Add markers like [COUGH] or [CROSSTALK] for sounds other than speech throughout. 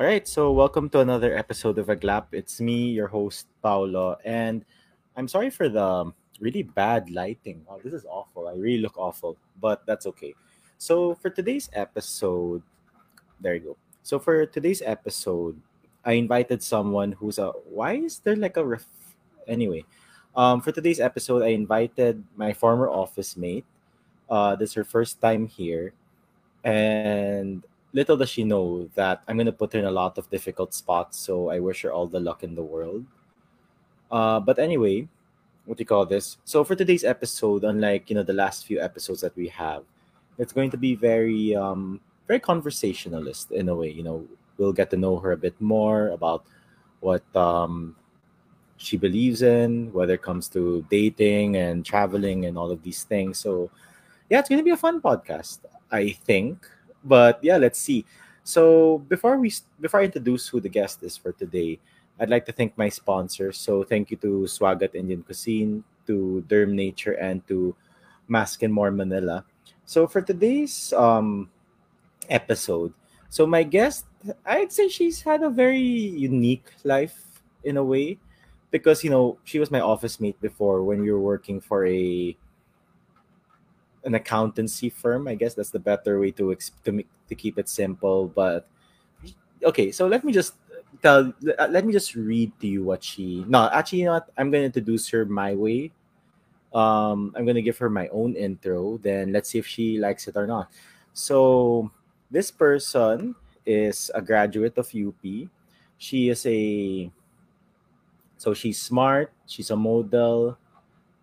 All right, so welcome to another episode of Iglap. It's me, your host, Paolo, and I'm sorry for the really bad lighting. Oh, this is awful. I really look awful, but that's okay. So, for today's episode, there you go. So, for today's episode, I invited someone who's a. Why is there like a ref? Anyway, um, for today's episode, I invited my former office mate. Uh, this is her first time here, and little does she know that I'm gonna put her in a lot of difficult spots. So I wish her all the luck in the world. Uh, but anyway, what do you call this? So for today's episode, unlike you know the last few episodes that we have, it's going to be very um very conversationalist in a way. You know, we'll get to know her a bit more about what um she believes in, whether it comes to dating and traveling and all of these things. So yeah, it's gonna be a fun podcast, I think. But yeah, let's see. So before we before I introduce who the guest is for today, I'd like to thank my sponsors. So thank you to Swagat Indian Cuisine, to Derm Nature, and to Mask and More Manila. So for today's um, episode, so my guest, I'd say she's had a very unique life in a way, because you know she was my office mate before when we were working for a an accountancy firm. I guess that's the better way to ex- to, make, to keep it simple. But okay, so let me just tell. Let me just read to you what she. No, actually, you know what? I'm going to introduce her my way. Um, I'm going to give her my own intro. Then let's see if she likes it or not. So this person is a graduate of UP. She is a so she's smart. She's a model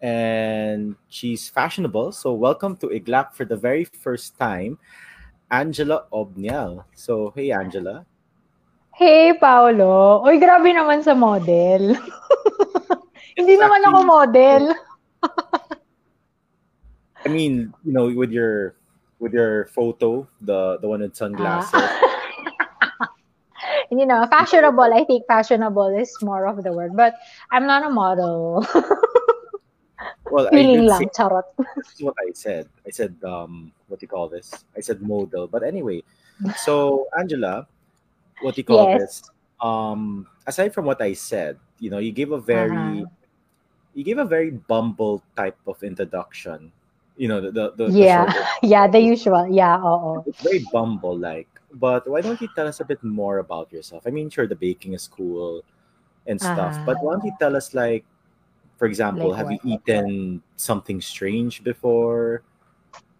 and she's fashionable. So welcome to Iglap for the very first time, Angela Obniel. So hey Angela. Hey Paolo. Uy, grabe naman sa model. [LAUGHS] Hindi naman ako model. [LAUGHS] I mean, you know, with your with your photo, the the one with sunglasses. Ah. [LAUGHS] you know, fashionable. I think fashionable is more of the word, but I'm not a model. Well, Feeling lang, say, charot. [LAUGHS] That's what I said. I said, um, what do you call this? I said modal. But anyway, so Angela, what do you call yes. this? Um, aside from what I said, you know, you gave a very, uh-huh. you gave a very Bumble type of introduction. You know, the the, the yeah, the [LAUGHS] yeah, the usual, yeah, oh, very Bumble like. But why don't you tell us a bit more about yourself? I mean, sure, the baking is cool and stuff, uh-huh. but why don't you tell us like for example, like have what? you eaten something strange before?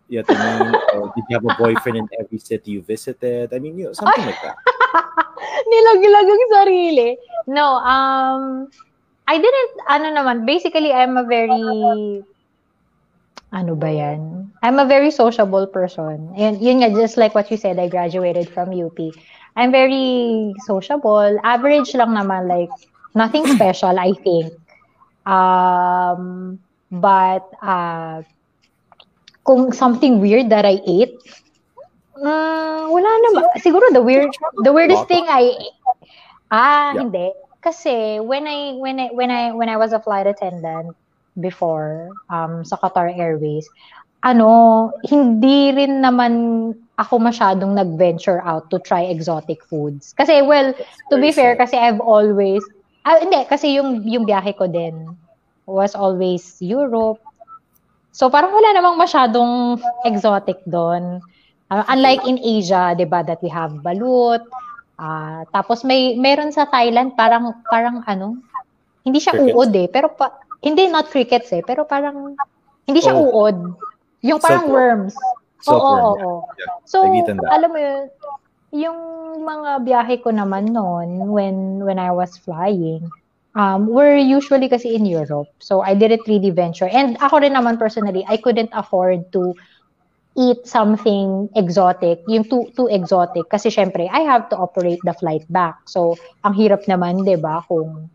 You know what I mean? or did you have a boyfriend in every city you visited? I mean, you know, something like that. [LAUGHS] Ang sarili. No, um, I didn't, ano naman, basically, I'm a very, ano ba yan? I'm a very sociable person. And yun nga, just like what you said, I graduated from UP. I'm very sociable. Average lang naman, like, nothing special, I think. Um, but uh, kung something weird that I ate, uh, wala naman. Siguro the weird, the weirdest thing I ah yeah. hindi kasi when I when I when I when I was a flight attendant before um sa Qatar Airways, ano, hindi rin naman ako masyadong nag-venture out to try exotic foods. Kasi well, to be fair kasi I've always Ah, hindi, kasi yung, yung biyahe ko din was always Europe. So, parang wala namang masyadong exotic doon. Uh, unlike in Asia, 'di ba, that we have balut. Uh, tapos may meron sa Thailand parang parang ano, hindi siya crickets. uod eh, pero pa, hindi not crickets eh, pero parang hindi siya oh. uod. Yung parang so, worms. Oo, oo, oo. So, alam mo yun, yung mga biyahe ko naman noon when when I was flying, um, were usually kasi in Europe. So I didn't really venture. And ako rin naman personally, I couldn't afford to eat something exotic, yung too, too exotic. Kasi syempre, I have to operate the flight back. So, ang hirap naman, di ba, kung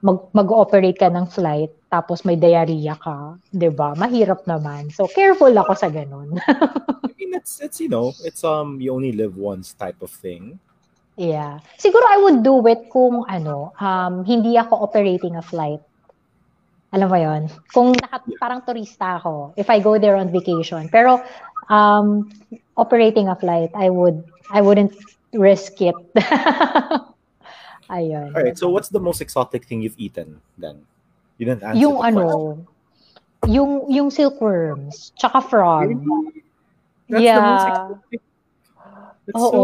mag, mag-operate ka ng flight, tapos may diarrhea ka, di ba? Mahirap naman. So, careful ako sa ganun. [LAUGHS] mean, it's it's you know, it's um you only live once type of thing. Yeah. Siguro I would do it kung ano, um hindi ako operating a flight. Alam mo 'yon? Kung naka, parang turista ako, if I go there on vacation. Pero um operating a flight, I would I wouldn't risk it. [LAUGHS] Ayun. All right. So what's the most exotic thing you've eaten then? You didn't answer Yung ano, question. yung yung silkworms, tsaka frog. Really? That's yeah. the most exotic. That's Oo. so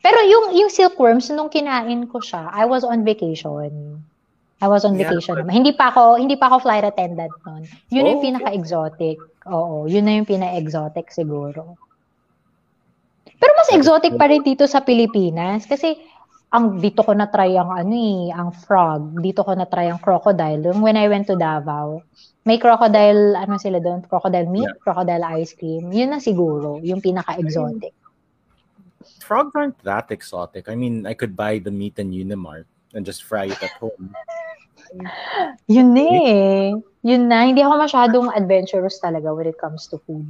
Pero yung yung silkworms nung kinain ko siya, I was on vacation. I was on Yeah, vacation but- naman. Hindi pa ako hindi pa ako flight attendant noon. Yun Oh, yung pinaka-exotic. Oo, yun na yung pinaka-exotic siguro. Pero mas exotic pa rin dito sa Pilipinas kasi ang dito ko na try ang ano eh, ang frog. Dito ko na try ang crocodile. Yung when I went to Davao, may crocodile, ano sila doon? Crocodile meat, crocodile ice cream. Yun na siguro, yung pinaka-exotic. frogs aren't that exotic. I mean, I could buy the meat in Unimart and just fry it at home. [LAUGHS] Yun eh. Yun na. Hindi ako masyadong adventurous talaga when it comes to food.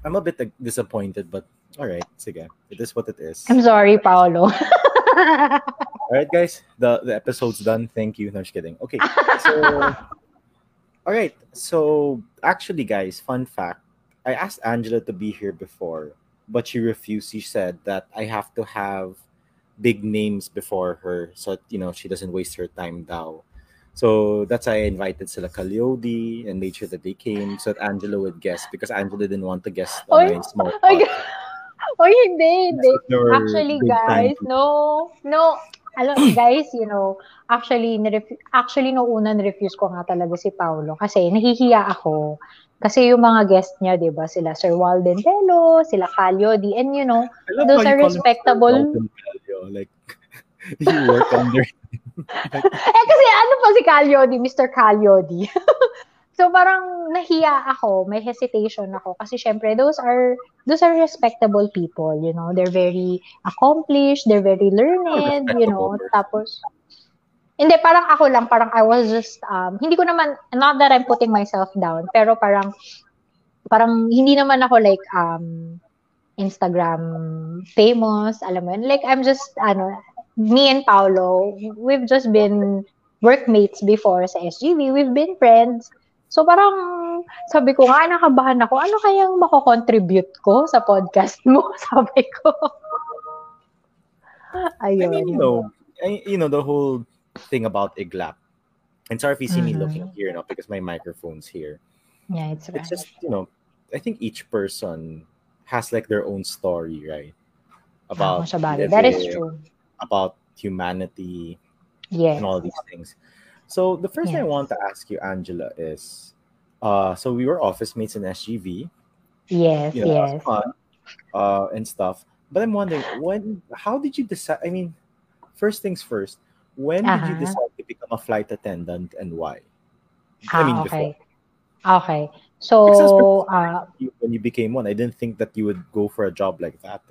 I'm a bit disappointed, but all right, sige. It is what it is. I'm sorry, Paolo. [LAUGHS] All right, guys, the the episode's done. Thank you. No, just kidding. Okay, so [LAUGHS] all right. So actually, guys, fun fact: I asked Angela to be here before, but she refused. She said that I have to have big names before her, so that, you know she doesn't waste her time. Now, so that's why I invited sila Kaliodi and made sure that they came so that Angela would guess because Angela didn't want to guess Oy, my small. Ay, [LAUGHS] oh, hindi, hindi. Actually, guys, no, no. Alam, guys, you know, actually, actually, no una, refuse ko nga talaga si Paolo kasi nahihiya ako. Kasi yung mga guest niya, di ba, sila Sir Walden Telo, sila Calio, di, and you know, love Those are respectable. Calio, Like [LAUGHS] you work under. [LAUGHS] eh kasi ano pa si Calyodi, Mr. Calyodi. [LAUGHS] so parang nahiya ako, may hesitation ako kasi syempre those are those are respectable people, you know. They're very accomplished, they're very learned, you know. Tapos hindi parang ako lang, parang I was just um hindi ko naman not that I'm putting myself down, pero parang parang hindi naman ako like um Instagram famous, alam mo yun. Like I'm just ano me and Paolo, we've just been workmates before sa SGV. We've been friends. So parang sabi ko nga, nakabahan ako, ano kayang mako-contribute ko sa podcast mo? [LAUGHS] Sabi ko. I mean, you know, I, you know the whole thing about Iglap. And sorry if you see me Mhm. looking here, no, because my microphone's here. Yeah, it's right. It's just you know, I think each person has like their own story, right? About About That is true. about humanity, Yes. and all these things. So the first thing I want to ask you, Angela, is uh so we were office mates in SGV, Yes, you know, yes. fun, uh and stuff. But I'm wondering when how did you decide I mean, first things first, when did you Uh-huh. decide to become a flight attendant and why? I mean Ah, before. okay. Okay. So, uh, when you became one, I didn't think that you would go for a job like that.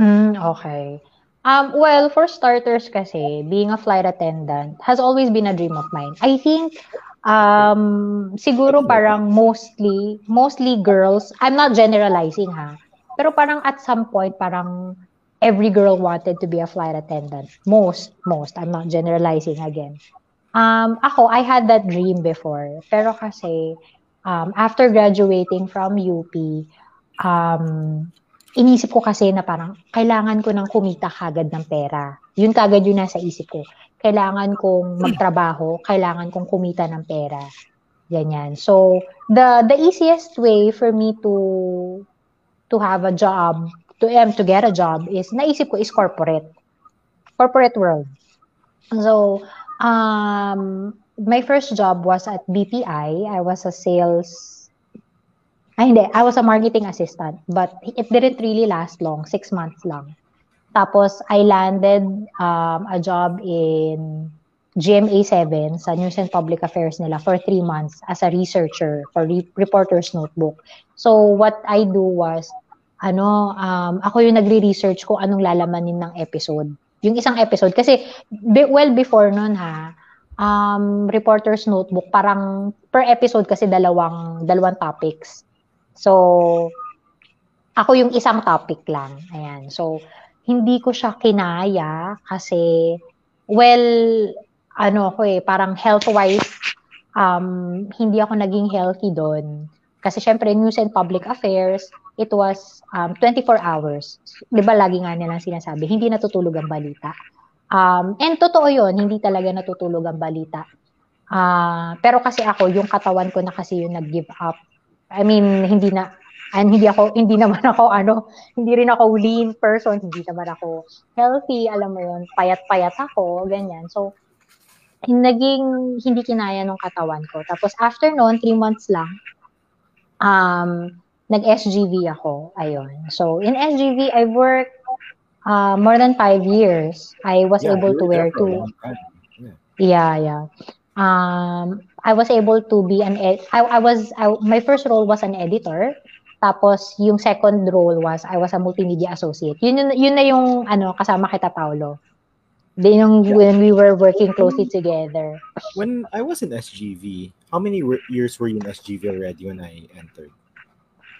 Mm, okay. Um, well, for starters kasi, being a flight attendant has always been a dream of mine. I think, um, siguro parang mostly, mostly girls, I'm not generalizing ha, pero parang at some point, parang every girl wanted to be a flight attendant. Most, most. I'm not generalizing again. Um, ako, I had that dream before. Pero kasi, um, after graduating from UP, um, inisip ko kasi na parang kailangan ko ng kumita kagad ng pera. Yun kagad yun nasa isip ko. Kailangan kong magtrabaho, kailangan kong kumita ng pera. Ganyan. So, the the easiest way for me to to have a job, to um, to get a job is naisip ko is corporate. Corporate world. So, um my first job was at BPI. I was a sales ay, hindi. I was a marketing assistant. But it didn't really last long. Six months lang. Tapos, I landed um, a job in GMA7 sa News and Public Affairs nila for three months as a researcher for re- Reporter's Notebook. So, what I do was, ano, um, ako yung nagre-research ko anong lalamanin ng episode. Yung isang episode. Kasi, be- well before nun ha, um, Reporter's Notebook, parang per episode kasi dalawang, dalawang topics. So, ako yung isang topic lang. Ayan. So, hindi ko siya kinaya kasi, well, ano ako eh, parang health-wise, um, hindi ako naging healthy doon. Kasi syempre, news and public affairs, it was um, 24 hours. Di ba lagi nga nilang sinasabi, hindi natutulog ang balita. Um, and totoo yon hindi talaga natutulog ang balita. Uh, pero kasi ako, yung katawan ko na kasi yung nag-give up. I mean, hindi na, and hindi ako, hindi naman ako, ano, hindi rin ako lean person, hindi naman ako healthy, alam mo yun, payat-payat ako, ganyan. So, naging hindi kinaya ng katawan ko. Tapos after noon, three months lang, um, nag-SGV ako. Ayun. So, in SGV, I worked uh, more than five years. I was Yeah, able to wear two. Yeah, yeah. Um, I was able to be an ed- I, I was I, my first role was an editor. Tapos yung second role was I was a multimedia associate. Yun yun, yun na yung ano kasama kita Paulo. Then yung Yeah. when we were working closely together. When I was in SGV, how many w- years were you in SGV already when I entered?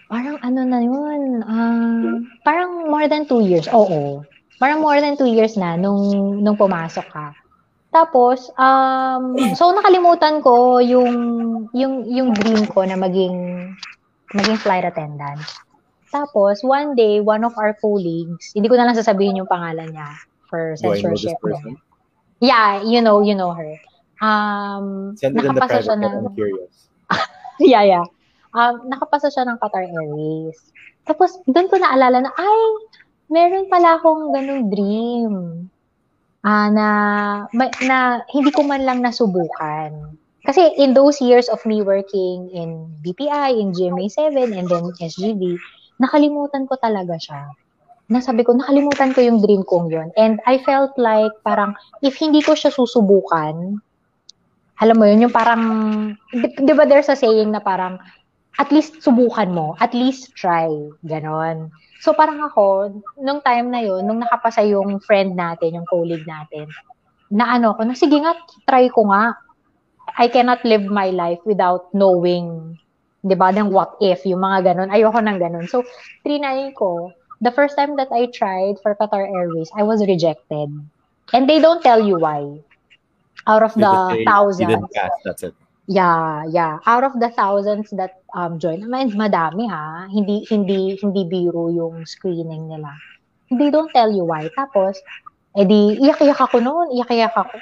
Parang ano na yun, ah, parang more than two years. Oo. Parang more than two years na nung, nung pumasok ka. Tapos, um, [CLEARS THROAT] so nakalimutan ko yung, yung, yung dream ko na maging, maging flight attendant. Tapos, one day, one of our colleagues, hindi ko na lang sasabihin yung pangalan niya for Do I censorship. person? Yeah, you know, you know her. Um, Send it in the nakapasa private siya ng, I'm curious. [LAUGHS] yeah, yeah. Um, nakapasa siya ng Qatar Airways. Tapos, doon ko naalala na, ay, meron pala akong ganung dream. Ah, na, na hindi ko man lang nasubukan. Kasi in those years of me working in BPI, in GMA7, and then SGB, nakalimutan ko talaga siya. Nasabi ko, nakalimutan ko yung dream kong yon And I felt like parang, if hindi ko siya susubukan, alam mo yun, yung parang, di, di ba there's a saying na parang, at least subukan mo, at least try, ganon. So parang ako, nung time na yun, nung nakapasa yung friend natin, yung colleague natin, na ano ko, na sige nga, try ko nga. I cannot live my life without knowing, di ba, ng what if, yung mga ganon. Ayoko ng ganon. So, trinay ko, the first time that I tried for Qatar Airways, I was rejected. And they don't tell you why. Out of the thousands. didn't pass. That's it. Yeah, yeah. Out of the thousands that um join, naman madami ha. Hindi hindi hindi biro yung screening nila. They don't tell you why. Tapos edi iyak-iyak ako noon, iyak-iyak ako.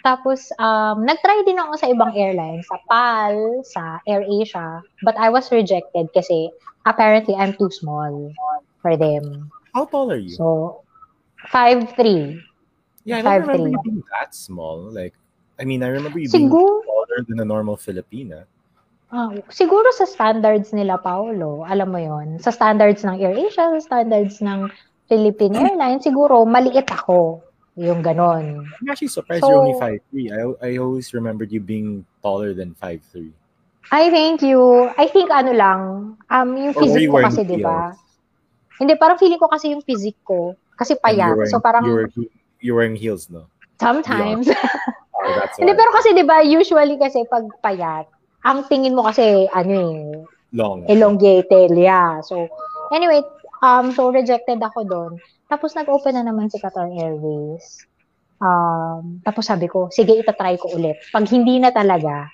Tapos um nag-try din ako sa ibang airlines, sa PAL, sa AirAsia, but I was rejected kasi apparently I'm too small for them. How tall are you? So 5'3". yeah, I five don't remember three. you being that small. Like, I mean, I remember you Siguro taller than a normal Filipina. Ah, siguro sa standards nila, Paolo, alam mo yon sa standards ng AirAsia, sa standards ng Philippine Airlines, siguro maliit ako. Yung ganon. I'm actually surprised So- you're only 5'3". I, I always remembered you being taller than 5'3". I thank you. I think ano lang, um, yung Or physique ko kasi, di ba? Hindi, parang feeling ko kasi yung physique ko, kasi payat. wearing, So parang you're, you're wearing heels, no? sometimes. Oh, [LAUGHS] Hindi, pero kasi di ba, usually kasi pag payat, ang tingin mo kasi, ano eh, Long. elongated, yeah. So, anyway, um, so rejected ako doon. Tapos nag-open na naman si Qatar Airways. Um, tapos sabi ko, sige, itatry ko ulit. Pag hindi na talaga,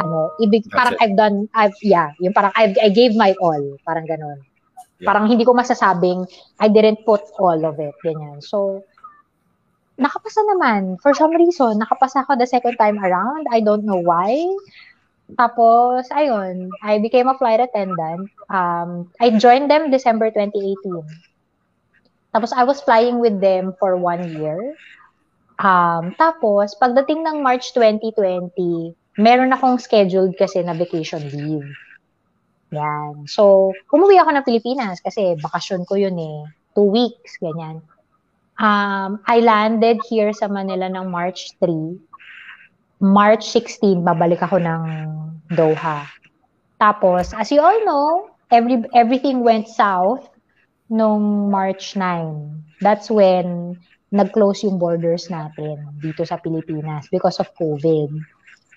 ano, ibig, That's parang it. I've done, I've, yeah, yung parang I've, I gave my all, parang ganun. Yeah. Parang hindi ko masasabing, I didn't put all of it, ganyan. So, nakapasa naman. For some reason, nakapasa ako the second time around. I don't know why. Tapos, ayun, I became a flight attendant. Um, I joined them December 2018. Tapos, I was flying with them for one year. Um, tapos, pagdating ng March 2020, meron akong scheduled kasi na vacation leave. Yan. So, umuwi ako ng Pilipinas kasi bakasyon ko yun eh. Two weeks, ganyan. Um, I landed here sa Manila ng March 3. March 16, babalik ako ng Doha. Tapos, as you all know, every, everything went south nung March 9. That's when nag-close yung borders natin dito sa Pilipinas because of COVID.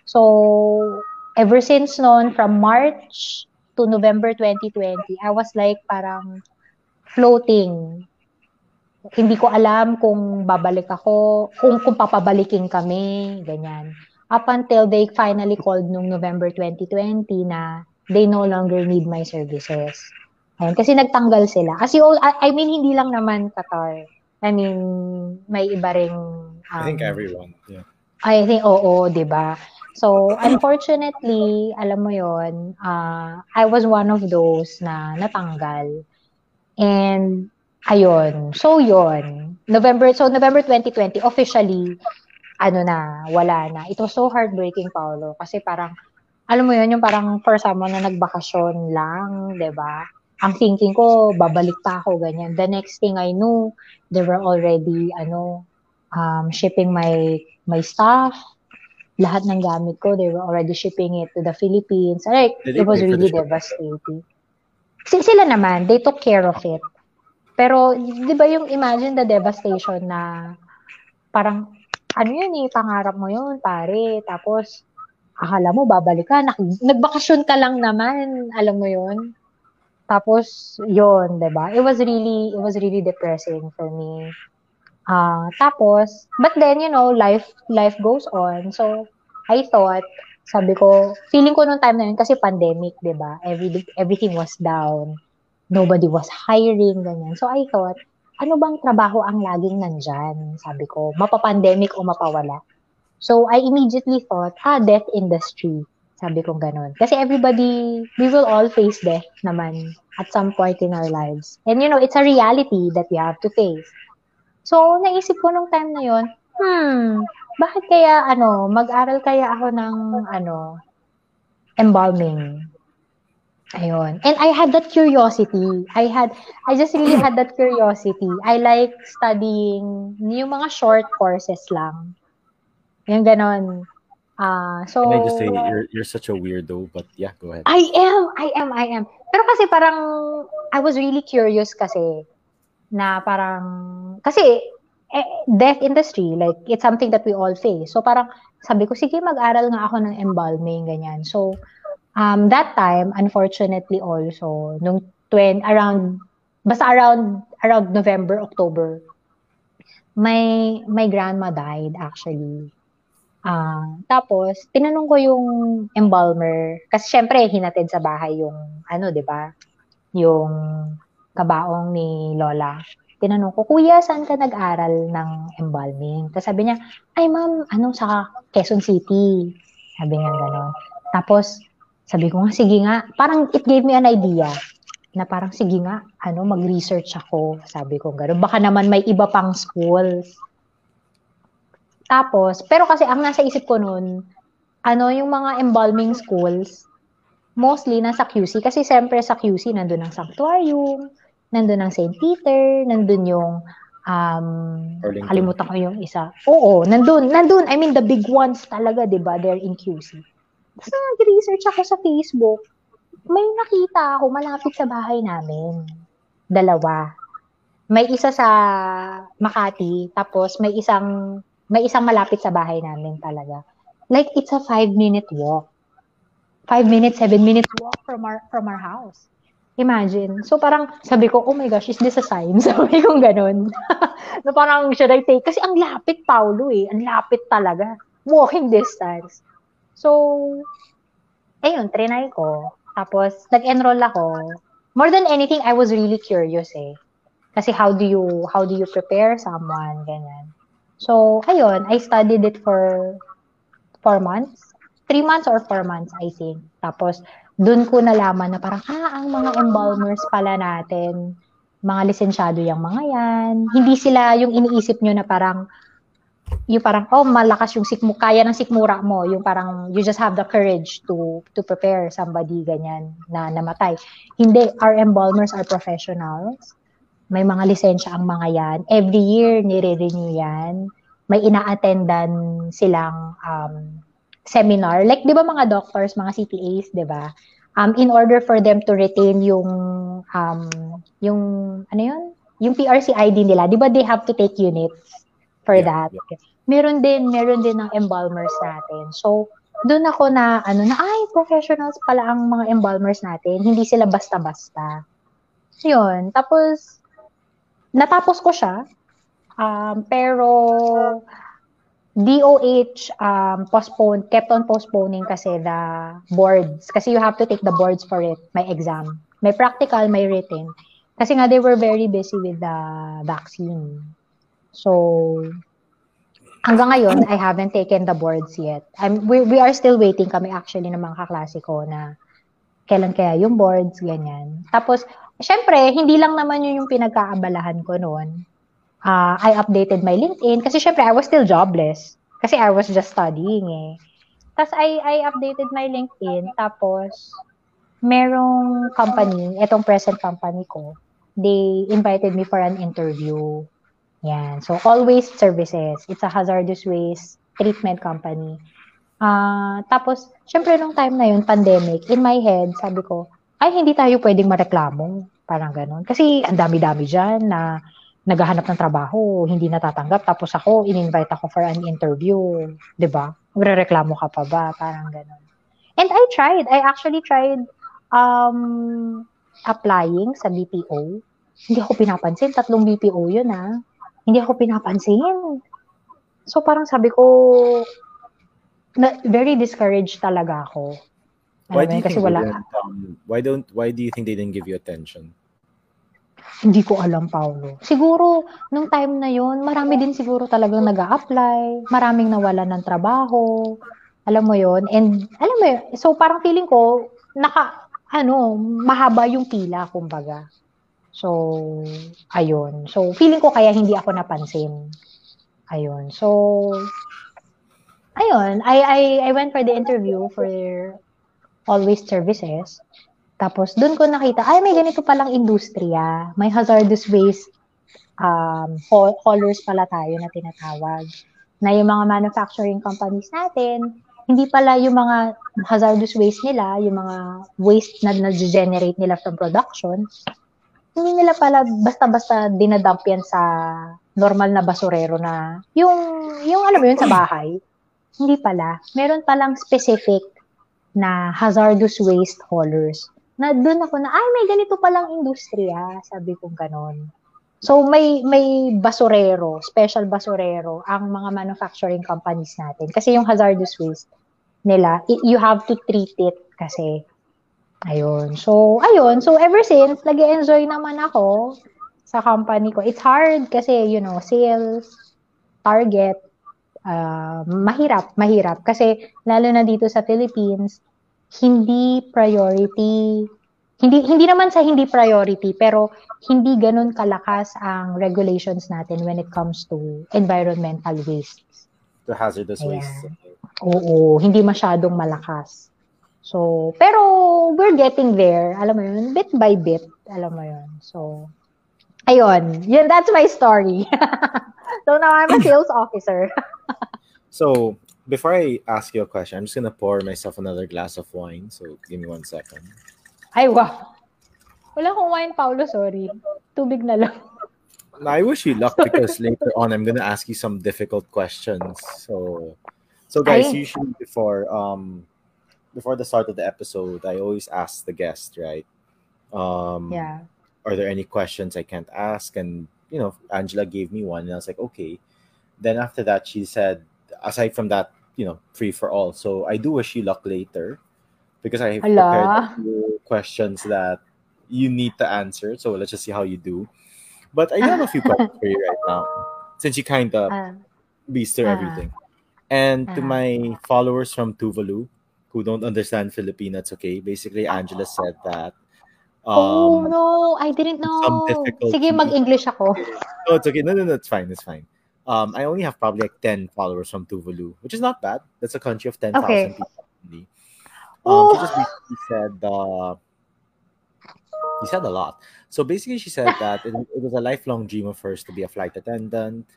So, ever since noon, from March to November 2020, I was like parang floating. Hindi ko alam kung babalik ako, kung, kung papabalikin kami, ganyan. Up until they finally called nung November 2020 na they no longer need my services. Ayun, kasi nagtanggal sila. As you all, I, I mean, hindi lang naman Qatar. I mean, may iba ring... Um, I think everyone, yeah. I think, oo, di ba? So, unfortunately, alam mo yon uh, I was one of those na natanggal. And, ayun. So, yon November, so November 2020, officially, ano na, wala na. It was so heartbreaking, Paolo. Kasi parang, alam mo yun, yung parang for someone na nagbakasyon lang, ba? Ang thinking ko, babalik pa ako, ganyan. The next thing I knew, they were already, ano, um, shipping my, my stuff, lahat ng gamit ko, they were already shipping it to the Philippines. Like, it was really devastating. Sila naman, they took care of it. Pero, di ba yung imagine the devastation na parang, ano yun eh, pangarap mo yun, pare. Tapos, akala mo, babalik ka. nagbakasyon ka lang naman, alam mo yun. Tapos, yun, di ba? It was really, it was really depressing for me. Uh, tapos, but then, you know, life, life goes on. So, I thought, sabi ko, feeling ko nung time na yun, kasi pandemic, di ba? Every, everything was down nobody was hiring, ganyan. So I thought, ano bang trabaho ang laging nandyan? Sabi ko, mapapandemic o mapawala. So I immediately thought, ah, death industry. Sabi ko ganun. Kasi everybody, we will all face death naman at some point in our lives. And you know, it's a reality that we have to face. So, naisip ko nung time na yon, hmm, bakit kaya, ano, mag-aral kaya ako ng, ano, embalming. Ayun. And I had that curiosity. I had, I just really had that curiosity. I like studying yung mga short courses lang. Yung ganon. Uh, so, Can I just say, you're, you're such a weirdo, but yeah, go ahead. I am, I am, I am. Pero kasi parang, I was really curious kasi, na parang, kasi, eh, death industry, like, it's something that we all face. So parang, sabi ko, sige, mag-aral nga ako ng embalming, ganyan. So, um, that time, unfortunately also, nung 20, around, basta around, around November, October, my, my grandma died actually. Uh, tapos, tinanong ko yung embalmer, kasi syempre, hinatid sa bahay yung, ano, di ba? Yung kabaong ni Lola. Tinanong ko, Kuya, saan ka nag-aral ng embalming? Tapos sabi niya, ay ma'am, ano, sa Quezon City. Sabi niya gano'n. Tapos, sabi ko nga, sige nga. Parang it gave me an idea na parang sige nga, ano, mag-research ako. Sabi ko gano'n. Baka naman may iba pang schools. Tapos, pero kasi ang nasa isip ko noon, ano, yung mga embalming schools, mostly nasa QC. Kasi siyempre sa QC, nandun ang sanctuarium, nandun ang St. Peter, nandun yung um, Arlington. kalimutan ko yung isa. Oo, nandun, nandun. I mean, the big ones talaga, di ba? They're in QC. Tapos nag-research ako sa Facebook, may nakita ako malapit sa bahay namin. Dalawa. May isa sa Makati, tapos may isang may isang malapit sa bahay namin talaga. Like it's a five minute walk. Five minutes, seven minutes walk from our from our house. Imagine. So parang sabi ko, oh my gosh, is this a sign? [LAUGHS] Sabi ko ganun. [LAUGHS] no, parang should I take? Kasi ang lapit, Paulo eh. Ang lapit talaga. Walking distance. So, ayun, trinay ko. Tapos, nag-enroll ako. More than anything, I was really curious eh. Kasi how do you, how do you prepare someone, ganyan. So, ayun, I studied it for four months. Three months or four months, I think. Tapos, dun ko nalaman na parang, ah, ang mga embalmers pala natin, mga lisensyado yung mga yan. Hindi sila yung iniisip nyo na parang, yung parang oh malakas yung sikmo kaya ng sikmura mo. Yung parang you just have the courage to to prepare somebody ganyan na namatay. Hindi our embalmers are professionals. May mga lisensya ang mga yan. Every year nire-renew yan. May ina-attendan silang um, seminar. Like 'di ba mga doctors mga CPAs 'di ba? Um in order for them to retain yung um yung ano yun? Yung PRC ID nila. 'di ba they have to take units for yeah, that. Yeah. Meron din, meron din ng embalmers natin. So, doon ako na, ano na, ay, professionals pala ang mga embalmers natin. Hindi sila basta-basta. Yun. Tapos, natapos ko siya. Um, pero, DOH um, postponed, kept on postponing kasi the boards. Kasi you have to take the boards for it, my exam. May practical, may written. Kasi nga they were very busy with the vaccine. So, hanggang ngayon, I haven't taken the boards yet. I'm, we, we are still waiting kami actually ng mga kaklase ko na kailan kaya yung boards, ganyan. Tapos, syempre, hindi lang naman yun yung pinagkaabalahan ko noon uh, I updated my LinkedIn kasi syempre I was still jobless kasi I was just studying eh. Tapos I, I updated my LinkedIn tapos merong company, itong present company ko, they invited me for an interview. Yan. So, all waste services. It's a hazardous waste treatment company. Uh, tapos, syempre, nung time na yun, pandemic, in my head, sabi ko, ay, hindi tayo pwedeng mareklamo. Parang ganun. Kasi, ang dami-dami dyan na naghahanap ng trabaho, hindi natatanggap, tapos ako, in-invite ako for an interview, ba? Magre-reklamo ka pa ba? Parang ganun. And I tried. I actually tried um, applying sa BPO. Hindi ako pinapansin. Tatlong BPO yun, ah. Hindi ako pinapansin. So, parang sabi ko, na, very discouraged talaga ako. Why do you kasi think wala, um, why don't why do you think they didn't give you attention? Hindi ko alam, Paulo. Siguro, nung time na yon marami din siguro talagang nag apply maraming nawalan ng trabaho, alam mo yon and alam mo yun, so parang feeling ko, naka, ano, mahaba yung pila, kumbaga. So, ayun. So, feeling ko kaya hindi ako napansin. Ayun. So, ayun. I, I, I went for the interview for Always Services. Tapos, doon ko nakita, ay, may ganito palang industriya. May hazardous waste um, haulers pala tayo na tinatawag. Na yung mga manufacturing companies natin, hindi pala yung mga hazardous waste nila, yung mga waste na na-generate nila from production, hindi nila pala basta-basta dinadump yan sa normal na basurero na yung, yung alam mo yun, sa bahay. Hindi pala. Meron palang specific na hazardous waste haulers na doon ako na, ay, may ganito palang industriya. Sabi ko ganon. So, may, may basurero, special basurero, ang mga manufacturing companies natin. Kasi yung hazardous waste nila, you have to treat it kasi. Ayun. So, ayun. So, ever since, nag enjoy naman ako sa company ko. It's hard kasi, you know, sales, target, uh, mahirap, mahirap. Kasi, lalo na dito sa Philippines, hindi priority hindi hindi naman sa hindi priority pero hindi ganun kalakas ang regulations natin when it comes to environmental waste. To hazardous Ayan. waste. Oo, hindi masyadong malakas. So, pero we're getting there. Alam mo yun, bit by bit. Alam mo yun. So, ayun. Yun, that's my story. [LAUGHS] so now I'm a sales [LAUGHS] officer. [LAUGHS] so, before I ask you a question, I'm just gonna pour myself another glass of wine. So give me one second. Ay, wow. Wala akong wine, Paolo. Sorry. Tubig na lang. I wish you luck because later on I'm gonna ask you some difficult questions. So, so guys, Ay. usually before um before the start of the episode, I always ask the guest, right? Um, yeah. Are there any questions I can't ask? And you know, Angela gave me one, and I was like, okay. Then after that, she said, aside from that, you know, free for all. So I do wish you luck later because I have prepared questions that you need to answer. So let's just see how you do. But I have a few questions for you right now, since you kind of [LAUGHS] uh, beast uh, everything. And uh, to my followers from Tuvalu who don't understand Filipino, it's okay. Basically, Angela said that. Um, oh no, I didn't know. Sige, mag-English ako. [LAUGHS] No, it's okay. No, no, no, it's fine. It's fine. Um, I only have probably like 10 followers from Tuvalu, which is not bad. That's a country of 10,000 okay. people. Um, oh. She just basically said, uh, he said a lot. So basically, she said that it, it, was a lifelong dream of hers to be a flight attendant.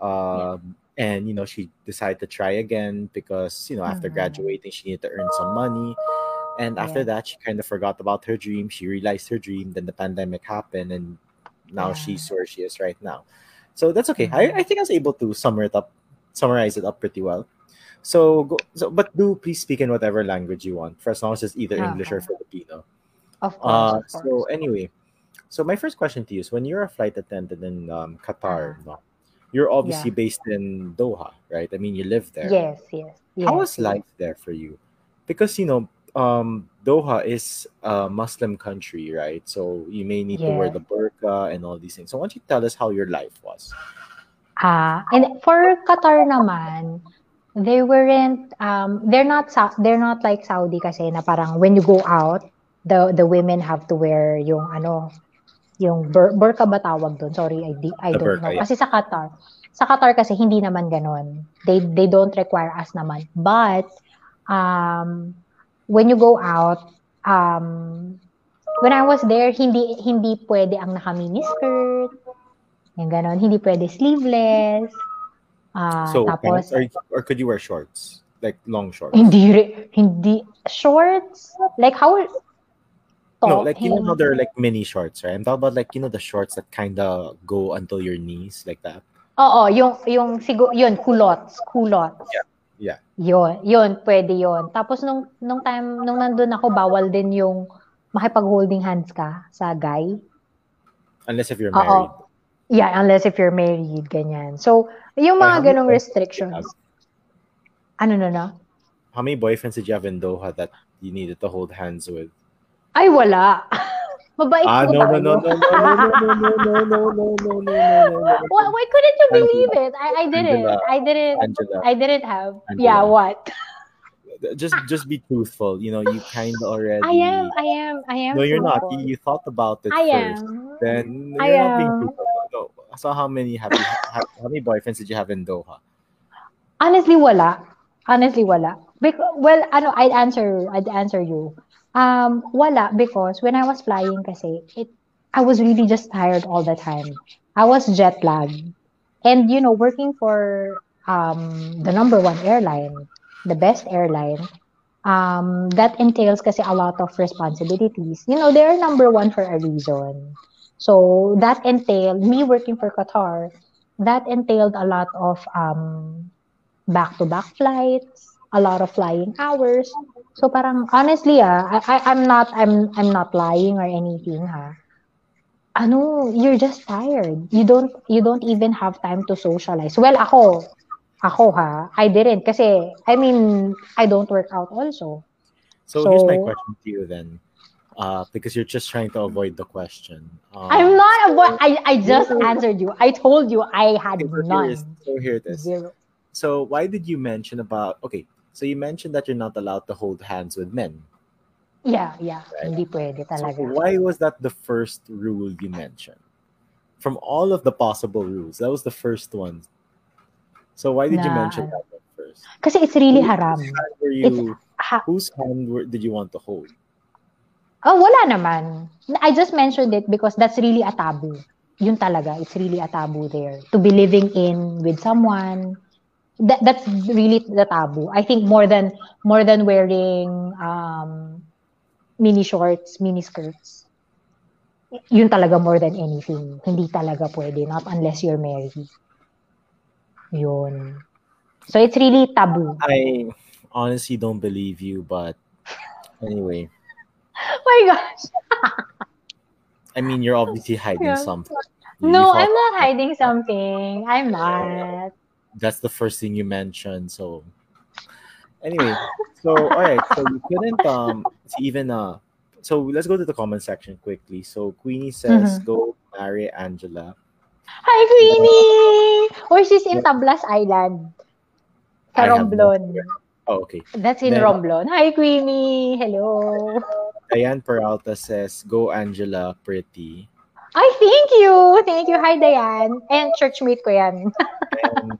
Um, yeah. And, you know, she decided to try again because, you know, after mm-hmm. graduating, she needed to earn some money. And after that, she kind of forgot about her dream. She realized her dream. Then the pandemic happened, and now yeah. she's where she is right now. So that's okay. I, I think I was able to sum it up, summarize it up pretty well. So, go, so but do please speak in whatever language you want, for as long as it's either English or Filipino. Of course, uh, of course. So anyway, so my first question to you is: When you're a flight attendant in um, Qatar, uh-huh. no, you're obviously based in Doha, right? I mean, you live there. Yes, yes. yes How was life there for you? Because you know, um, Doha is a Muslim country, right? So you may need to wear the burqa and all these things. So why don't you tell us how your life was? Ah, and for Qatar naman, they weren't um they're not they're not like Saudi kasi na parang when you go out, the the women have to wear yung ano, yung bur- burqa ba tawag doon? Sorry, I di- I The don't burqa, know. yeah. Kasi sa Qatar, sa Qatar kasi hindi naman ganon. They they don't require us naman. But um when you go out, um when I was there, hindi hindi pwede ang naka mini skirt. Yung ganon, hindi pwede sleeveless. Ah, so tapos pants, or, or could you wear shorts, like long shorts? hindi hindi shorts like how No, like you know how they're like mini shorts, right? I'm talking about like you know the shorts that kind of go until your knees, like that. Oo, yung yung siguro yun culottes, culottes. Yeah. Yeah. Yun, yun pwede yun. Tapos nung nung time nung nandun ako bawal din yung makipag-holding hands ka sa guy. Unless if you're Oo. married. Yeah, unless if you're married, ganyan. So, yung mga ganong boyfriends did you restrictions. Ano na na? How many boyfriends did you have in Doha that you needed to hold hands with? Ay, wala. Mabait Ah, no, no, no, no, no, no, no, no, no, no, no, no, no, no, no. Why, why couldn't you believe it? I, I didn't. I didn't. I didn't have. Yeah, what? just just be truthful. You know, you kind of already. I am. I am. I am. No, you're not. You, thought about it I first. am. Then you're I not being truthful. No. So how many have you, how many boyfriends did you have in Doha? Honestly, wala. Honestly, wala. Because, well, ano, I'd answer, I'd answer you. Um, wala because when I was flying kasi, it, I was really just tired all the time. I was jet lagged. And, you know, working for um, the number one airline, the best airline, um, that entails kasi a lot of responsibilities. You know, they're number one for a reason. So that entailed me working for Qatar. That entailed a lot of um, back-to-back flights, a lot of flying hours. So parang honestly ah, I, I I'm not I'm I'm not lying or anything ha. Ano, you're just tired. You don't you don't even have time to socialize. Well, ako ako ha, I didn't kasi I mean, I don't work out also. So, here's my question to you then, uh, because you're just trying to avoid the question. Um, I'm not avo- I I just [LAUGHS] answered you. I told you I had okay, so none. so here it is. Zero. So why did you mention about? Okay, so you mentioned that you're not allowed to hold hands with men. Yeah, yeah. Right. Hindi pwede So talaga. why was that the first rule you mentioned? From all of the possible rules, that was the first one. So why did you mention that one first? Kasi it's really Whose haram. hand were you? Ha- Whose hand were, did you want to hold? Oh, wala naman. I just mentioned it because that's really a taboo. Yun talaga, it's really a taboo there. To be living in with someone, that that's really the taboo. I think more than more than wearing um mini shorts, mini skirts. Yun talaga more than anything. Hindi talaga pwede, not unless you're married. Yun. So it's really taboo. I honestly don't believe you, but anyway, Oh [LAUGHS] my gosh. [LAUGHS] I mean, you're obviously hiding Yeah. something. You- No, thought I'm not [LAUGHS] hiding something. I'm not. That's the first thing you mentioned. So, anyway, [LAUGHS] so all right, so you couldn't um even uh. So let's go to the comment section quickly. So Queenie says, Mhm. "Go marry Angela." Hi, Queenie! Or she's in Tablas Island. Sa I no Romblon. Oh, okay. That's in Then- Romblon. Hi, Queenie! Hello! Diane Peralta says, "Go Angela, pretty." Ay, thank you! Thank you. Hi, Diane. And churchmate ko yan. And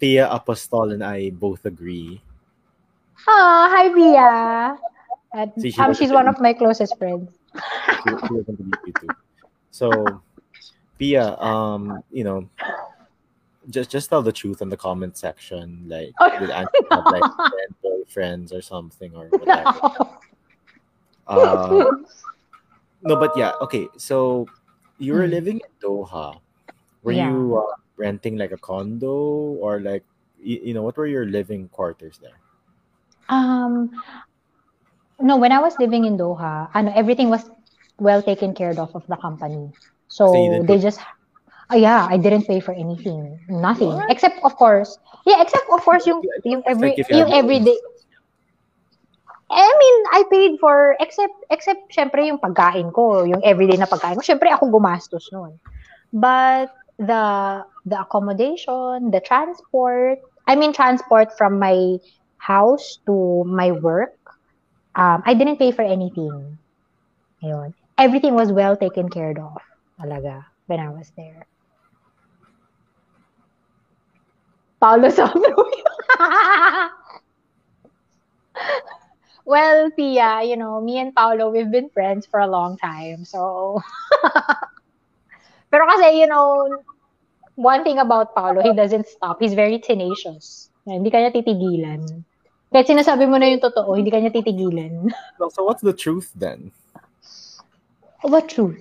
Pia Apostol and I both agree. Ah, hi, Pia! At, See, she um, she's one of my closest friends. She, she too. So, Pia, um, you know, just just tell the truth in the comment section. Like, Oh, did Angela have like friend, boyfriends or something or whatever? Uh, no, but yeah, okay. So you were Mm. living in Doha. Were Yeah. you uh, renting like a condo or like you, you know what were your living quarters there? Um, no, when I was living in Doha, ano, everything was well taken care of of the company. So So they pay- just, Oh, yeah, I didn't pay for anything. Nothing. What? Except, of course, yeah, except, of course, yung, yung every, like you yung everyday. I mean, I paid for, except, except, syempre, yung pagkain ko, yung everyday na pagkain ko, syempre, ako gumastos nun. But, the, the accommodation, the transport, I mean, transport from my house to my work, um, I didn't pay for anything. Ayun. Everything was well taken care of. Talaga, when I was there. [LAUGHS] Sabro. well, Pia, you know, me and Paolo, we've been friends for a long time. So, [LAUGHS] pero kasi, you know, one thing about Paolo, he doesn't stop. He's very tenacious. Hindi kanya titigilan. Kahit sinasabi mo na yung totoo, hindi kanya titigilan. [LAUGHS] So what's the truth then? What truth?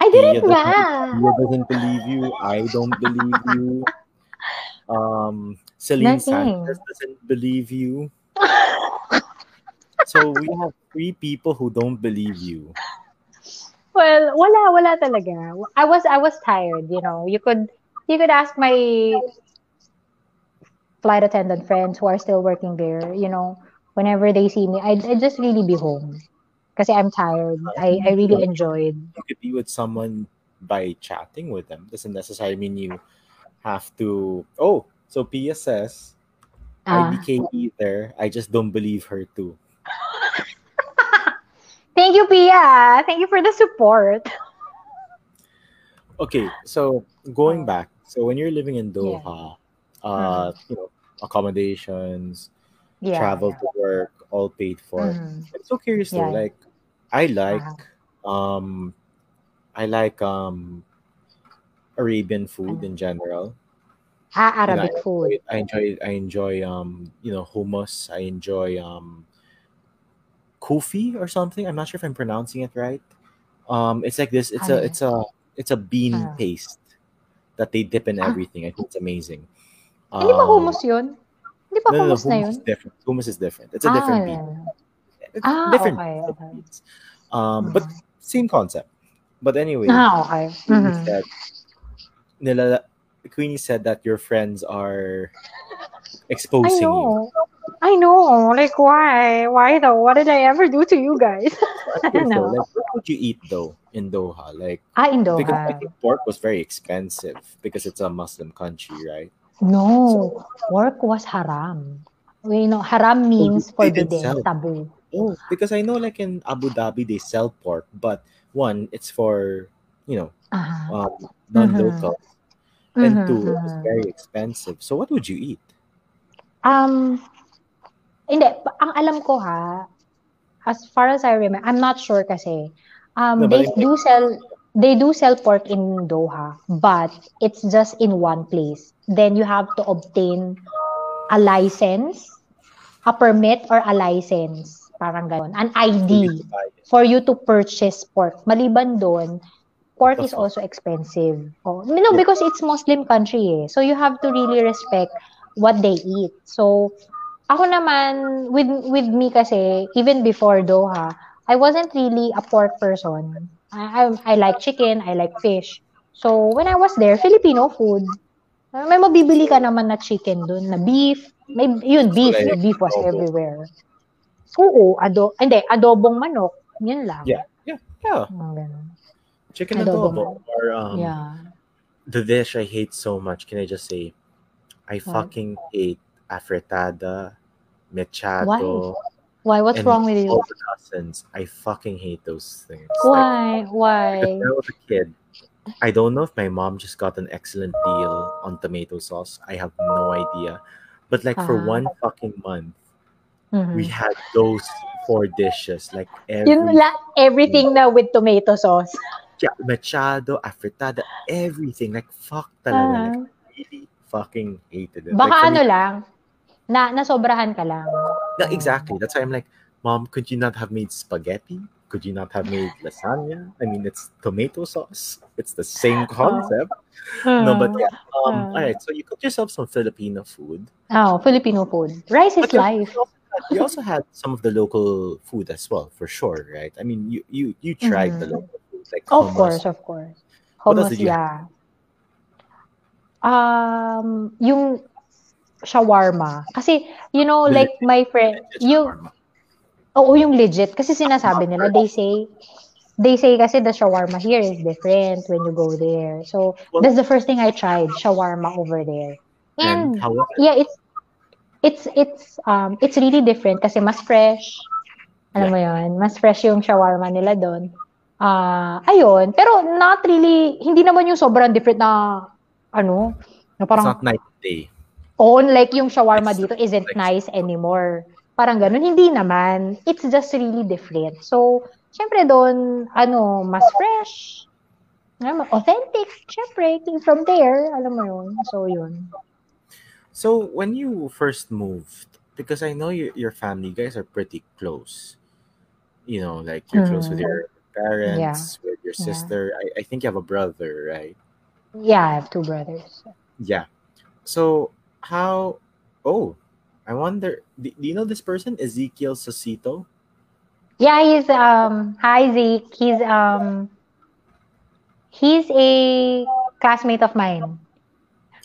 I didn't doesn't, nga. Pia doesn't believe you. I don't believe you. [LAUGHS] Um, Celine Nothing. Sanchez doesn't believe you. [LAUGHS] So we have three people who don't believe you. Well, wala, wala talaga. I was, I was tired, you know. You could, you could ask my flight attendant friends who are still working there, you know, whenever they see me, I, I just really be home. Kasi I'm tired. I, I really enjoyed. You could be with someone by chatting with them. Doesn't necessarily mean you have to. Oh, so Pia says, I Ah. became either. I just don't believe her too. Thank you, Pia. Thank you for the support. Okay, so going Oh. back, so when you're living in Doha, uh, you know, accommodations, Yeah. travel to work, all paid for. Mhm. I'm so curious though. Yeah. Like, I like, Uh-huh. um, I like um, Arabian food Ano? in general. Ah, Arabic I food. I enjoy, I enjoy, um, you know, hummus. I enjoy um, kufi or something. I'm not sure if I'm pronouncing it right. Um, it's like this. It's a, it's a, it's a bean Ah. paste that they dip in Ah. everything. I think it's amazing. Hindi ba Um, hummus yun? Hindi ba No, no, no. hummus is different. Hummus is different. It's a Ah, different bean. wala. It's Ah, different okay, okay. Um, but same concept. But anyway, Ah, okay. Mhm. said, nila, Queenie said that your friends are exposing you. Know. I know. Like, why? Why though? What did I ever do to you guys? [LAUGHS] [LAUGHS] I'm curious know. like, what would you eat though in Doha? Like, ah, in because I Doha. think pork was very expensive because it's a Muslim country, right? No. pork was haram. You know, haram means they forbidden, sell. taboo. Oh, because I know like in Abu Dhabi they sell pork, but one, it's for you know Ah. um, non-local, Mhm, and two, it's very expensive. So what would you eat? Um, hindi. Ang alam ko ha, as far as I remember, I'm not sure kasi. Um, they do sell, they do sell pork in Doha, but it's just in one place. Then you have to obtain a license, a permit or a license, parang ganon, an ID for you to purchase pork. Maliban doon, pork is also expensive. Oh, you know, because it's Muslim country eh. So you have to really respect what they eat. So ako naman with with me kasi even before Doha, I wasn't really a pork person. I I, I like chicken, I like fish. So when I was there, Filipino food. May mabibili ka naman na chicken doon, na beef. May yun beef, like beef was adobo. everywhere. Oo, ado, hindi, adobong manok. Yun lang. Yeah, yeah, yeah. Mga ganun. Chicken Adobo adobo or um, yeah. the dish I hate so much. Can I just say, I What? fucking hate afritada, mechado, Why? What's wrong with you? cousins. I fucking hate those things. Why? Like, Why? when I was a kid, I don't know if my mom just got an excellent deal on tomato sauce. I have no idea. But like for Ah. one fucking month, Mhm. we had those four dishes. Like every Yun la, everything na with tomato sauce. yeah, machado, afritada, everything. Like fuck talaga. Ah. Like really fucking hated it. Baka like, ano lang, na nasobrahan ka lang. Yeah, exactly. That's why I'm like, Mom, could you not have made spaghetti? Could you not have made lasagna? I mean, it's tomato sauce. It's the same concept. No, but yeah. Um, Ah. all right. So you cook yourself some Filipino food. Oh, Filipino food. Rice is But life. You also, had, you also had some of the local food as well, for sure, right? I mean, you you you tried the Mhm. local food, like Of course, of course. Hummus, did you yeah. Um, yung shawarma. Kasi, you know, The like my friend, Legit shawarma. oo, yung legit. Kasi sinasabi nila, they say, they say kasi the shawarma here is different when you go there. So, Well- that's the first thing I tried, shawarma over there. And And, yeah, it's, it's, it's, um, it's really different kasi mas fresh. Alam mo yun, mas fresh yung shawarma nila doon. Ah, ayun. Pero not really, hindi naman yung sobrang different na, ano, na It's parang, not night day. Oo, like yung shawarma dito isn't nice anymore. Parang ganun. Hindi naman. It's just really different. So, syempre doon, ano, mas fresh. Alam mo, authentic. Syempre, from there, alam mo yun. So, yun. So when you first moved, because I know your your family guys are pretty close. You know, like you're close with Mm. your parents, with your Yeah. sister. I, I think you have a brother, right? Yeah, I have two brothers. Yeah. So how? Oh, I wonder. Do, do you know this person, Ezekiel Sosito? Yeah, he's, um, hi Zeke. He's, um, he's a classmate of mine.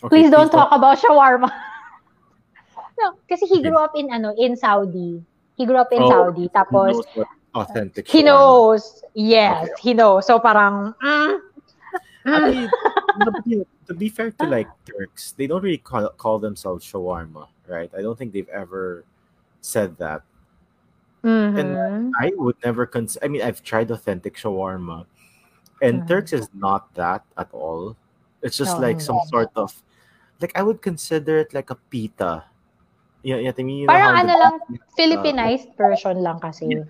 Okay, Please don't talk about shawarma. [LAUGHS] no, kasi he grew up in, ano, in Saudi. He grew up in Oh, Saudi. He Tapos, knows authentic. He shawarma. knows. Yes, Okay. he knows. So parang, mm, mm. Actually, no, but, you know, to be fair to like Turks, they don't really call, call themselves shawarma, right? I don't think they've ever said that. Mhm. I would never consider. I mean, I've tried authentic shawarma, and Mhm. Turks is not that at all. It's just No, like some hindi. sort of, like I would consider it like a pita. Yeah, yeah. I mean, you know Parang ano lang, Filipinized version lang kasi Yeah.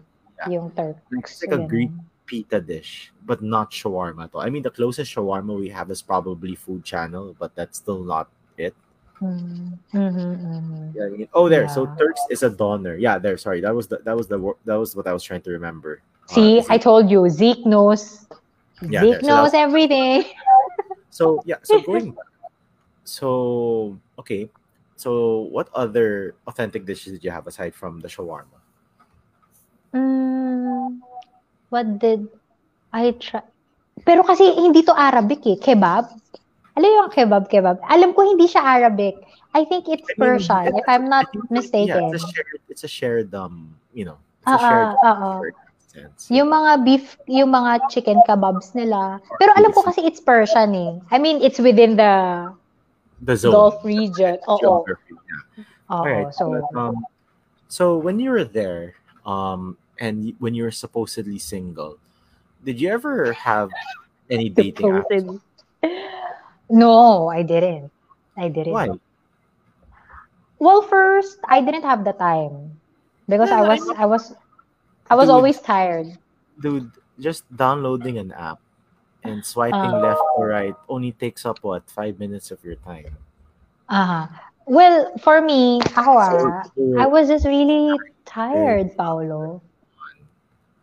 yung Turks. It's like a. Greek pita dish, but not shawarma all. I mean, the closest shawarma we have is probably Food Channel, but that's still not it. Mhm, mhm, mhm. Yeah, I mean, oh, there. So Turks is a doner. Yeah, there. Sorry, that was the that was the that was what I was trying to remember. Uh, See, is I told you, Zeke knows. Yeah, Zeke there. So knows was- everything. So yeah, so going back. So okay. So what other authentic dishes did you have aside from the shawarma? Mm, what did I try? Pero kasi hindi to Arabic eh. Kebab. Alam yung kebab, kebab. Alam ko hindi siya Arabic. I think it's Persian, if I'm not mistaken. Yeah, it's a shared it's a shared um, you know, it's a Ah, shared ah, oo. shared sense. Yung mga beef, yung mga chicken kebabs nila. Pero alam ko kasi it's Persian eh. I mean, it's within the The zone. Gulf region. Oo. Geography, yeah. Oo. Right. So, but, um, so when you were there, um, and when you were supposedly single, did you ever have any dating apps? No, I didn't. I didn't. Why? Well, first, I didn't have the time because Yeah, I I was know. I was I was Dude. always tired. Dude, just downloading an app and swiping Uh. left or right only takes up what five minutes of your time. Uh-huh. Well, for me, ako ah, So- I was just really tired, Paolo.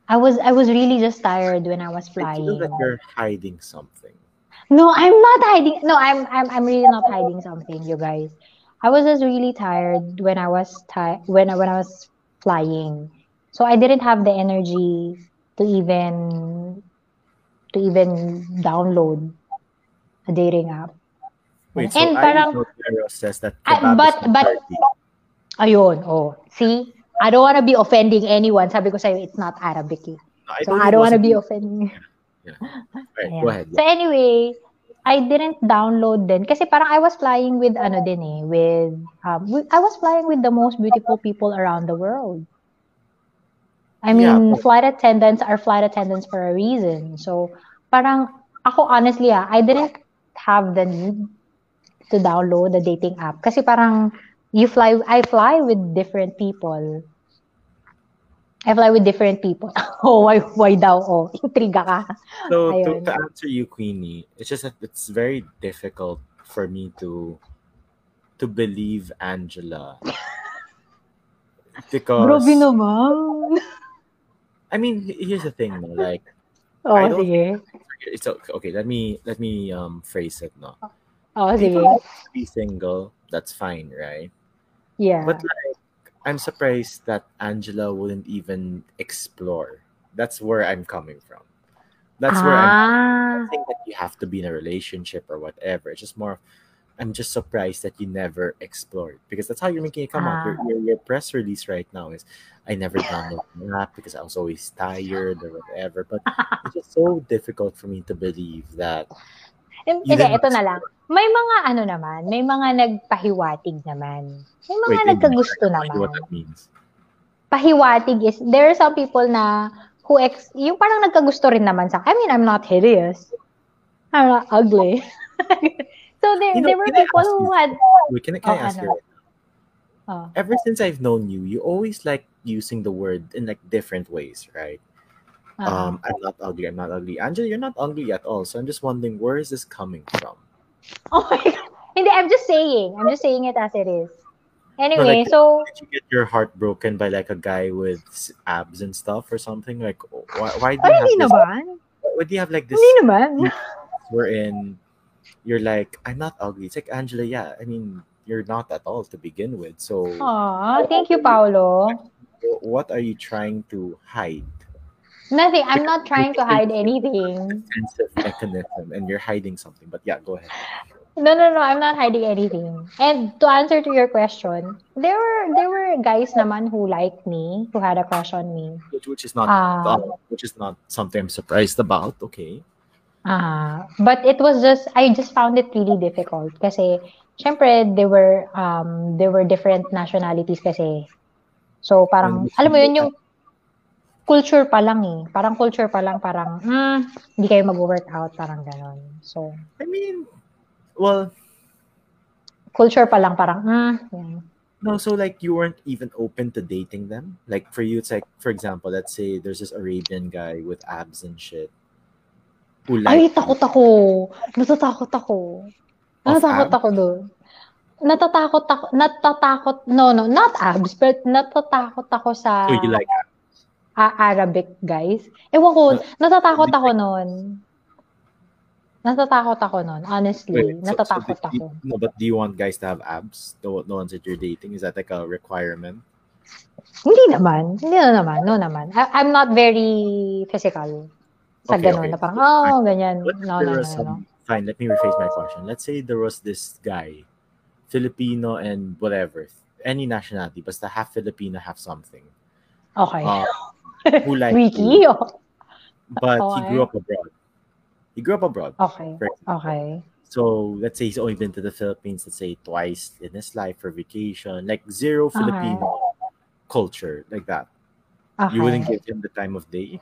I was I was really just tired when I was I feel flying. that you're hiding something. No, I'm not hiding. No, I'm I'm I'm really not hiding something, you guys. I was just really tired when I was ti- when I when I was flying. So I didn't have the energy to even to even download a dating app. Wait, And so parang- I Vero says that I- but- but-. Ayun, oh. See? I don't want to be offending anyone. Sabi ko sa'yo, it's not Arabic eh. I So I don't want to be offending. Right, Ayan. go ahead. So anyway, I didn't download din kasi parang I was flying with ano din eh, with um with, I was flying with the most beautiful people around the world. I Yeah, mean, but- flight attendants are flight attendants for a reason. So parang ako honestly ah, I didn't have the need to download the dating app kasi parang you fly I fly with different people. I fly with different people. [LAUGHS] oh, why, why daw? Oh, [LAUGHS] intriga ka. So to, to answer you, Queenie, it's just that it's very difficult for me to to believe Angela. [LAUGHS] Because Grabe naman. I mean, here's the thing, no? Like Oh, I don't- sige. it's okay. okay, Let me let me um phrase it, no. Oh, sige. People be single, that's fine, right? Yeah. But like, I'm surprised that Angela wouldn't even explore. That's where I'm coming from. That's where I'm Ah. not saying that you have to be in a relationship or whatever. It's just more of I'm just surprised that you never explored because that's how you're making it come out. Your, Ah. your, your press release right now is I never downloaded an app because I was always tired or whatever. But [LAUGHS] it's just so difficult for me to believe that Hindi, ito na lang. May mga ano naman, may mga nagpahiwatig naman. May mga wait, nagkagusto I know what naman. that means. Pahiwatig is, there are some people na who ex, yung parang nagkagusto rin naman sa, I mean, I'm not hideous. I'm not ugly. [LAUGHS] so there, You know, there were I people who you- had, Wait, can I, can I Oh, ask ano? you oh, ever since I've known you, you always like using the word in like different ways, right? Uh, Um, I'm not ugly. I'm not ugly. Angela, you're not ugly at all. So I'm just wondering where is this coming from? oh my God. [LAUGHS] Hindi, I'm just saying. I'm just saying it as it is. Anyway, like- so, Did you get your heart broken by like a guy with abs and stuff or something? Like, why, why do you have this? naman. Why do you have like this? Naman. [LAUGHS] Wherein you're like, I'm not ugly. It's like Angela. Yeah, I mean, you're not at all to begin with. So, Aw, thank you, Paolo. what are you trying to hide? Nothing. I'm not trying to hide anything. Defensive mechanism, and you're hiding something. But yeah, go ahead. No, no, no. I'm not hiding anything. And to answer to your question, there were there were guys naman who liked me, who had a crush on me. Which, which is not, uh, which is not something I'm surprised about. Okay. Ah, but it was just I just found it really difficult kasi syempre they were um there were different nationalities kasi. So parang alam mo yun yung culture pa lang eh. Parang culture pa lang parang hmm, hindi kayo mag-work out parang ganon. So I mean, well, culture pa lang parang hmm, yan. No, so like you weren't even open to dating them. Like for you, it's like for example, let's say there's this Arabian guy with abs and shit. Who Ay, like takot ako. Natatakot ako. Natatakot abs? ako doon. Natatakot ako. Natatakot. No, no. Not abs, but natatakot ako sa so you like a- Arabic guys. Ewan ko. No. Natatakot ako noon. Natatakot ako noon. Honestly. wait, so- so natatakot do you- ako. No, but do you want guys to have abs? The, the ones that you're dating is that like a requirement? Hindi naman. Hindi na naman. No naman. I- I'm not very physical. Sa Okay, ganun. okay. Na parang, oh, ganyan. What No, no, no, was no. some- Fine, let me rephrase my question. Let's say there was this guy, Filipino and whatever, any nationality, but the half Filipino, half something. Okay. Uh, who liked Wiki. you, oh. but he grew up abroad. He grew up abroad. Okay. Okay. So let's say he's only been to the Philippines, let's say twice in his life for vacation, like zero Okay. Filipino culture, like that. Okay. You wouldn't give him the time of day.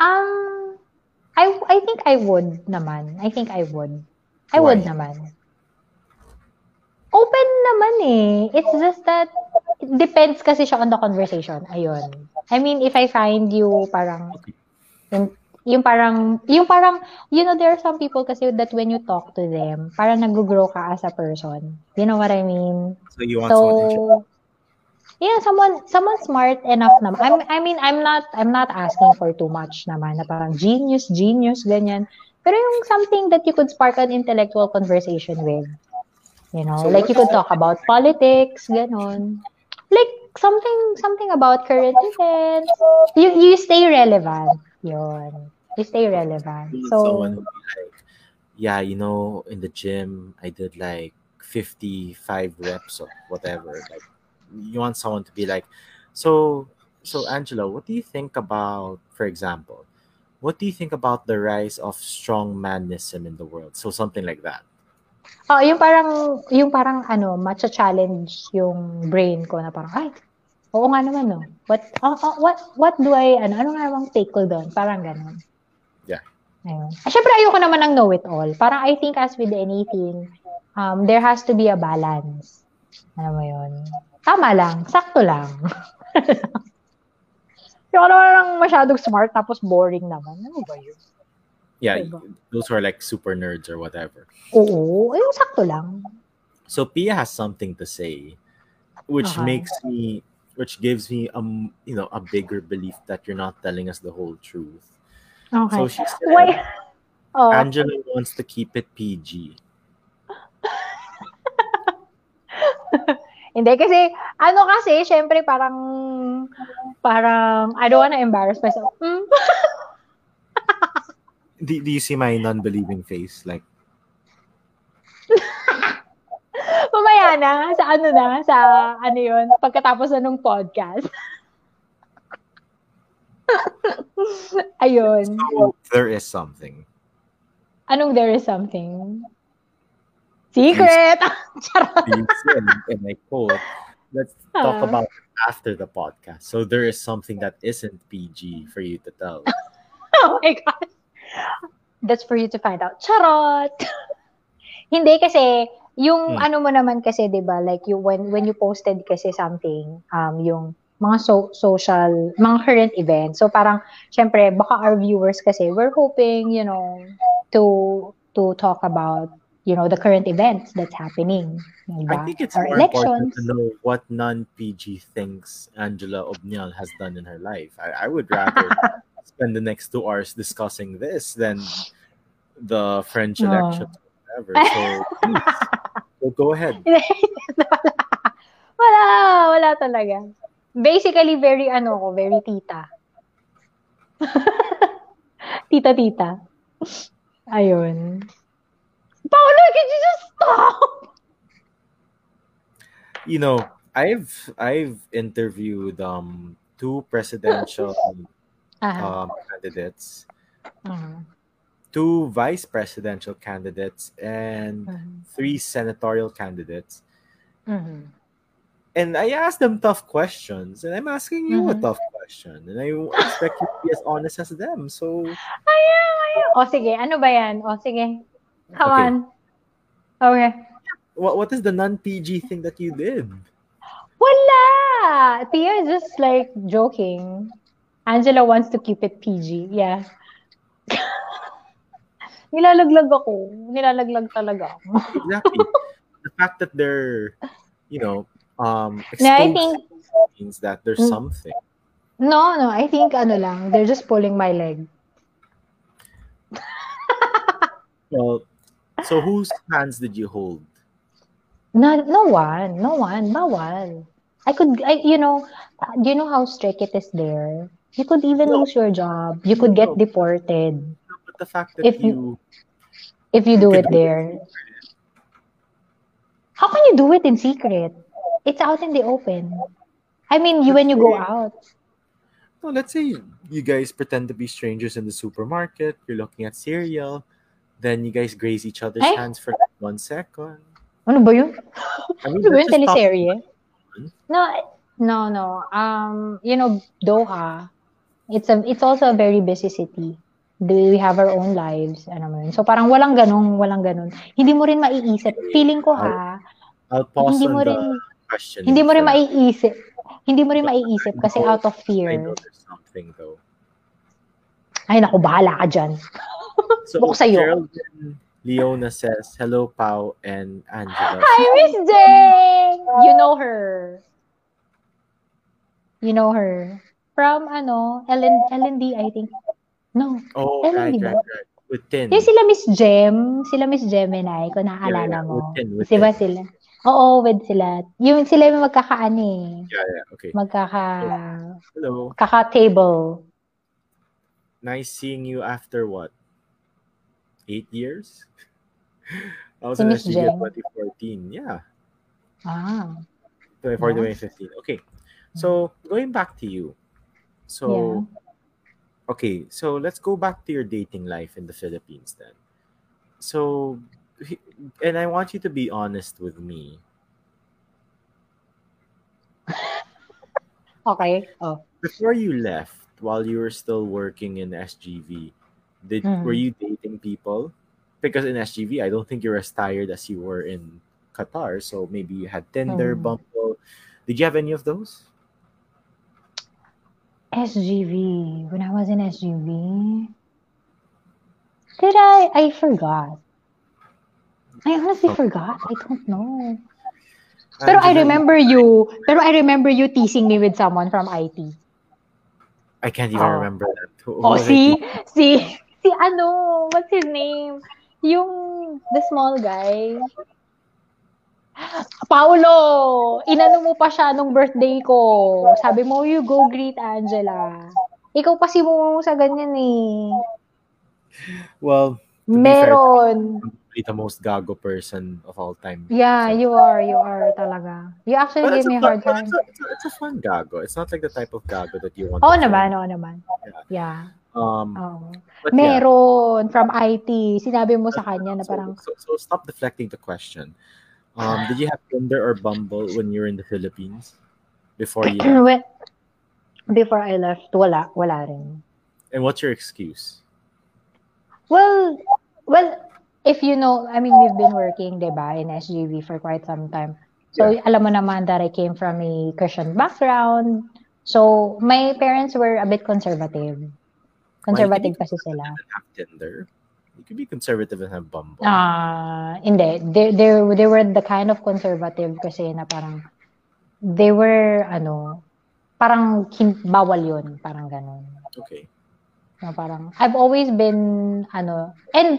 Um, I I think I would naman. I think I would. I Why? would naman. Open naman eh. It's just that depends kasi siya on the conversation. Ayun. I mean, if I find you parang yung, yung parang yung parang you know there are some people kasi that when you talk to them, parang nag-grow ka as a person. You know what I mean? So you want someone. So, yeah, someone someone smart enough naman. I'm, I mean, I'm not I'm not asking for too much naman na parang genius, genius, ganyan. Pero yung something that you could spark an intellectual conversation with. You know, So like you could talk about politics, ganon. Like something something about current events. You you stay relevant. Yun. You stay relevant. So, like, yeah, you know, in the gym, I did like 55 reps of whatever. Like, you want someone to be like, so, so Angela, what do you think about, for example, what do you think about the rise of strong manism in the world? So something like that. Oh, yung parang, yung parang ano, matcha-challenge yung brain ko na parang, ay, oo nga naman, no. What, oh, oh, what, what do I, ano, ano nga bang take ko doon? Parang ganun. Yeah. Ayun. Ah, Siyempre, ayoko naman ng know-it-all. Parang I think as with anything, um, there has to be a balance. Ano mo yun? Tama lang. Sakto lang. [LAUGHS] Yung naman lang masyadong smart tapos boring naman. Ano ba yun? Yeah, Diba? those who are like super nerds or whatever. Oo. Yung sakto lang. So Pia has something to say, which Okay. makes me, which gives me um, you know, a bigger belief that you're not telling us the whole truth. Okay. So she said, Why? Oh. Angela wants to keep it PG. [LAUGHS] Hindi kasi ano kasi syempre parang parang I don't wanna embarrass myself. Mm. [LAUGHS] Do, do you see my non-believing face? Like, [LAUGHS] Mamaya na, sa ano na, sa ano yun, pagkatapos na nung podcast. [LAUGHS] Ayun. so there is something. Anong there is something? Secret! And I quote, let's talk about it after the podcast. So there is something that isn't PG for you to tell. [LAUGHS] Oh my gosh. That's for you to find out. Charot! [LAUGHS] Hindi kasi, yung Hmm. ano mo naman kasi, di ba, like you, when, when you posted kasi something, um, yung mga so, social, mga current events. So parang, syempre, baka our viewers kasi, we're hoping, you know, to to talk about, you know, the current events that's happening. I Diba? think it's Or more important elections. to know what non-PG thinks Angela Obnial has done in her life. I, I would rather [LAUGHS] spend the next two hours discussing this than the French election Oh. whatever. So, please, so go ahead. [LAUGHS] wala, wala talaga. Basically, very ano ko, very tita. [LAUGHS] Tita-tita. Ayun. Paolo, can you just stop? You know, I've I've interviewed um two presidential [LAUGHS] Ah. um, candidates, Mhm. two vice presidential candidates, and Mhm. three senatorial candidates. Mhm. And I asked them tough questions, and I'm asking you a Mhm. tough question, and I expect you to be as honest as them. So, Ayaw, ayaw. O sige, ano ba yan? O sige. Come Okay. on. Okay. what what is the non-PG thing that you did? Wala! Pia is just like joking. Angela wants to keep it PG. Yeah. [LAUGHS] Nilalaglag ako. Nilalaglag talaga ako. Exactly. the fact that they're, you know, um, No, I think- means that there's Mm. something. No, no. I think ano lang. They're just pulling my leg. [LAUGHS] Well, so whose hands did you hold? No, no one. No one. Bawal. I could, I, you know, do you know how strict it is there? You could even No. lose your job. You could get No. deported But the fact that If you, if you do it there. How can you do it in secret? It's out in the open. I mean, you when you go out. no, let's say you guys pretend to be strangers in the supermarket. You're looking at cereal, then you guys graze each other's Eh? hands for one second. Ano ba yun? I mean, Ano ba that's yun? Teleserye? No, no, no. Um, you know, Doha, it's a it's also a very busy city. We have our own lives. Ano mo yun. So parang walang ganun, walang ganun. Hindi mo rin maiisip. Feeling ko ha, I'll pause hindi mo rin question. hindi mo rin for- maiisip. Hindi mo rin maiisip kasi out of I fear. know there's something though. Ay naku, bahala ka dyan. [LAUGHS] So Buko sa'yo. Geraldine Leona says, "Hello, Pau and Angela." [LAUGHS] Hi, Miss Jane! You know her. You know her. From ano, Ellen, Ellen D, I think. No. Oh, Ellen right, right, right. With Yung sila Miss Jem, sila Miss Gemini, kung naaalala Yeah, yeah, mo. with Tin, with Di ba Tin. sila? Oo, with sila. Yung sila yung magkakaano eh. Yeah, yeah. Okay. Magkaka... Hello. Kaka-table. Nice seeing you after what? Eight years? I was in Miss SGV 2014. Yeah. Ah. 2014, 2015. Okay. So, going back to you. So, okay. So, let's go back to your dating life in the Philippines then. So, and I want you to be honest with me. [LAUGHS] Okay. Oh. Before you left, while you were still working in SGV, did Mhm. were you dating people? Because in SGV, I don't think you're as tired as you were in Qatar. So maybe you had Tinder, Mhm. Bumble. Did you have any of those? SGV. When I was in SGV. Did I? I forgot. I honestly forgot. I don't know. Pero I remember you, pero I remember you teasing me with someone from IT. I can't even Oh. remember that. Who- Oh, see? dating? Si, si ano, what's his name? Yung, the small guy. Paulo! Inano mo pa siya nung birthday ko. Sabi mo, you go greet Angela. Ikaw pa si mo sa ganyan eh. Well, fair, Meron. I'm the most gago person of all time. Yeah, So- you are. You are talaga. You actually a, me a hard time. it's, a, it's, a, it's a fun gago. It's not like the type of gago that you want. Film. naman, oo naman. Yeah. Um, Oo. but yeah. Meron from IT. Sinabi mo sa kanya na So, parang, so, so stop deflecting the question. Um, did you have Tinder or Bumble when you were in the Philippines before you [CLEARS THROAT] left? before I left, wala, wala rin. And what's your excuse? Well, well, if you know, I mean, we've been working, di ba, in SGV for quite some time. So, alam mo naman that I came from a Christian background. So, my parents were a bit conservative. Conservative kasi sila. Have Tinder. You could be conservative and have Bumble. Ah, hindi. They, they, they were the kind of conservative kasi na parang, they were, ano, parang hin- bawal yun. Parang ganun. Okay. Na parang, I've always been, ano, and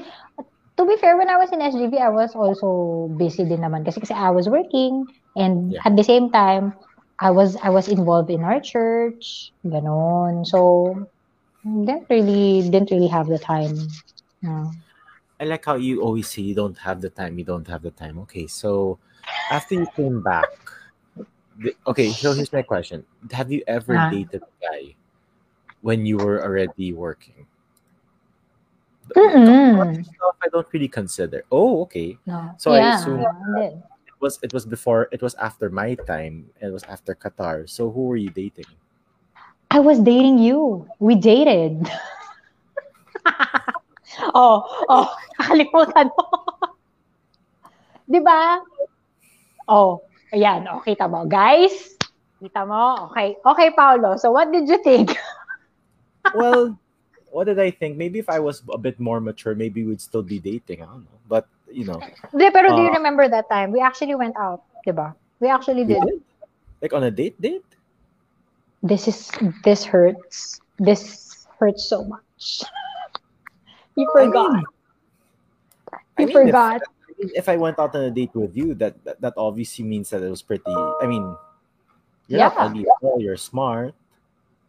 to be fair, when I was in SGV, I was also busy din naman kasi kasi I was working and Yeah. at the same time, I was I was involved in our church, ganon. So, didn't really didn't really have the time. No. I like how you always say you don't have the time. You don't have the time. Okay, so after you came back, the- okay. So here's my question: Have you ever dated a guy when you were already working? Mm-mm. Stuff I don't really consider. Oh, okay. No. So I yeah, assume- It was it was before it was after my time. It was after Qatar. So who were you dating? I was dating you. We dated. [LAUGHS] oh, oh, [LAUGHS] kakalimutan mo. [LAUGHS] Di ba? Oh, ayan. Oh, kita mo. Guys, kita mo. Okay. Okay, Paolo. So, what did you think? [LAUGHS] well, what did I think? Maybe if I was a bit more mature, maybe we'd still be dating. I don't know. But you know, Di, pero do you Ah. remember that time? We actually went out. Di ba? We actually we did. did? like on a date date. This is, this hurts. This hurts so much. You I forgot. mean, I you mean, forgot. If, I if I went out on a date with you, that that, that obviously means that it was pretty. I mean, you're not ugly at all. You're smart.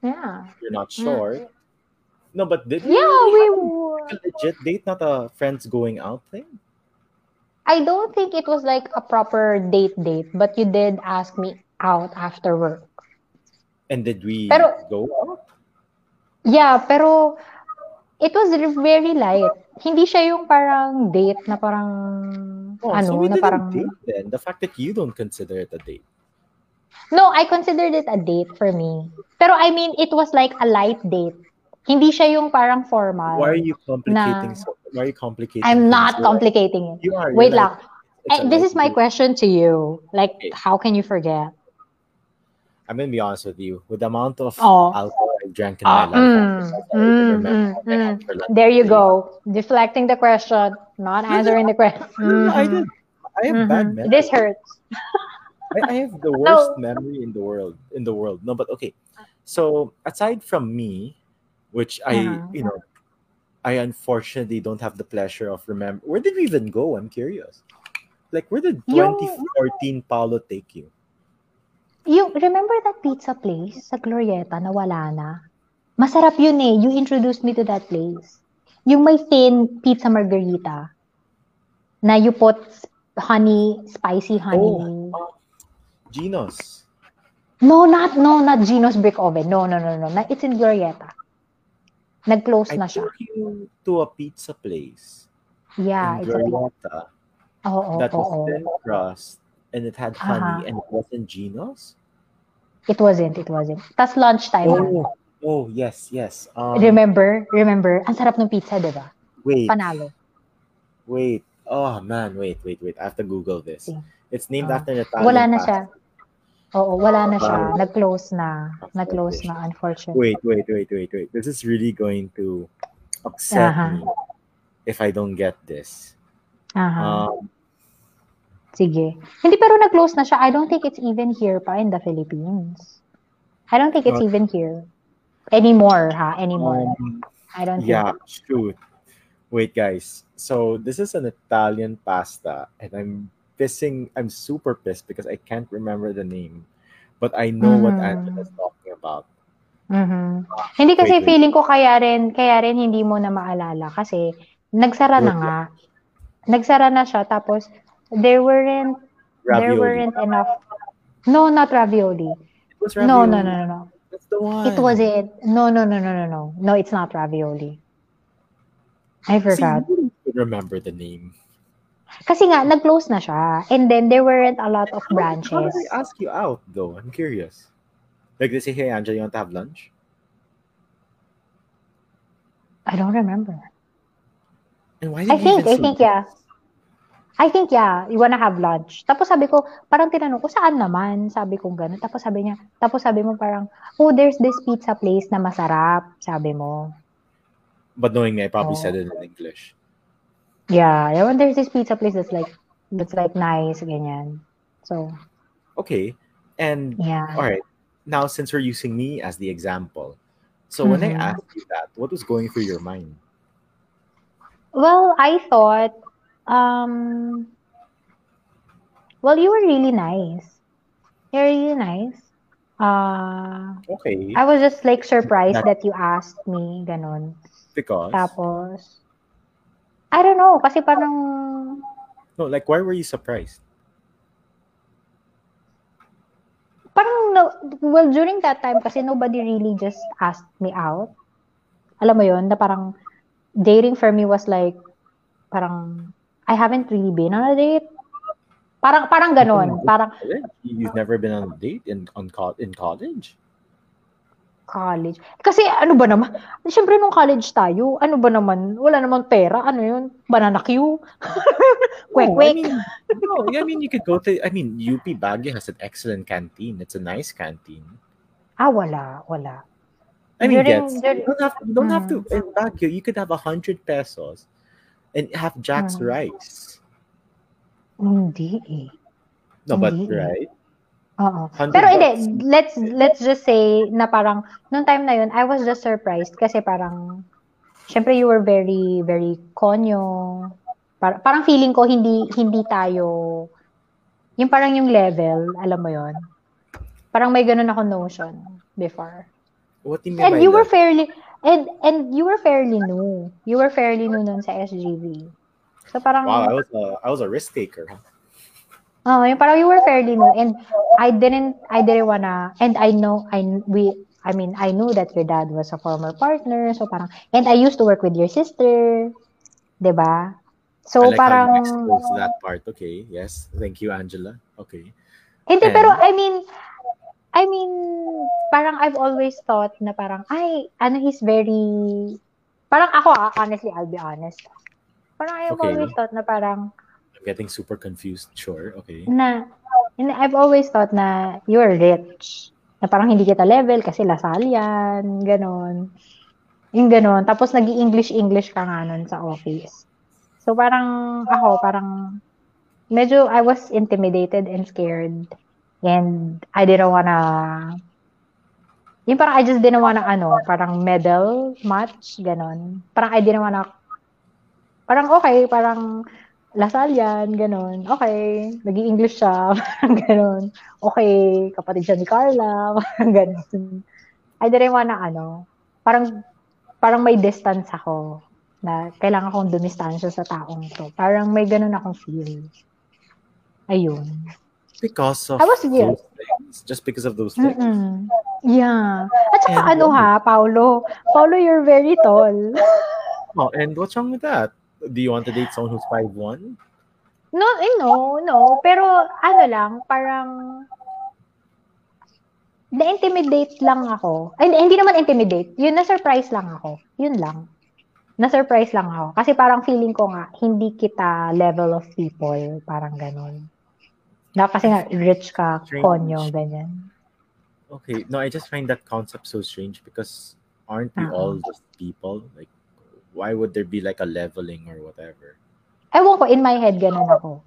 yeah. You're not Yeah. short. No, but did Yeah, really we a legit date, not a friends going out thing? I don't think it was like a proper date date, but you did ask me out after work. And did we Pero- go out? Yeah, pero it was very light. Hindi siya yung parang date na parang Oh, ano, so we na didn't parang date then. The fact that you don't consider it a date. No, I considered it a date for me. Pero I mean, it was like a light date. Hindi siya yung parang formal. Why are you complicating? Na- so, why are you complicating? I'm not complicating it. You are. Wait lang. like, Eh, this is my date. question to you. Like, how can you forget? I'm gonna be honest with you. With the amount of Oh. alcohol drank in my life, mm, mm, mm, what I had for lunch There you go. Deflecting the question, not answering the question. [LAUGHS] No, I did. I have bad Mhm. memory. This hurts. [LAUGHS] I, I have the worst memory in the world. In the world. No, but okay. So aside from me, which I, Uh-huh. you know, I unfortunately don't have the pleasure of remember. Where did we even go? I'm curious. Like, where did Yung- 2014 Paolo take you? You remember that pizza place sa Glorietta na wala na? Masarap yun eh. You introduced me to that place. Yung may thin pizza margarita na you put honey, spicy honey. Oh. Gino's. No, not no, not Gino's Brick Oven. No, no, no, no. It's in Glorietta. Nag-close I na siya. took you to a pizza place Yeah, in it's a Glorietta Oo, that was oo. thin crust and it had honey Uh-huh. and it wasn't Gino's. It wasn't, it wasn't. Tas lunchtime. Oh, oh yes, yes. Um, Remember? Remember? Ang sarap ng pizza, di ba? wait, Panalo. wait. Oh man, wait, wait, wait. I have to Google this. It's named Ah. after Natalia. Wala na siya. Oo, wala na siya. Ah. Nag-close na. Nag-close na, unfortunately. Wait, wait, wait, wait, wait. This is really going to upset Uh-huh. me if I don't get this. Aha. Um, Sige. Hindi, pero nag-close na siya. I don't think it's even here pa in the Philippines. I don't think it's Not- even here. Anymore, ha? Anymore. um, I don't yeah, think. shoot. Wait, guys. So this is an Italian pasta, and I'm pissing. I'm super pissed because I can't remember the name, but I know what Mhm. Angela's talking about. Mhm. Hindi kasi Wait, wait. feeling ko kaya rin kaya rin hindi mo na maalala kasi nagsara na nga. Nagsara na siya tapos there weren't there weren't enough. No, not ravioli. It was No, ravioli. no, no, no, no. That's the one. It wasn't. No, no, no, no, no, no. No, it's not ravioli. I See, forgot. you remember the name. Kasi nga, nag-close na siya. And then, there weren't a lot of branches. How did they ask you out though? I'm curious. Like they say, "Hey, Angela, you want to have lunch?" I don't remember. And why did I you think, I think, yeah. I think, yeah, you wanna have lunch. Tapos sabi ko, parang tinanong ko, saan naman? Sabi ko gano'n. Tapos sabi niya, tapos sabi mo parang, oh, there's this pizza place na masarap. Sabi mo. But knowing me, I probably Oh. said it in English. Yeah, yeah, there's this pizza place that's like, that's like nice, ganyan. So, Okay. And yeah. all right. Now, since we're using me as the example, so when I Mhm. asked you that, what was going through your mind? Well, I thought, um, well, you were really nice. You're really nice. Uh, Okay. I was just like surprised that you asked me, ganon. Because Tapos, I don't know, kasi parang, no, like why were you surprised? parang, no, well, during that time, kasi nobody really just asked me out. Alam mo yon na parang, dating for me was like, parang, I haven't really been on a date. Parang, parang ganon. Parang, You've never been on a date in on co- in college? college. Kasi ano ba naman? Siyempre nung college tayo, ano ba naman? Wala naman pera. Ano yun? Banana Q? [LAUGHS] Kwek No, I mean, no, I mean you could go to. I mean, UP Baguio has an excellent canteen. It's a nice canteen. Ah, wala. Wala. I mean, During- gets. during- you don't have, you don't have to Mm. in Baguio. You could have a hundred pesos and have Jack's Mm. rice. Hindi. No, but Hindi. right. Oo. 100 Pero hindi, let's let's just say na parang nung time na yun, I was just surprised kasi parang syempre you were very very konyo. Par- parang feeling ko hindi hindi tayo yung parang yung level, alam mo yon. Parang may ganun ako notion before. What do you mean And you were fairly and and you were fairly new. You were fairly new nun sa SGV. So parang Wow, I was a I was a risk taker. Oh, yung parang you were fairly new and I didn't I didn't wanna and I know I we I mean I knew that your dad was a former partner so parang and I used to work with your sister, 'di ba? So I like parang how you that part. Okay, yes, thank you, Angela. Okay, hindi And- pero I mean I mean parang I've always thought na parang ay ano he's very parang ako ah, honestly I'll be honest. Parang I've Okay. always thought na parang I'm getting super confused. Sure, okay. na and I've always thought na you're rich. Na parang hindi kita level kasi Lasal yan, ganon. Yung ganon. Tapos nag english english ka nga nun sa office. So parang ako, parang medyo I was intimidated and scared. And I didn't wanna yung parang I just didn't wanna ano, parang medal match, ganon. Parang I didn't wanna parang okay, parang Lasal yan, ganon. Okay, nag english siya, [LAUGHS] parang ganon. Okay, kapatid siya ni Carla, [LAUGHS] parang ganon. I didn't wanna ano, parang, parang may distance ako na kailangan kong dumistansya sa taong to. Parang may ganon akong feel. Ayun. Because of I was here. those things. Just because of those things. Mm-mm. Yeah. At saka And ano ha, Paulo? Paulo, you're very tall. [LAUGHS] Oh, and what's wrong with that? Do you want to date someone who's 5'1"? No, eh, no, no. Pero ano lang, parang na-intimidate lang ako. Ay, hindi naman intimidate. Yun, na-surprise lang ako. Yun lang. Na-surprise lang ako. Kasi parang feeling ko nga, hindi kita level of people. Parang ganon. Na, kasi nga, rich ka, Strange. konyo, ganyan. Okay, no, I just find that concept so strange because aren't we Uh-uh. all uh-huh. just people? Like, why would there be like a leveling or whatever? Ewan ko, in my head, ganon ako.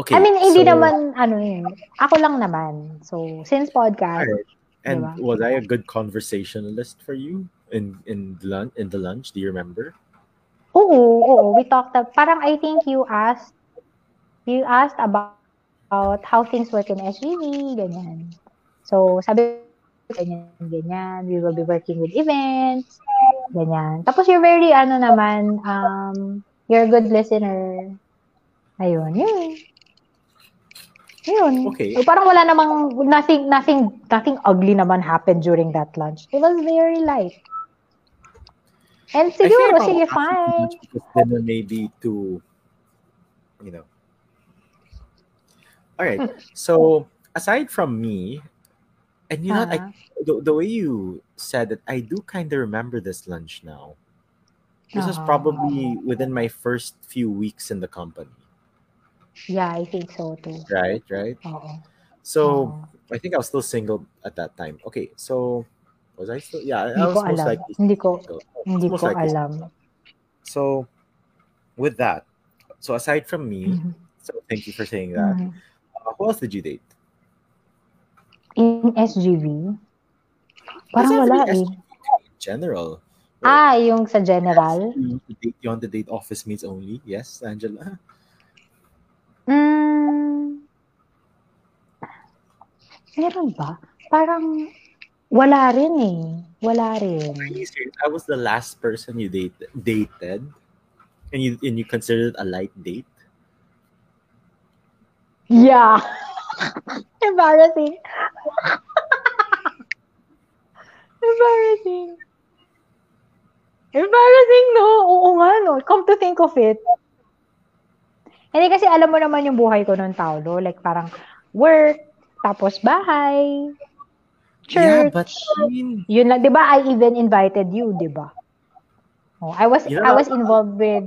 Okay, I mean, hindi so- naman, ano yun. Ako lang naman. So, since podcast, Alright. And Diba? was I a good conversationalist for you in in the lunch? In the lunch, do you remember? Oo, oo. We talked, parang I think you asked, you asked about, about how things work in SGV, ganyan. So, sabi ganyan, ganyan. We will be working with events, ganyan. Tapos you're very, ano naman, um, you're a good listener. Ayun, yun. Yun. Okay. So, parang wala namang, nothing, nothing, nothing ugly naman happened during that lunch. It was very light. And siguro, sige, fine. dinner may be too, you know. All right. [LAUGHS] So aside from me, and you know, what, I the, the way you said it, I do kind of remember this lunch now. This was ah. probably within my first few weeks in the company, yeah, I think so too. right? Right. Oo. So Oo. I think I was still single at that time. Okay, so was I still? Yeah, I was most alam. likely Hindi ko, single. hindi ko alam. So with that, so aside from me, Mhm. so thank you for saying that. Mhm. Who else did you date? In SGV? Parang to wala eh. In general. Well, Ah, yung sa general? want to date, you want to date office mates only? Yes, Angela. Mm, meron ba? Parang wala rin eh. Wala rin. I was the last person you date, dated, and you and you considered it a light date. Yeah. [LAUGHS] Embarrassing. [LAUGHS] Embarrassing. Embarrassing, no? Oo nga, no? Come to think of it. Hindi kasi alam mo naman yung buhay ko noon, Paolo. Like, parang work, tapos bahay, Yeah, church. but I mean, Yun lang, 'di ba? I even invited you, 'di ba? Oh, I was You I was involved with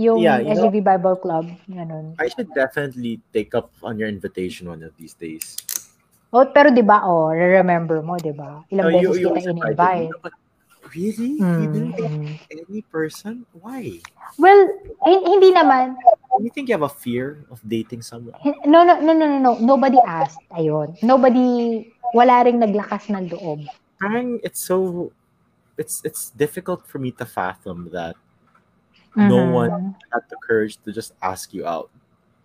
yung Yeah, you know- Bible Club, ganun. I should definitely take up on your invitation one of these days. Oh, pero 'di ba? Oh, remember mo, 'di ba? Ilang Oh, beses kita invited me. in-invite. No, really, you didn't date Mm. any person? Why? Well, hin- hindi naman. Do you think you have a fear of dating someone? No, no, no, no, no, no. Nobody asked. Ayun. Nobody, wala ring naglakas ng loob. Parang it's so, it's it's difficult for me to fathom that no Mhm. one had the courage to just ask you out.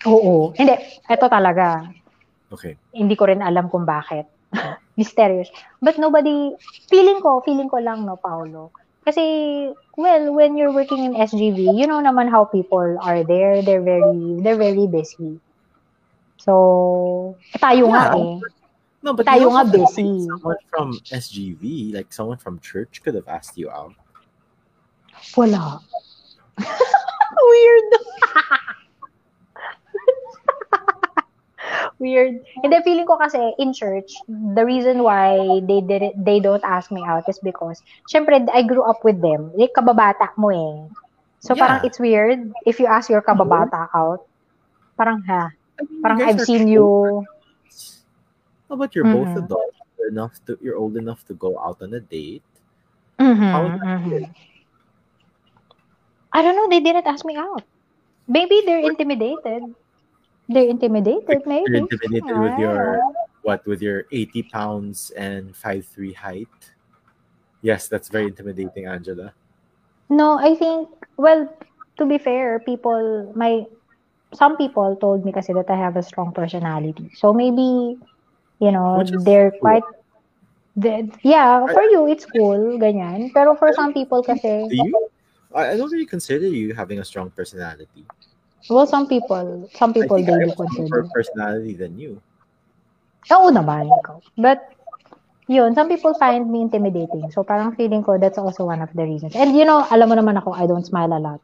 Oo. Hindi. Ito talaga. Okay. Hindi ko rin alam kung bakit. [LAUGHS] Mysterious. But nobody, feeling ko, feeling ko lang, no, Paolo. Kasi, well, when you're working in SGV, you know naman how people are there. They're very, they're very busy. So, tayo nga Yeah. eh. No, but Tayo nga busy. Someone from SGV, like someone from church, could have asked you out. Wala. Weird. Weird. Hindi, feeling ko kasi in church, the reason why they did it, they don't ask me out is because, syempre, I grew up with them. Like, kababata mo eh. So, parang it's weird if you ask your kababata out. Parang, ha? Parang I've seen both you. How about you're both Mhm. adults? Enough to you're old enough to go out on a date. Mhm, How would that mhm. feel? I don't know, they didn't ask me out. Maybe they're intimidated. They're intimidated, maybe. You're intimidated with your what with your 80 pounds and five three height. Yes, that's very intimidating, Angela. No, I think, well, to be fair, people, my, some people told me kasi that I have a strong personality. So maybe, you know, they're cool. quite, the- yeah, for you, it's cool, ganyan. Pero for some people kasi, Do you? I I don't really consider you having a strong personality. well, some people, some I people, think they I do have a consider. stronger personality than you. Oo naman. But, yun, some people find me intimidating. So, parang feeling ko, that's also one of the reasons. And, you know, alam mo naman ako, I don't smile a lot.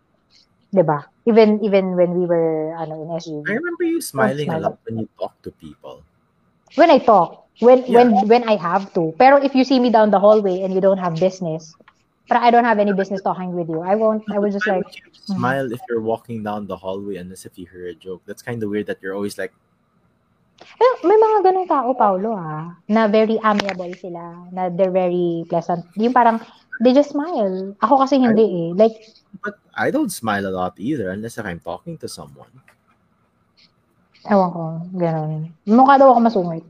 'Di ba? Even, even when we were, ano, in SGV. I remember you smiling a lot when you talk to people. When I talk, when, Yeah. when, when I have to. Pero if you see me down the hallway and you don't have business, but I don't have any business talking with you, I won't, I would just like, you smile if you're walking down the hallway unless if you hear a joke. That's kind of weird that you're always like, Eh, may mga ganong tao, Paolo, ah, na very amiable sila, na they're very pleasant. Yung parang, they just smile. Ako kasi hindi eh. Like, but I don't smile a lot either unless if I'm talking to someone. ewan ko, ganon. Mukha daw ako masungit.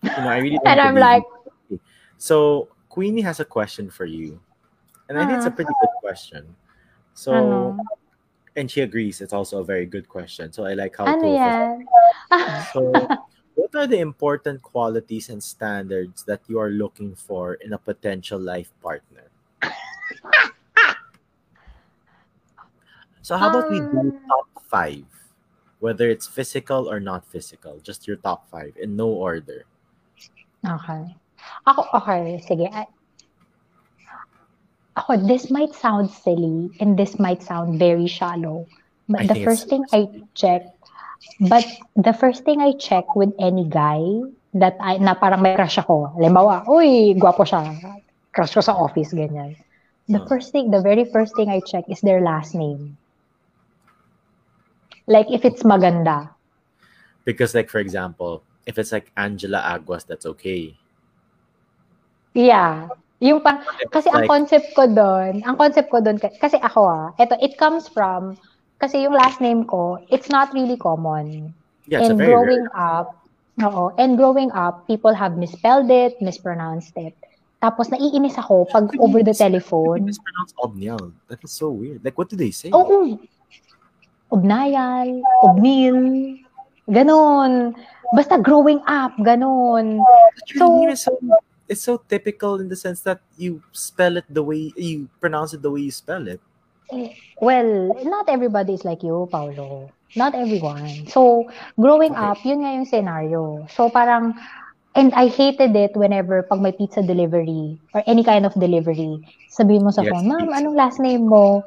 You know, I really [LAUGHS] and I'm like. So Queenie has a question for you. And I think it's a Ah. pretty good question. So ano? and she agrees it's also a very good question. So I like how Ano yan? So, [LAUGHS] what are the important qualities and standards that you are looking for in a potential life partner? so how about we do Um, top five, whether it's physical or not physical, just your top five in no order. Okay. Ako, okay, sige. I- Ako, this might sound silly and this might sound very shallow. But I the first thing I check, but the first thing I check with any guy that I, na parang may crush ako, halimbawa, uy, gwapo siya, crush ko sa office, ganyan. The Ah. first thing, the very first thing I check is their last name. Like, if it's maganda. because, like for example, if it's like Angela Aguas, that's okay. Yeah. Yung pang, kasi it's ang like, concept ko doon, ang concept ko doon, kasi ako ah, eto, it comes from, kasi yung last name ko, it's not really common. yeah, and growing rare. up, oo, and growing up, people have misspelled it, mispronounced it. Tapos naiinis ako pag over the telephone. mispronounce Obniel? That is so weird. Like, what do they say? Oo. Obnayal, Obnil, ganon. Basta growing up, ganon. So it's so typical in the sense that you spell it the way you pronounce it the way you spell it. Well, not everybody is like you, Paolo. Not everyone. So, growing Okay. up, yun nga yung scenario. So, parang, and I hated it whenever pag may pizza delivery or any kind of delivery, sabihin mo sa Yes, phone, Ma'am, anong last name mo?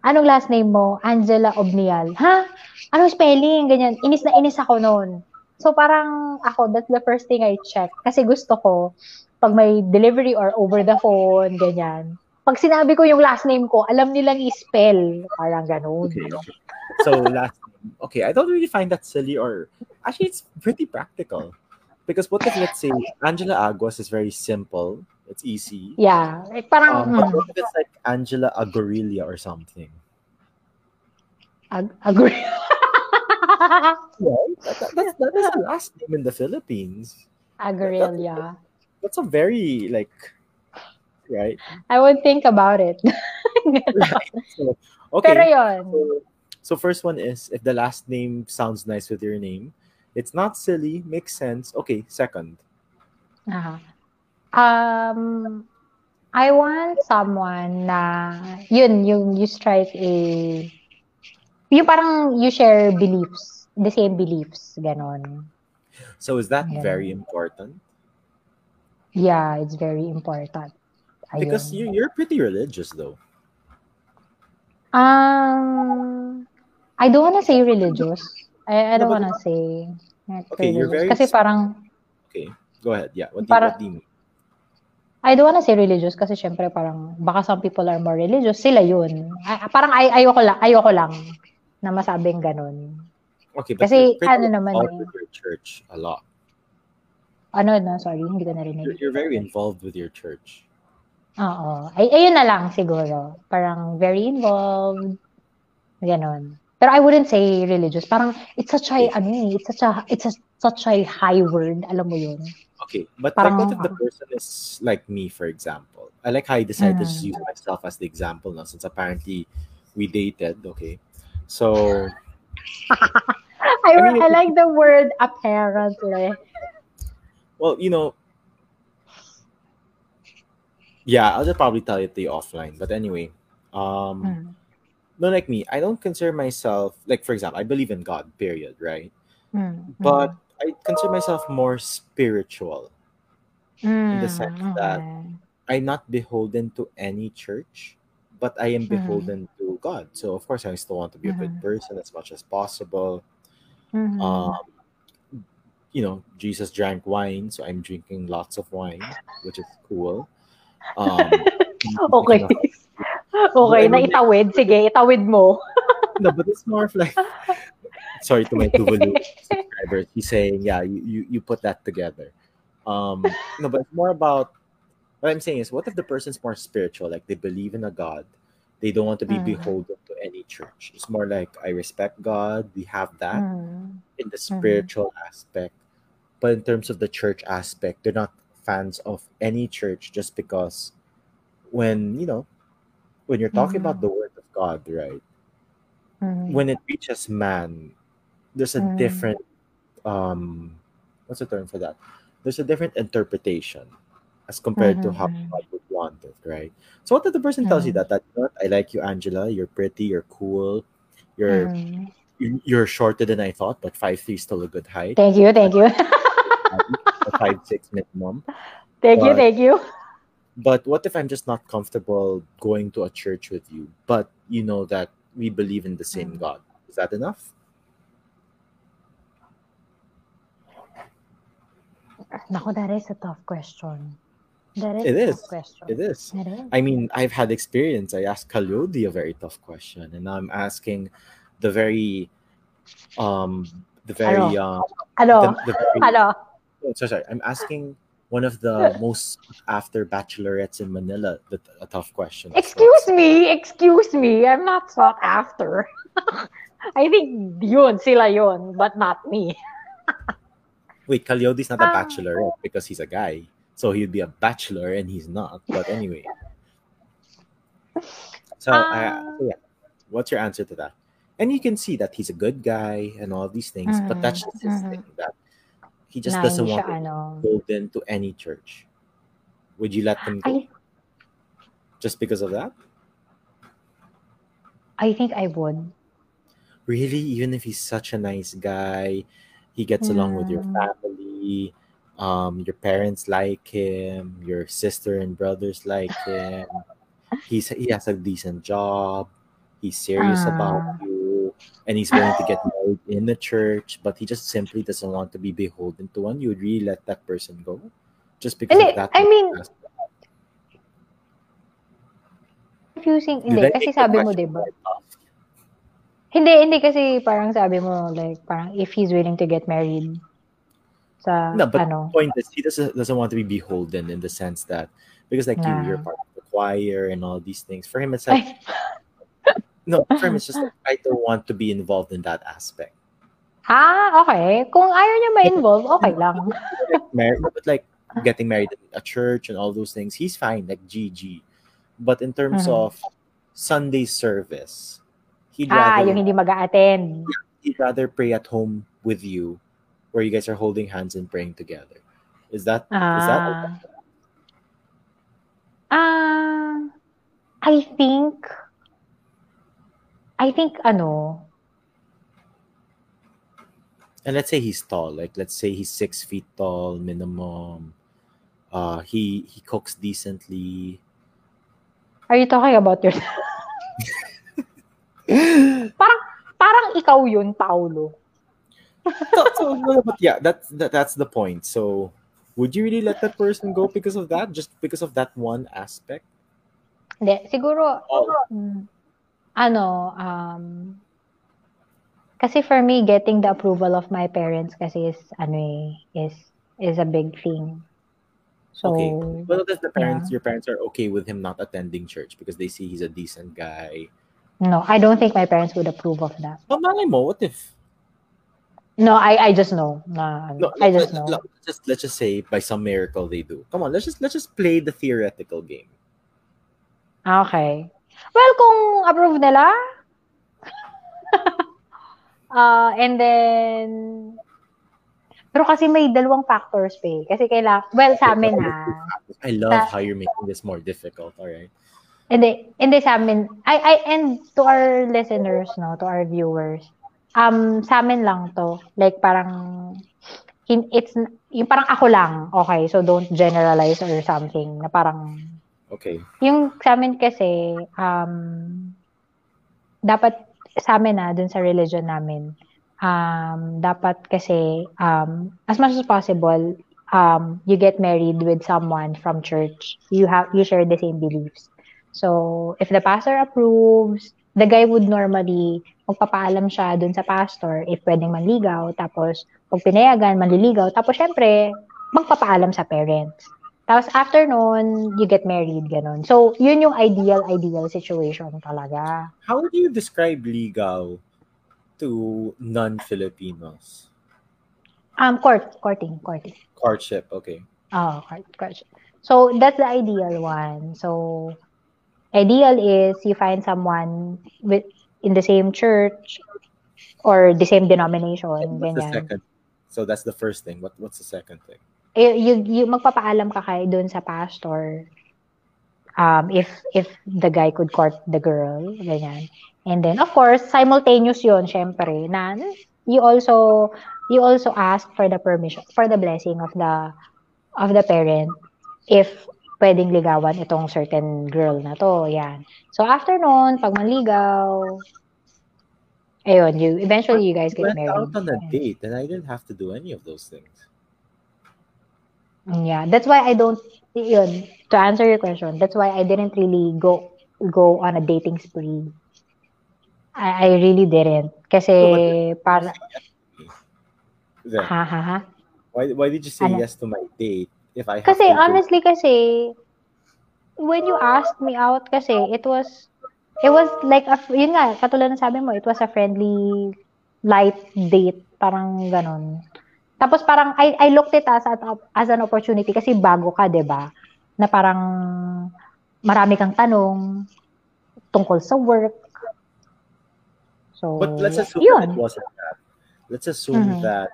Anong last name mo? Angela Obnial. Ha? Anong spelling? Ganyan. Inis na inis ako noon. So, parang ako, that's the first thing I check. Kasi gusto ko, pag may delivery or over the phone, ganyan, pag sinabi ko yung last name ko, alam nilang i-spell. Parang ganun. Okay. okay. So last okay, I don't really find that silly or actually it's pretty practical. Because what if let's say Angela Aguas is very simple, it's easy. Yeah. Eh, parang, Um, but mm, what if it's like Angela Agorilia or something? ag- agree. [LAUGHS] Right? That, that, that's, that is a last name in the Philippines. Agrelia. That's a very like right. I would think about it. right. [LAUGHS] [LAUGHS] So, okay. Pero yun. So, so first one is if the last name sounds nice with your name, it's not silly, makes sense. Okay, second. Aha. Um, I want someone na, yun, yung you strike a, yung parang you share beliefs, the same beliefs, ganon. So is that Yeah. very important? Yeah, it's very important. Because Ayun. you you're pretty religious though. Um, I don't wanna say religious. I, I don't No, but- wanna say not Okay, you're very Kasi parang, Okay, go ahead. Yeah. What do Para- what do you mean? I don't wanna say religious kasi syempre parang baka some people are more religious. Sila yun. Ay, parang ay, ayoko lang, ayoko lang na masabing ganun. Okay, but Kasi you're pretty ano naman involved eh. church a lot. Ano na, sorry, hindi ko You're, narinig. you're very involved with your church. Oo. Ay, ayun na lang siguro. Parang very involved. Ganon. Pero I wouldn't say religious. Parang it's such a, ano eh, it's such a, it's a, such a high word. Alam mo yun? Okay, but Parang- like what if the person is like me, for example? I like how I decided to just Mm. use myself as the example now, since apparently we dated. Okay, so [LAUGHS] I, I like the word apparently. Well, you know, yeah, I'll just probably tell it to you offline. But anyway, um, Mm. no, like me, I don't consider myself like, for example, I believe in God. Period. Right. Mm. But I consider myself more spiritual. mm. the sense that- I'm not beholden to any church, but I am Mhm. beholden to God. So of course, I still want to be a good Mhm. person as much as possible. Mhm. Um, you know, Jesus drank wine, so I'm drinking lots of wine, which is cool. Um, [LAUGHS] okay. okay, I mean, naitawid. Sige, itawid mo. [LAUGHS] no, but it's more of like, sorry to my Tuvalu [LAUGHS] subscribers. He's saying, yeah, you, you you put that together. Um, no, but it's more about what I'm saying is, what if the person's more spiritual, like they believe in a God, they don't want to be Mm. beholden to any church. It's more like I respect God. We have that Mm. in the spiritual aspect, but in terms of the church aspect, they're not fans of any church just because when you know when you're talking Mhm. about the word of God, right? Mhm. when it reaches man, there's a Mm. different um what's the term for that? There's a different interpretation as compared to how Mhm. God would want it, right? So what if the person tells you Mhm. that that you know I like you, Angela, you're pretty, you're cool, you're you- you're shorter than I thought, but five three is still a good height, Thank you, thank you. [LAUGHS] five six minimum. thank you, But thank you. but what if I'm just not comfortable going to a church with you, but you know that we believe in the same Mm. God? Is that enough? Naku, that is a tough question. That is It a is. tough question. It is. It is. I mean, I've had experience. I asked Kalyodi a very tough question, and now I'm asking the very, um, the very, uh, hello the, the very. Ano? oh, sorry, sorry. I'm asking one of the most after bachelorettes in Manila the, a tough question. Excuse me, excuse me. I'm not sought after. [LAUGHS] I think yun, sila yun, but not me. [LAUGHS] Wait, Kalyodi's not a Ah. bachelorette because he's a guy, so he'd be a bachelor, and he's not. But anyway. So, I, Ah. so yeah, what's your answer to that? And you can see that he's a good guy and all these things, but that's Mhm, just his mhm. thing that he just doesn't want siya, to ano. go into any church. Would you let him go I, just because of that? I think I would. Really, even if he's such a nice guy, he gets along with your Mm. family, um, your parents like him, your sister and brothers like him. He's he has a decent job. He's serious Ah. about you, and he's willing to get married in the church. But he just simply doesn't want to be beholden to one. You would really let that person go, just because of that. I mean, aspect? confusing. Did Hindi, I kasi sabi mo, di ba? Hindi, hindi kasi parang sabi mo, like, parang if he's willing to get married sa, No, but ano, the point is he doesn't doesn't want to be beholden in the sense that because like you, you're part of the choir and all these things. For him, it's like [LAUGHS] no. Him, it's just like I don't want to be involved in that aspect. ah, okay. Kung ayaw niya ma-involve, okay lang. Like mar- but like getting married in a church and all those things, he's fine. Like GG. But in terms Mhm. of Sunday service, he'd Ah, rather yung hindi mag attend he'd rather pray at home with you, where you guys are holding hands and praying together. Is that is that Ah. Ah, I think, I think, ano, and let's say he's tall like let's say he's six feet tall minimum. Uh he he cooks decently. Are you talking about your, [LAUGHS] parang, parang ikaw yun, Paolo. so, so, no, but yeah that's that, that's the point. So would you really let that person go because of that? Just because of that one aspect? Hindi, siguro, oh. mm, ano, um, kasi for me, getting the approval of my parents kasi is, ano eh, is, is a big thing. So, okay well if the parents yeah. your parents are okay with him not attending church because they see he's a decent guy no, I don't think my parents would approve of that. but malay mo what if No, I, I just know. No, I just know. let's just let's just say by some miracle they do come on let's just let's just play the theoretical game Ah, Okay. Well, kung approve nila, uh, [LAUGHS] and then, pero kasi may dalawang factors pa eh. Kasi kailangan, well, sa amin ha, I love Sa- how you're making this more difficult. All right. Hindi, hindi sa amin. I, I, and to our listeners, no, to our viewers, um, sa amin lang to. Like, parang, hin- it's, yung parang ako lang, okay, so don't generalize or something, na parang, Okay. yung sa amin kasi, um, dapat, sa amin na, dun sa religion namin, um, dapat kasi, um, as much as possible, um, you get married with someone from church. You have, you share the same beliefs. So, if the pastor approves, the guy would normally, magpapaalam siya dun sa pastor if pwedeng manligaw. Tapos, pag pinayagan, manliligaw. Tapos, syempre, magpapaalam sa parents. Tapos, after nun, you get married, ganun. So, yun yung ideal, ideal situation talaga. How would you describe ligaw to non-Filipinos? Um, court, courting, courting. Courtship. Okay. Oh, court, courtship. So, that's the ideal one. So, ideal is you find someone with in the same church or the same denomination, what's the second So that's the first thing. What what's the second thing? Eh, you, you magpapaalam ka kay doon sa pastor. Um if if the guy could court the girl ganyan. And then of course simultaneous yon syempre na you also you also ask for the permission for the blessing of the of the parent if pwedeng ligawan itong certain girl na to yan. So after noon pag manligaw ayun you eventually you guys get went married. out on a date and I didn't have to do any of those things. Yeah, that's why I don't yun, to answer your question, that's why I didn't really go go on a dating spree. I, I really didn't. Kasi para Then, ha ha ha. why why did you say Ano? yes to my date if I Kasi to go- honestly kasi when you asked me out kasi it was it was like a yun nga katulad ng sabi mo it was a friendly light date parang ganon. Tapos parang I I looked it as as an opportunity kasi bago ka, 'di ba? Na parang marami kang tanong tungkol sa work. So, But let's assume yun. that it wasn't that. Let's assume Mhm. that,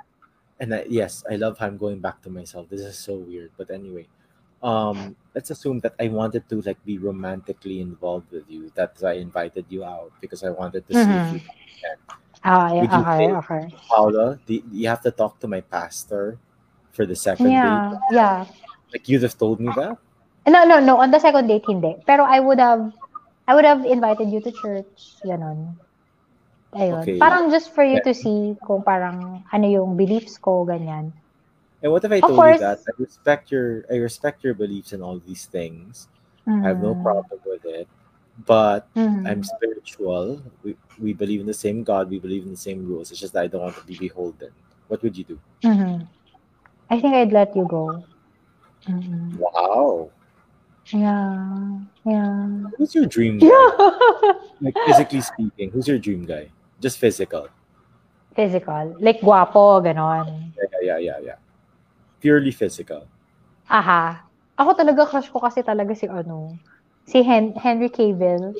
and I, yes, I love how I'm going back to myself. This is so weird, but anyway, um, let's assume that I wanted to like be romantically involved with you. That's why I invited you out because I wanted to see if Mhm. you yeah, Would you okay, say- okay. Paula, do, you have to talk to my pastor for the second Yeah, date. yeah. Like you'd have told me that. No, no, no. On the second date, hindi. Pero I would have, I would have invited you to church. Ganon. Ayun. Okay. Parang just for you Yeah. to see kung parang ano yung beliefs ko, ganyan. And what if I told course. you that I respect your I respect your beliefs in all these things. I have no Mhm. problem with it. But Mhm. I'm spiritual. We we believe in the same God. We believe in the same rules. It's just that I don't want to be beholden. What would you do? Mhm. I think I'd let you go. Mhm. Wow. Yeah. Yeah. Who's your dream [LAUGHS] guy? Yeah. Like physically speaking, who's your dream guy? Just physical. Physical. Like, guwapo, ganon. Yeah, yeah, yeah, yeah, yeah. Purely physical. Aha. Ako talaga, crush ko kasi talaga si ano, si Hen- Henry Cavill.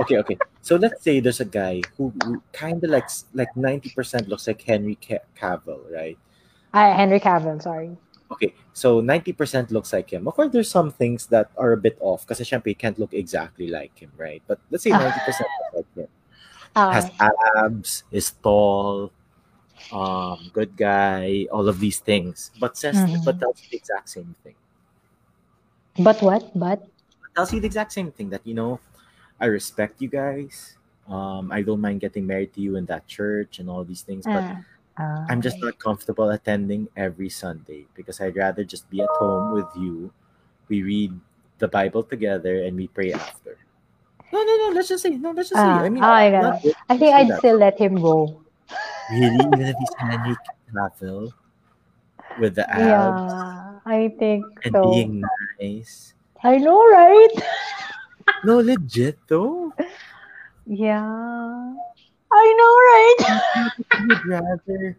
Okay, okay. So let's say there's a guy who, kind of like like ninety percent looks like Henry Cavill, right? Ah, Henry Cavill, sorry. Okay, so 90% looks like him. Of course, there's some things that are a bit off because syempre, he can't look exactly like him, right? But let's say 90% looks like him. Ah, Has abs, is tall, um, good guy, all of these things. But says, Mhm. but you the exact same thing. but what? But? Tells you the exact same thing that, you know, I respect you guys. Um, I don't mind getting married to you in that church and all these things, but Ah, ah, I'm just not comfortable attending every Sunday because I'd rather just be at home with you. We read the Bible together and we pray after. No, no, no. Let's just say no. Let's just Ah, say. I mean, oh my God. I think I'd that. still let him go. really even if he's Henry Cavill with the abs Yeah, I think and so. being nice. I know, right? [LAUGHS] No, legit though. Yeah. I know, right? You would rather.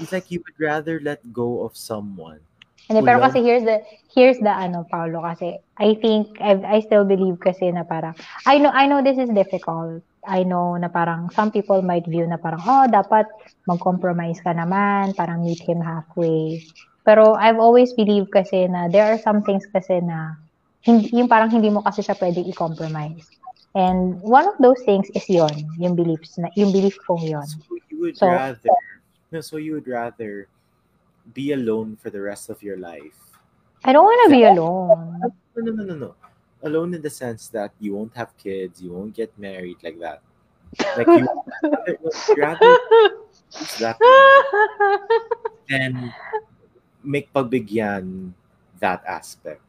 It's like you would rather let go of someone. Hindi, pero kasi here's the here's the ano Paulo kasi I think I I still believe kasi na parang I know I know this is difficult. I know na parang some people might view na parang oh dapat mag-compromise ka naman, parang meet him halfway. Pero I've always believed kasi na there are some things kasi na yung parang hindi mo kasi siya pwede i-compromise. And one of those things is yon, yung beliefs na yung belief kong yon. So you would So- rather no, so you would rather be alone for the rest of your life. I don't want to be alone. No, no, no, no, no. Alone in the sense that you won't have kids, you won't get married like that. Like you would rather choose [LAUGHS] that than make pagbigyan that aspect.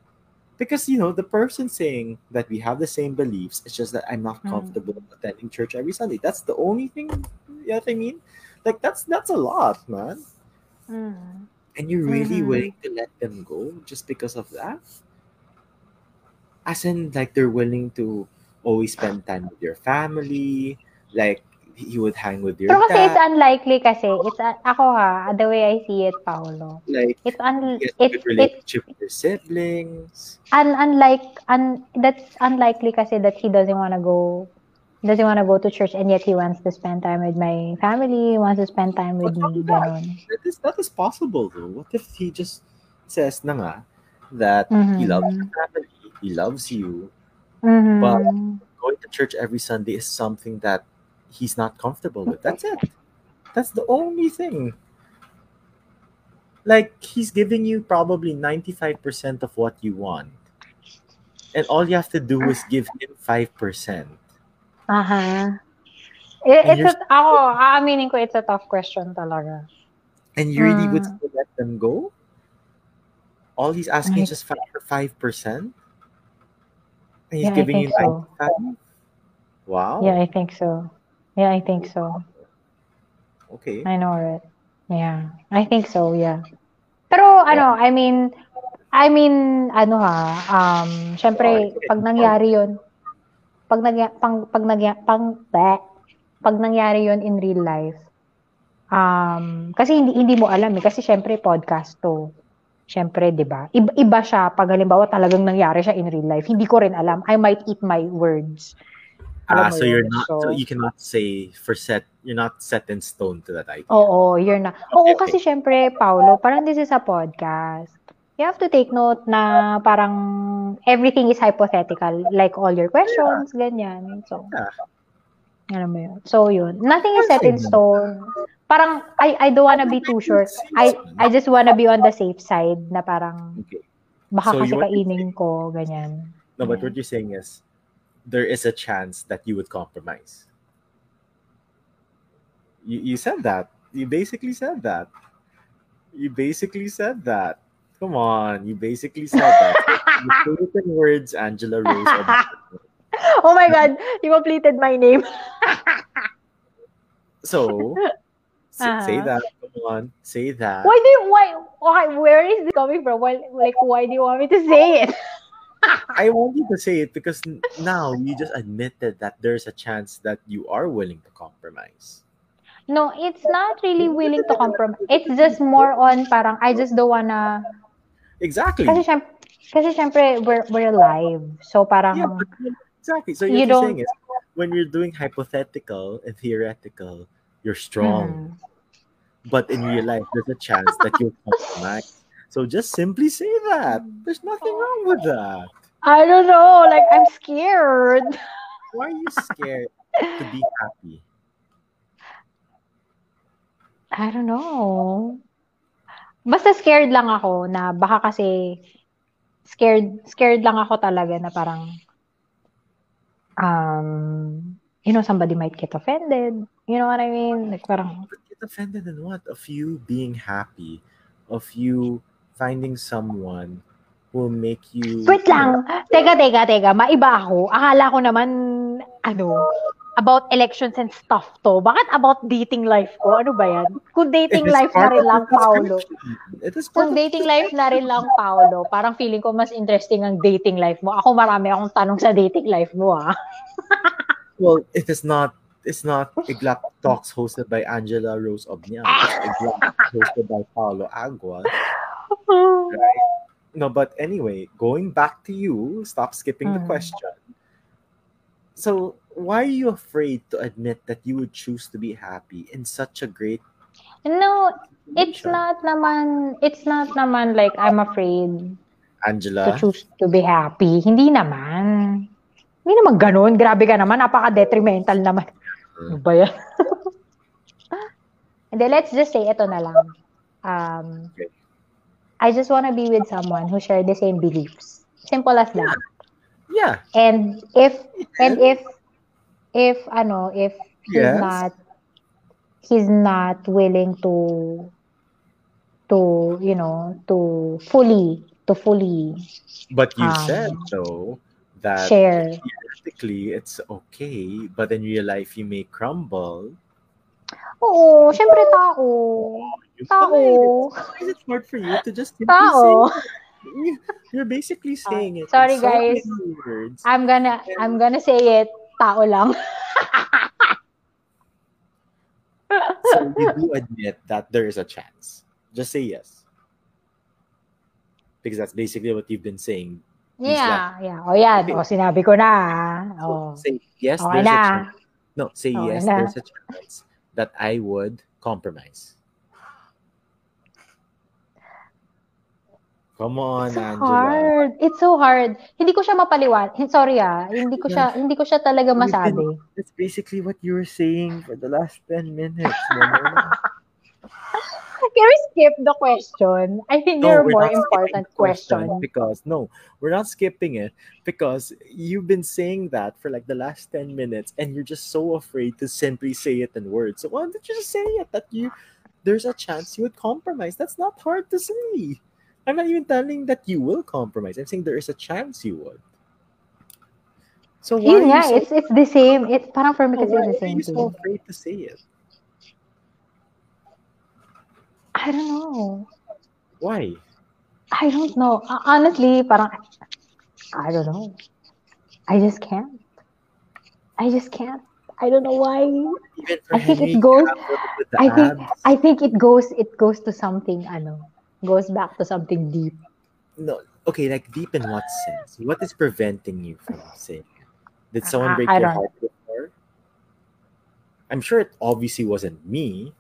Because you know, the person saying that we have the same beliefs, it's just that I'm not Mm. comfortable attending church every Sunday. That's the only thing you know what I mean? Like that's that's a lot, man. Mm. And you're really Mhm. willing to let them go just because of that? As in, like, they're willing to always spend time with your family, like, you would hang with your Pero kasi it's unlikely kasi. It's ako ha, the way I see it, Paolo. like, It's un you get it good it relationship with your siblings. un, unlike un that's unlikely kasi that he doesn't want to go doesn't want to go to church and yet he wants to spend time with my family, wants to spend time with But me, that, that is that is possible though. What if he just says na nga that he loves your family, he loves you. Mhm. Going to church every Sunday is something that he's not comfortable with. That's it. That's the only thing. Like he's giving you probably 95% of what you want. And all you have to do is give him 5%. Aha. It, it's a, ako, aaminin ko, it's a tough question talaga. And you really would Mm. still let them go? All he's asking is just five for five percent? And he's Yeah, giving you think so. 95? Wow. Yeah, I think so. Yeah, I think so. Okay. I know, right? Yeah, I think so, yeah. Pero ano, I mean, I mean, ano ha, um, syempre, Okay. pag nangyari yun, pag nagya, pang, pag nagya, pang, bleh, pag nangyari yun in real life, um, kasi hindi, hindi mo alam eh, kasi syempre podcast to. Syempre, di ba? Iba, iba siya pag halimbawa talagang nangyari siya in real life. Hindi ko rin alam. I might eat my words. Ah, so you're not so So- you cannot say for set you're not set in stone to that idea. Oo, you're na. Oo, Okay, kasi syempre, Paolo, parang this is a podcast. You have to take note na parang everything is hypothetical. Like all your questions, yeah. ganyan. So, Yeah. alam mo yun. So, yun. Nothing is set in stone. Parang, I, I don't wanna be too sure. I, I just wanna be on the safe side na parang, Okay. baka So kasi you want to kainin ko, ganyan. No, but what you're saying is there is a chance that you would compromise. You you said that. You basically said that. You basically said that. Come on, you basically said that. you [LAUGHS] put it in words, Angela Rose. [LAUGHS] Oh my God! You completed my name. [LAUGHS] So, s- say Uh-huh. that. Come on, say that. Why do you, why, why, where is this coming from? Why, like, why do you want me to say it? [LAUGHS] I want you to say it because now you just admitted that there's a chance that you are willing to compromise. No, it's not really willing to compromise. It's just more on parang I just don't wanna Exactly. kasi syempre, kasi syempre we're we're live. So parang Yeah, but exactly. So You what you're saying don't- is when you're doing hypothetical and theoretical, you're strong. mm, But in real life, there's a chance that you'll compromise. So just simply say that. There's nothing wrong with that. I don't know, like I'm scared. Why are you scared to be happy? I don't know. Basta scared lang ako na baka kasi scared scared lang ako talaga na parang um you know somebody might get offended. You know what I mean? Like parang But get offended in what? Of you being happy, of you finding someone who will make you Wait lang. Teka, teka, teka. Maiba ako. Akala ko naman, ano, about elections and stuff to. Bakit about dating life ko? Ano ba yan? Kung dating life na rin lang, Paolo. It is Kung dating life na rin lang, Paolo, parang feeling ko mas interesting ang dating life mo. Ako marami akong tanong sa dating life mo, ah. [LAUGHS] Well, it is not. It's not Iglap Talks hosted by Angela Rose Obnial. It's Iglap [LAUGHS] hosted by Paolo Agua. No, but anyway, going back to you, stop skipping the Mm. question. So, why are you afraid to admit that you would choose to be happy in such a great No, it's not naman, it's not naman like I'm afraid Angela? to choose to be happy. Hindi naman. Hindi naman ganun. Grabe ka naman. Napaka-detrimental naman. Ano ba yan? [LAUGHS] And then let's just say, ito na lang. Um, Okay. I just wanna be with someone who share the same beliefs. Simple as that. Yeah. And if, and if, if, I know if he's Yes. not, he's not willing to, to, you know, to fully, to fully But you Um, said though that share. theoretically it's okay, but in real life you may crumble. Oo, syempre ah, tao. You Tao. Why is it hard for you to just simply Tao. say? You're basically ah, saying it. sorry, so guys. I'm gonna, I'm gonna say it, tao lang. [LAUGHS] so you do admit that there is a chance. Just say yes. Because that's basically what you've been saying Yeah, yeah. Oh, o yan. Okay. O, sinabi ko na. So, oh. say yes, Okay there's a chance. No, say Okay yes, na. there's a chance that I would compromise. Come on, It's so Angela. hard. It's so hard. Hindi ko siya mapaliwan. Sorry ah. Hindi ko siya, hindi ko siya talaga masabi. That's basically what you were saying for the last 10 minutes. [LAUGHS] Can we skip the question? I think No, there are more important the question questions. because no, we're not skipping it because you've been saying that for like the last 10 minutes and you're just so afraid to simply say it in words. So why don't you just say it that you there's a chance you would compromise? That's not hard to say. I'm not even telling that you will compromise. I'm saying there is a chance you would. So why Yun are you nga, so, it's it's the same. It's parang for me kasi it's the are same you so afraid to say it? I don't know. Why? I don't know. Honestly, parang I don't know. I just can't. I just can't. I don't know why. I think it goes- Cavill with the I think abs? I think it goes it goes to something I know. goes back to something deep. No, okay, like deep in what sense? What is preventing you from saying? Did someone break I your heart before? I'm sure it obviously wasn't me.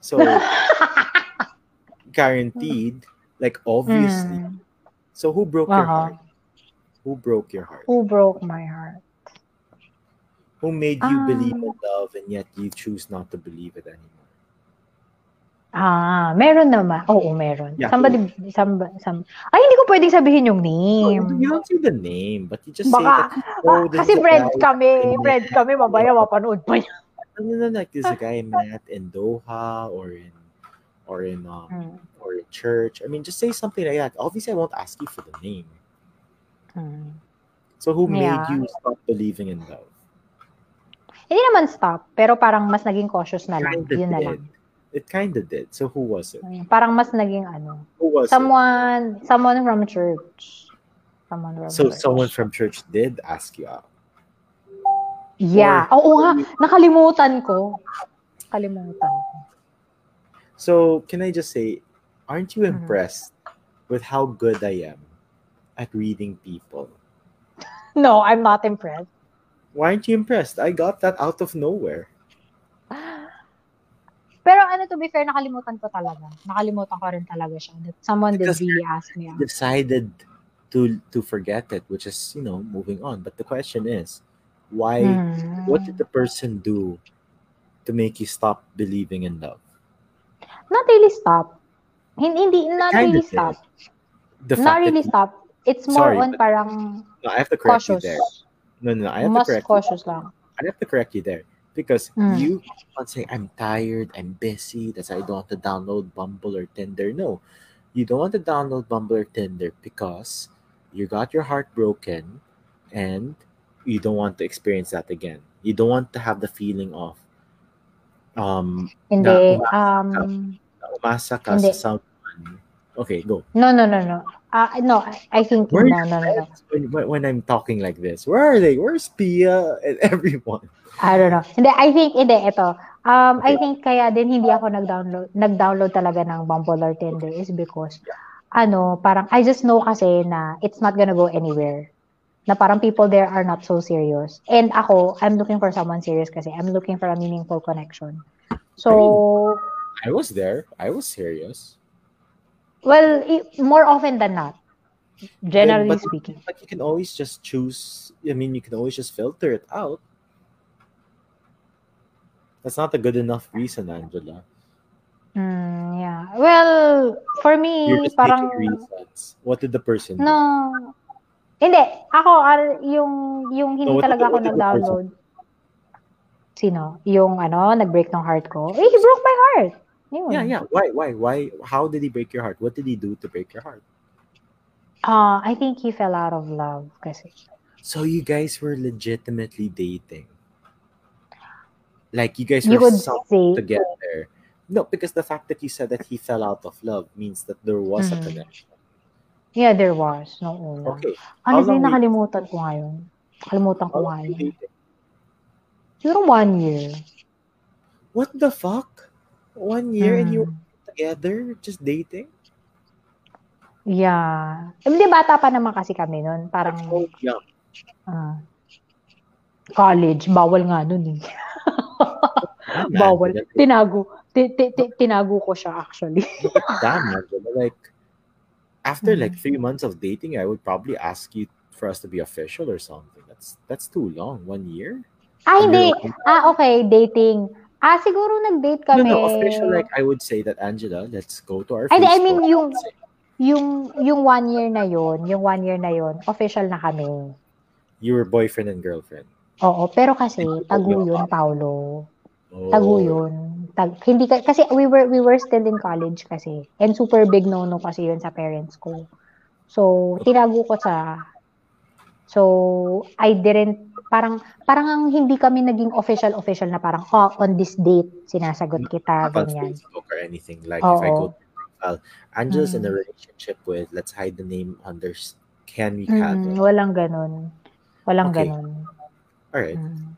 So [LAUGHS] guaranteed, like obviously. Mm. So who broke your Uh-huh. heart? Who broke your heart? Who broke my heart? Who made you believe Um, in love and yet you choose not to believe it anymore? Ah, meron naman. Oo, meron. Yeah. Somebody, some, some, ay, hindi ko pwedeng sabihin yung No, name. you don't say the name, but you just say that. Oh, kasi guy kami, in- friends kami, mamaya mapanood pa niya. No, no, no, like there's a guy I met in Doha or in or in um Hmm. or in church. I mean, just say something like that. Obviously, I won't ask you for the name. Hmm. So, who made you stop believing in love? Hindi naman stop, pero parang mas naging cautious na lang. Kinda Yun na lang. It kind of did. So, who was it? Parang mas naging ano. Who was Someone, someone from church. Someone from it? So, church. someone from church did ask you out. Yeah. Oo nga, nakalimutan ko. Nakalimutan ko. So, can I just say, aren't you Mhm. impressed with how good I am at reading people? No, I'm not impressed. Why aren't you impressed? I got that out of nowhere. [GASPS] Pero ano, to be fair, nakalimutan ko talaga. Nakalimutan ko rin talaga siya. That someone did Because really ask me out. decided to to forget it, which is you know moving on. But the question is, why? Hmm. What did the person do to make you stop believing in love? Not really stop. Hindi, hindi not really stop. The Not really stop. It's more Sorry, on parang you, no, I have to correct cautious. you there. No, no, I have Mas to correct. You. cautious lang. I have to correct you there because Mm. you on saying I'm tired, I'm busy. That's why I don't want to download Bumble or Tinder. No, you don't want to download Bumble or Tinder because you got your heart broken, and you don't want to experience that again. You don't want to have the feeling of um Hindi. umasa Um, na umasa ka Hindi. sa someone. Okay, go. no, no, no, no. Uh, no, I- think, Where no, no, no, no. When, when, when I'm talking like this, where are they? Where's Pia and [LAUGHS] everyone? I don't know. Hindi, I think, hindi, ito. Um, Okay. I think kaya din hindi ako nag-download, nag-download talaga ng Bumble or Tinder is because, ano, parang, I just know kasi na it's not gonna go anywhere. Na parang people there are not so serious. And ako, I'm looking for someone serious kasi I'm looking for a meaningful connection. So, I was there. I was serious. well, i- more often than not, generally But- speaking. But you can always just choose. I mean, you can always just filter it out. That's not a good enough reason, Angela. Mm, yeah. Well, for me, You're just parang, reasons. What did the person do? Hindi. Ako, yung, yung hindi what talaga ako what did the nag-download. Sino? Yung ano, nag-break ng heart ko. Eh, he broke my heart. Yun. Yeah, yeah. Why? Why? Why? How did he break your heart? What did he do to break your heart? Uh, I think he fell out of love kasi. So you guys were legitimately dating. Like you guys You were say, together. No, because the fact that you said that he fell out of love means that there was a Mhm. connection. Yeah, there was. No, una. Okay. How Honestly, long nakalimutan ko ngayon. Nakalimutan ko How nga long were you yun. dating? Siguro one year. What the fuck? One year and you Mm. were together just dating? Yeah. Hindi, bata pa naman kasi kami nun. Parang, Oh, yeah. ah, college. Bawal nga nun eh. [LAUGHS] Bawal. Tinago. Ti- ti- ti- Tinago ko siya actually. Damn. Like, after Mm. like three months of dating, I would probably ask you for us to be official or something. That's that's too long. One year? Ah, hindi. Ah, okay. Dating. Ah, siguro nag-date kami. No, no, official. Like, I would say that, Angela, let's go to our Ay, I mean, yung, yung, yung one year na yun, yung one year na yun, official na kami. You were boyfriend and girlfriend. Oo, pero kasi, tago yun, Paulo. Oh. Tago yun. Tag, hindi ka, kasi we were, we were still in college kasi. And super big no-no kasi yun sa parents ko. So, tinago ko sa, so, I didn't, parang, parang ang hindi kami naging official-official na parang, oh, on this date, sinasagot kita, on ganyan. Facebook or anything. Like, if I Oo. go to profile, Angela's in a Mm. relationship with, let's hide the name under Can We Mm, walang ganun. Walang Okay. ganun. Alright. Mm.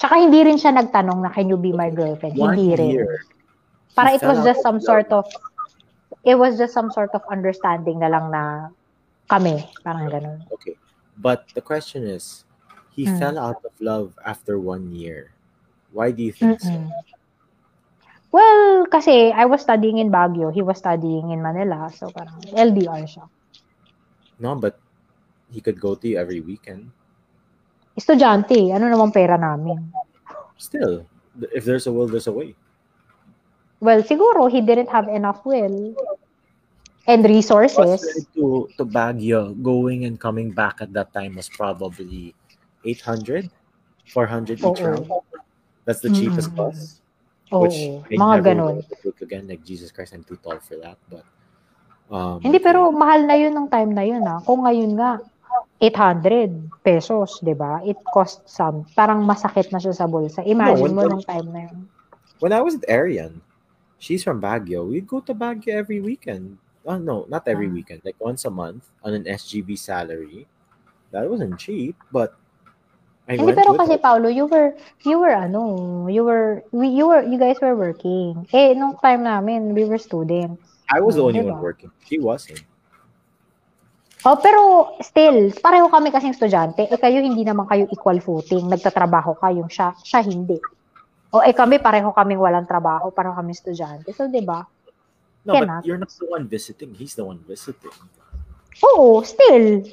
Tsaka hindi rin siya nagtanong na, can you be my girlfriend? One hindi rin. year. Para it was just some of sort of, it was just some sort of understanding na lang na kami. Parang ganun. Okay. But the question is, he Mm. fell out of love after one year. Why do you think so? Mm-mm. Well, kasi I was studying in Baguio. He was studying in Manila. So parang LDR siya. No, but he could go to you every weekend. Estudyante. Ano namang pera namin? Still, if there's a will, there's a way. Well, siguro he didn't have enough will and resources. to, to Baguio, going and coming back at that time was probably 800, 400 each round. That's the cheapest Mm-mm. bus. Oo, Which I mga ganun. again. Like, Jesus Christ, I'm too tall for that. But, um, Hindi, pero mahal na yun ng time na yun, ah. Kung ngayon nga, 800 pesos, di ba? It costs some. Parang masakit na siya sa bulsa. Imagine No, mo nung time na yun. when I was at Arian, she's from Baguio. We'd go to Baguio every weekend. Oh no, not every Ah. weekend. Like once a month on an SGB salary. That wasn't cheap, but I Hindi, went pero kasi, her. Paolo, you were, you were, ano, you were, we, you were, you guys were working. Eh, nung time namin, we were students. I was the only diba? one working. She wasn't. Oh, pero still, pareho kami kasing estudyante. Eh, kayo hindi naman kayo equal footing. Nagtatrabaho kayong siya, siya hindi. O eh kami, pareho kaming walang trabaho, pareho kami estudyante. So, di ba? No, Cannot. but you're not the one visiting. He's the one visiting. Oo, still.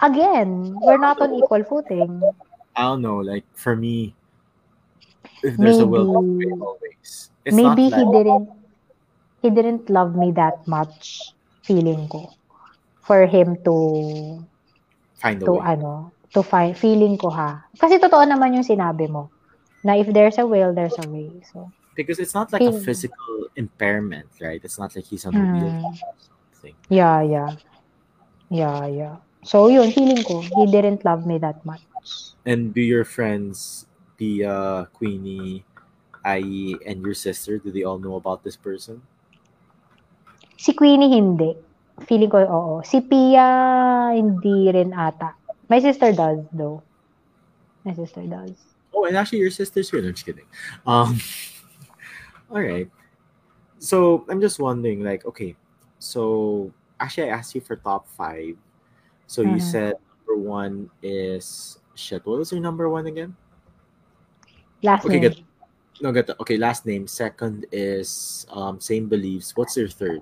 Again, we're not on equal footing. I don't know. Like for me, if there's a will, there's a Maybe, always. It's maybe not he like didn't, he didn't love me that much, feeling ko. For him to, find to way. ano, to find, feeling ko ha. Kasi totoo naman yung sinabi mo. Na if there's a will, there's a way. So, Because it's not like a physical impairment, right? It's not like he's on a Mm. wheelchair or something. yeah, yeah. Yeah, yeah. So, yun, feeling ko, he didn't love me that much. And do your friends, Pia, Queenie, Ai, and your sister, do they all know about this person? Si Queenie, hindi. Feeling ko, oo. Si Pia, hindi rin ata. My sister does, though. My sister does. Oh, and actually, your sister's here. No, I'm just kidding. Um, [LAUGHS] all right. So I'm just wondering, like, okay, so actually, I asked you for top five. So you Mhm. said number one is shit. What was your number one again? Last Okay, name. good. No, good. Okay, last name. Second is um same beliefs. What's your third?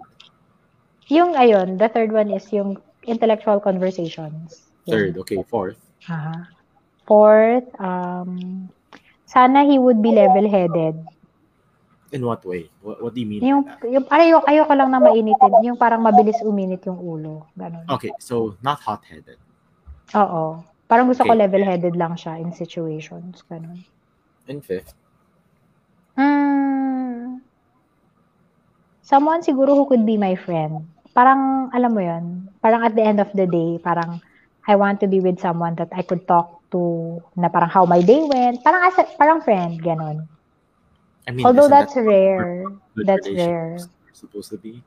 Yung, ayun, the third one is yung intellectual conversations. Third. Okay, fourth. Aha. Fourth, um, sana he would be level-headed. In what way? What, what do you mean? Yung, yung ayoko, ayoko lang na mainitin. Yung parang mabilis uminit yung ulo. Ganon. Okay, so not hot-headed. Oo. Parang gusto ko Okay. level-headed lang siya in situations. Ganon. In fifth. Hmm. Someone siguro who could be my friend. Parang, alam mo yun, parang at the end of the day, parang I want to be with someone that I could talk to na parang how my day went. Parang as a, parang friend, ganon. I mean, Although that's that rare. That's rare. supposed to be?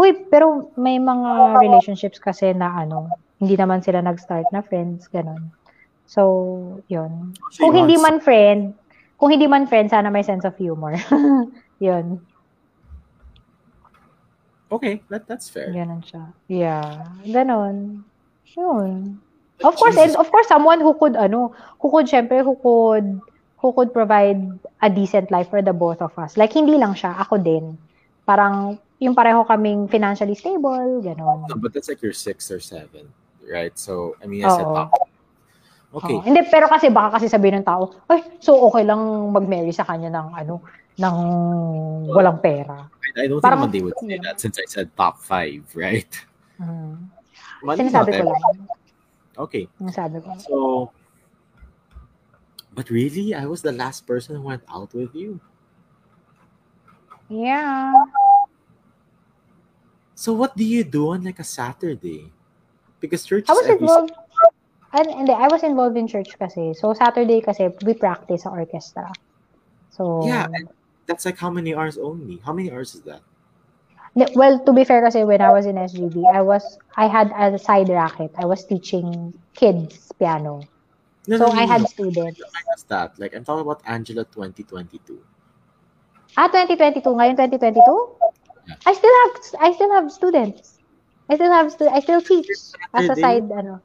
Uy, pero may mga relationships kasi na ano, hindi naman sila nag-start na friends, ganon. So, yun. So Kung you hindi man friend, kung hindi man friend, sana may sense of humor. [LAUGHS] yun. Okay, that that's fair. Ganon siya. Yeah. Ganon. Yun. Of course, and of course, someone who could, ano, who could, syempre, who could, who could provide a decent life for the both of us. Like, hindi lang siya, ako din. Parang, yung pareho kaming financially stable, ganon. No, but that's like your six or seven, right? So, I mean, I said top. Okay. Oo. hindi, pero kasi baka kasi sabihin ng tao, ay, so okay lang mag-marry sa kanya ng, ano, ng walang pera. I, I don't Parang- think Monday would say that since I said top five, right? Mm. Monday Sinasabi ko lang. Okay. Sinasabi ko. So, but really, I was the last person who went out with you. Yeah. So what do you do on like a Saturday? Because church I is was involved, and, hindi, I was involved in church kasi. So, Saturday kasi, we practice sa orchestra. So, Yeah, and that's like how many hours only? How many hours is that? Well, to be fair kasi when I was in SGV, I was, I had as a side racket. I was teaching kids piano. No, So, no, no, I had students. Minus that. Like I'm talking about Angela 2022. Ah, 2022. Ngayon, 2022? Yeah. I still have, I still have students. I still have, stu- I still teach as a side, ano.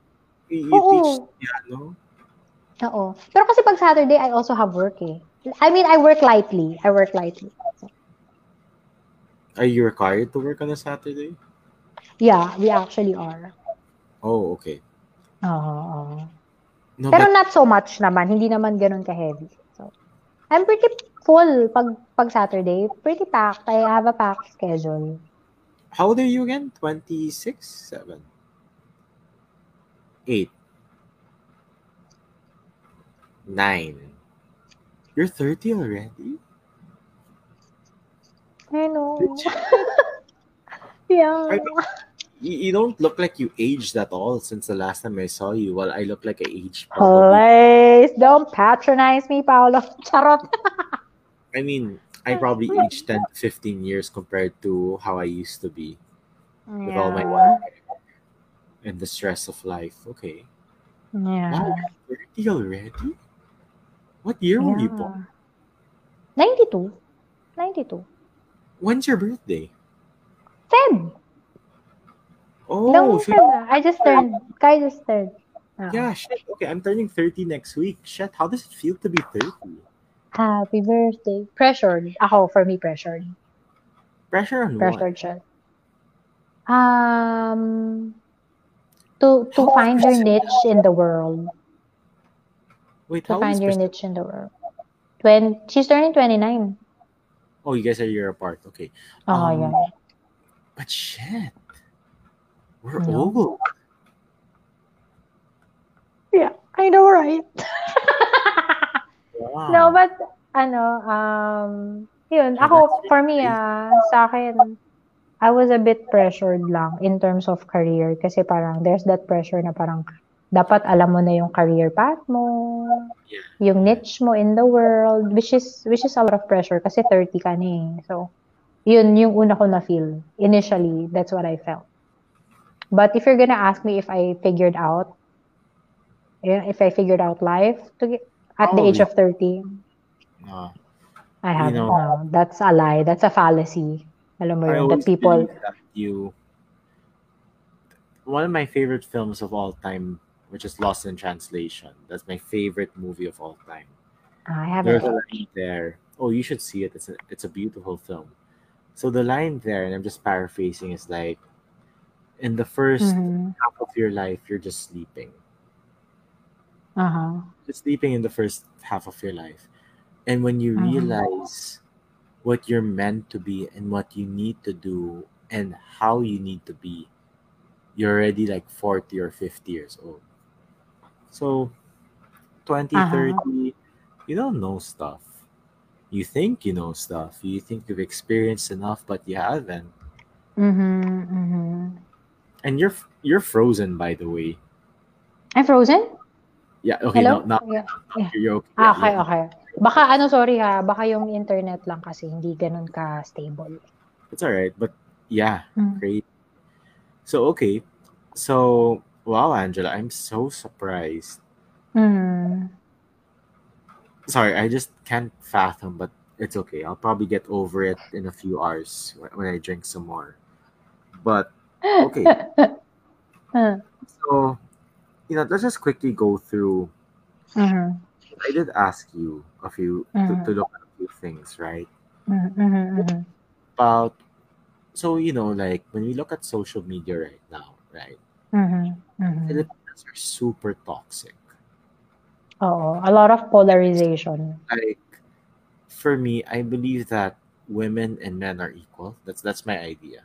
You, you Oo. teach piano? Oo. Pero kasi pag Saturday, I also have work eh. I mean, I work lightly. I work lightly. Are you required to work on a Saturday? Yeah, we actually are. Oh, okay. Oo. oo. No, Pero but not so much naman. Hindi naman ganun ka-heavy. So, I'm pretty full pag, pag Saturday. Pretty packed. I have a packed schedule. how old are you again? 26? 7? 8? 9? You're 30 already? I know. [LAUGHS] yeah. Are You, you don't look like you aged at all since the last time I saw you. Well, I look like I aged probably. Please, don't patronize me, Paolo. [LAUGHS] Charot. I mean, I probably [LAUGHS] aged 10 to 15 years compared to how I used to be with all my work and the stress of life. Okay. Yeah. Wow, you're 30 already? What year were you born? 92. 92. When's your birthday? Feb. Oh, Long fif- Feb. na. I just turned. Kai just turned. Ah. yeah, shit. Okay, I'm turning 30 next week. Shit, how does it feel to be 30? Happy birthday. Pressured. Ako, for me, pressured. Pressure on what? Pressured. Um, to to How find your niche in the world. Wait, To how find your Priscilla? niche in the world. When she's turning 29. Oh, you guys are a year apart. Okay. Oh, Um, yeah. But shit. We're No. old. Yeah, I know, right? [LAUGHS] Wow. No, but ano, um, yun, Oh, ako, for me, ah, sa akin, I was a bit pressured lang in terms of career kasi parang there's that pressure na parang dapat alam mo na yung career path mo, Yeah. yung niche mo in the world, which is which is a lot of pressure kasi 30 ka na eh. So, yun yung una ko na feel. Initially, that's what I felt. But if you're gonna ask me if I figured out, yeah, if I figured out life to get, at the age of 30, Uh, I haven't. know- no, that's a lie. That's a fallacy. Alam mo yun, that people, that you. One of my favorite films of all time, which is Lost in Translation. That's my favorite movie of all time. I haven't. There's a line there. Oh, you should see it. It's a, it's a beautiful film. So the line there, and I'm just paraphrasing, is like, in the 1st Mhm. half of your life, you're just sleeping. Uh-huh. Just sleeping in the first half of your life. And when you Mhm. realize what you're meant to be and what you need to do and how you need to be, you're already like 40 or 50 years old. So 20, Uh-huh. 30, you don't know stuff. You think you know stuff. You think you've experienced enough, but you haven't. Mhm. Mhm. And you're you're frozen, by the way. I'm frozen? Yeah. Okay. Hello? No, no, Yeah. no, you're okay. Ah, okay, yeah. okay. Baka ano, sorry ha, baka yung internet lang kasi hindi ganun ka-stable. It's all right, but yeah, Mm. great. So okay, so wow, Angela, I'm so surprised. Mhm. Sorry, I just can't fathom, but it's okay. I'll probably get over it in a few hours when I drink some more. But okay. [LAUGHS] Uh, So, you know, let's just quickly go through. mhm, I did ask you a few to, Mhm. to look at a few things, right? mhm, mhm, mhm. About so you know, like when we look at social media right now, right? Mhm, mhm. Filipinos are super toxic. Oo, a lot of polarization. Like for me, I believe that women and men are equal. That's that's my idea.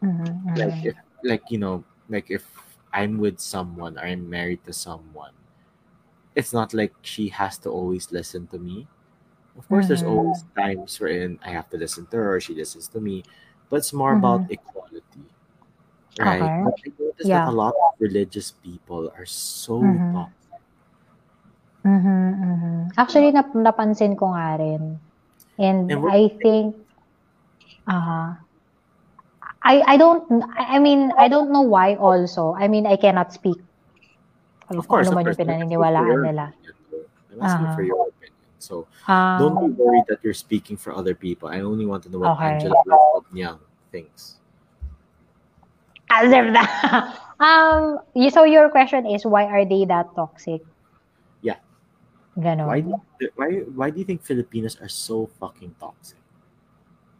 Mhm, Like mhm. if like you know, like if I'm with someone or I'm married to someone, it's not like she has to always listen to me. Of course, there's Mhm. always times wherein I have to listen to her or she listens to me, but it's more about equality, right? Okay. But I noticed Yeah. that a lot of religious people are so Mhm. toxic. Mhm, mhm. Actually, nap napansin ko nga rin. And And I think, uh, I I don't, I I mean, I don't know why also. I mean, I cannot speak of course, ano of man course, yung I'm asking for pinaniniwalaan nila. I'm asking for Uh-huh. your opinion. So don't be Um, worried that you're speaking for other people. I only want to know what okay. Angela Lafobniang thinks. As if that. um, y- so your question is, why are they that toxic? Yeah. Why Ganon. do why why do you think Filipinos are so fucking toxic?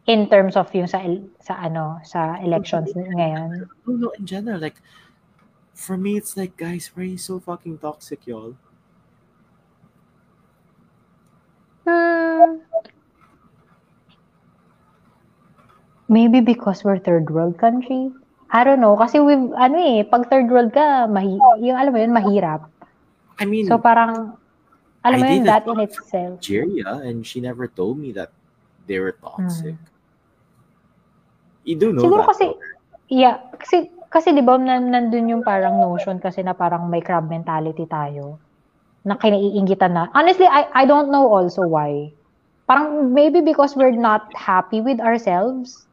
In terms of yung sa, el- sa ano, sa elections ngayon. No, no, in general, like for me, it's like, guys, why are you so fucking toxic, y'all? Hmm, maybe because we're third world country. I don't know. Kasi we've, ano eh, pag third world ka, mahi, yung alam mo yun, mahirap. I mean, So parang, alam I mo yun, that in itself. Nigeria, and she never told me that they were toxic. Hmm. You do know Siguro that, kasi, though. yeah, kasi, kasi di ba nan, nandun yung parang notion kasi na parang may crab mentality tayo na kinaiingitan na. Honestly, I, I don't know also why. Parang maybe because we're not happy with ourselves.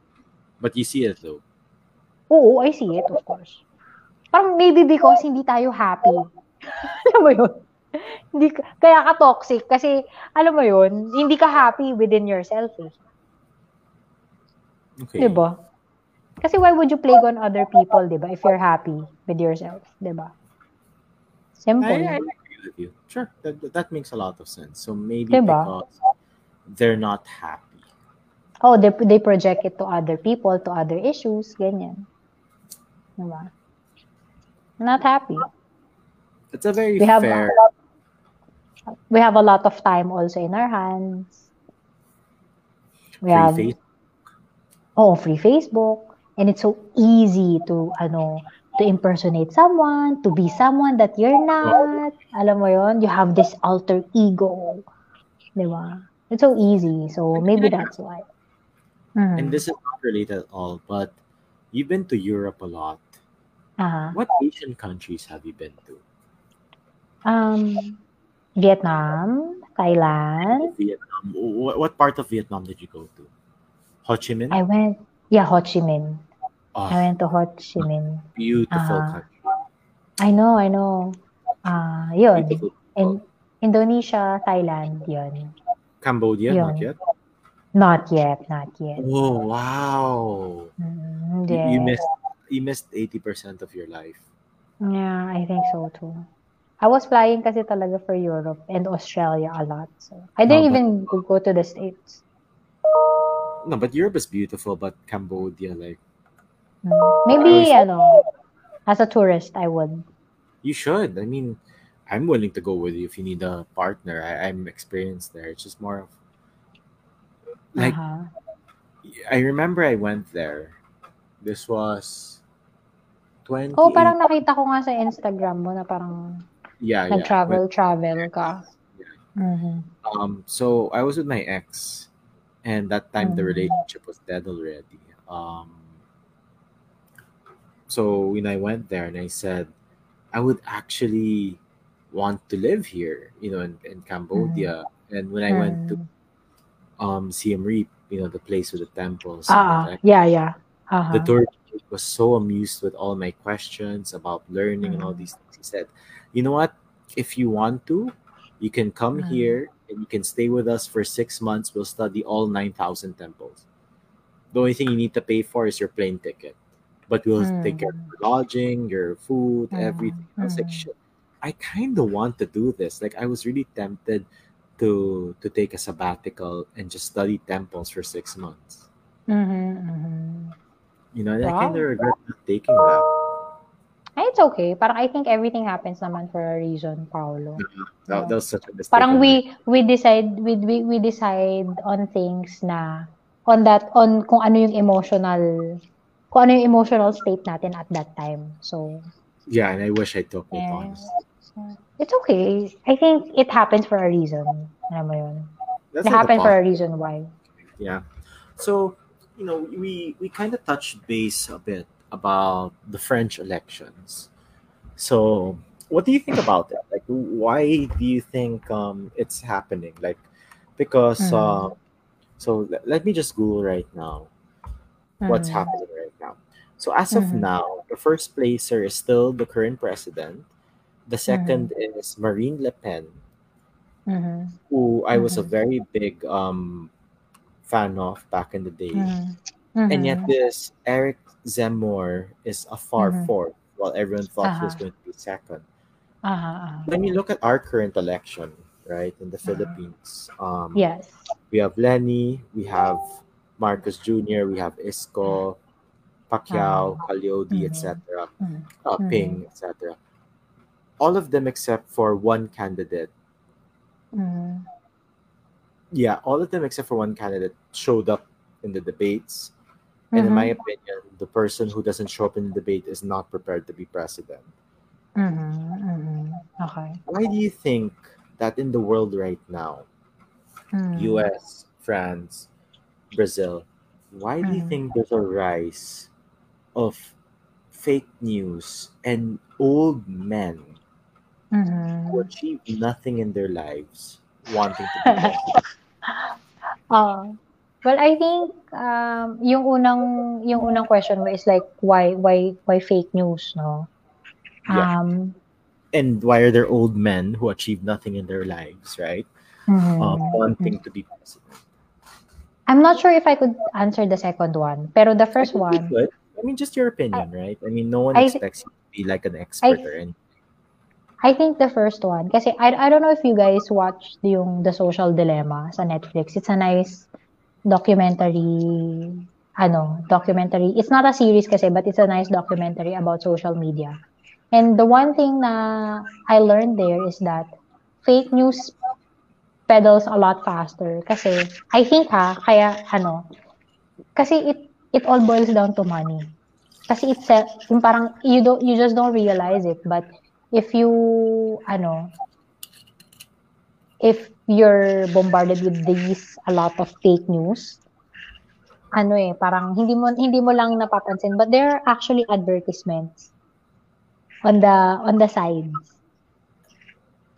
But you see it though. Oo, I see it, of course. Parang maybe because hindi tayo happy. [LAUGHS] alam mo yun? Hindi, ka- kaya ka toxic kasi, alam mo yun, hindi ka happy within yourself eh. Okay. Di ba? Kasi why would you plague on other people, di ba, if you're happy with yourself, di ba? Simple. I, I agree with you. Sure, that, that- that makes a lot of sense. So maybe Diba? because they're not happy. Oh, they, they project it to other people, to other issues, ganyan. Di ba? Not happy. It's a very We have fair. we have a lot of time also in our hands. We Free have face. oh, free Facebook. And it's so easy to ano to impersonate someone, to be someone that you're not. Alam mo yon, you have this alter ego. Di ba? It's so easy. So maybe that's why. Mhm. And this is not related at all, but you've been to Europe a lot. Aha. What Asian countries have you been to? Um, Vietnam, Thailand. Vietnam. What, what part of Vietnam did you go to? Ho Chi Minh? I went, yeah, Ho Chi Minh. oh, I went to Ho Chi Minh. beautiful Ah. country. I know, I know. Ah, yun. Beautiful. In Indonesia, Thailand, yun. Cambodia, Yun. not yet. Not yet, not yet. Oh wow! Mm, You, you missed you missed eighty percent of your life. Yeah, I think so too. I was flying kasi talaga for Europe and Australia a lot. So I didn't but- even go go to the States. No, but Europe is beautiful, but Cambodia, like Mm. Maybe, I know, as a tourist, I would. you should. I mean, I'm willing to go with you if you need a partner. I, I'm experienced there. It's just more of like Aha. I remember I went there. This was twenty. Oh, parang nakita ko nga sa Instagram mo na parang yeah, yeah. nag-travel, travel ka. Yeah. Mhm. Um, so I was with my ex, and that time the Mm. relationship was dead already. Um, so when I went there and I said, I would actually want to live here, you know, in, in Cambodia. And when I went to Mm. um Siem Reap, you know, the place with the temples, Ah, like, yeah, yeah. Aha. the tour guide was so amused with all my questions about learning and all Mm. these things. He said, "You know what? If you want to, you can come Mm. here and you can stay with us for six months. We'll study all nine thousand temples. The only thing you need to pay for is your plane ticket." but we'll take care of Mm. your lodging, your food, everything. Mm. I was like, Mm. shit, I kind of want to do this. Like, I was really tempted to to take a sabbatical and just study temples for six months. Mhm, mhm. You know, and I kind of regret not taking that. It's okay. Parang I think everything happens naman for a reason, Paolo. That, Yeah. that was such a mistake. Parang we we decide we, we we decide on things na on that on kung ano yung emotional kung ano yung emotional state natin at that time. So, Yeah, and I wish I took it, yeah. It's okay. I think it happens for a reason. Alam mo yun? That's It happens for a reason why. Yeah. So, you know, we we kind of touched base a bit about the French elections. So, what do you think about that? Like, why do you think um it's happening? Like, because Mhm. uh, so let, me just Google right now what's Mhm. happening right now. So as of Mhm. now, the first placer is still the current president. The second is Marine Le Pen, Mhm. who I was a Mhm. very big um fan of back in the day. Mhm. And yet Mhm. this Eric Zemmour is a far Mhm. fourth, while everyone thought he was going to be second. Aha, aha. When you look at our current election, right, in the Uh-huh. Philippines, um, Yes. we have Leni, we have Marcos Jr., we have Isko, Pacquiao, Ah. Ka Leody, Mhm. etc., uh. Ping, etc. All of them except for one candidate. Yeah, all of them except for one candidate showed up in the debates. And in my Mhm. opinion, the person who doesn't show up in the debate is not prepared to be president. Mhm. Mhm. Okay. Why do you think that in the world right now, Mhm. US, France, Brazil, why do you Mhm. think there's a rise of fake news and old men who Mhm. achieve nothing in their lives wanting to be? Ah, [LAUGHS] well, I think um, yung unang yung unang question mo is like why why why fake news, no? Yeah. Um, And why are there old men who achieve nothing in their lives, right? mhm, Um, wanting to be president. I'm not sure if I could answer the second one, pero the first one. I mean, just your opinion, right? I mean, no one I- expects you to be like an expert or anything. I think the first one, kasi I, I don't know if you guys watched yung The Social Dilemma sa Netflix. It's a nice documentary, ano, documentary. It's not a series kasi, but it's a nice documentary about social media. And the one thing na I learned there is that fake news pedals a lot faster. Kasi, I think ha, kaya, ano, kasi it, it all boils down to money. Kasi it's, yung parang, you don't, you just don't realize it, but if you ano if you're bombarded with these a lot of fake news ano eh parang hindi mo hindi mo lang napapansin but there are actually advertisements on the on the sides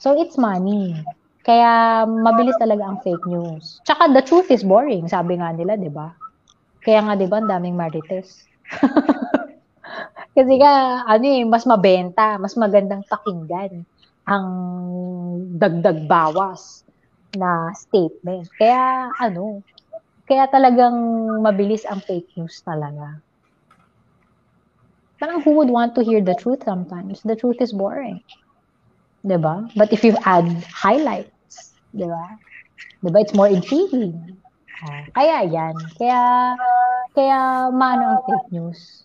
so it's money. Kaya mabilis talaga ang fake news. Tsaka the truth is boring sabi nga nila 'di ba? Kaya nga 'di ba ang daming marites [LAUGHS] Kasi nga, ano eh, mas mabenta, mas magandang pakinggan ang dagdag bawas na statement. Kaya, ano, kaya talagang mabilis ang fake news talaga. Parang who would want to hear the truth sometimes? The truth is boring. 'Di ba? But if you add highlights, 'di ba? 'Di ba? It's more intriguing. Ah, kaya yan. Kaya, kaya maano ang fake news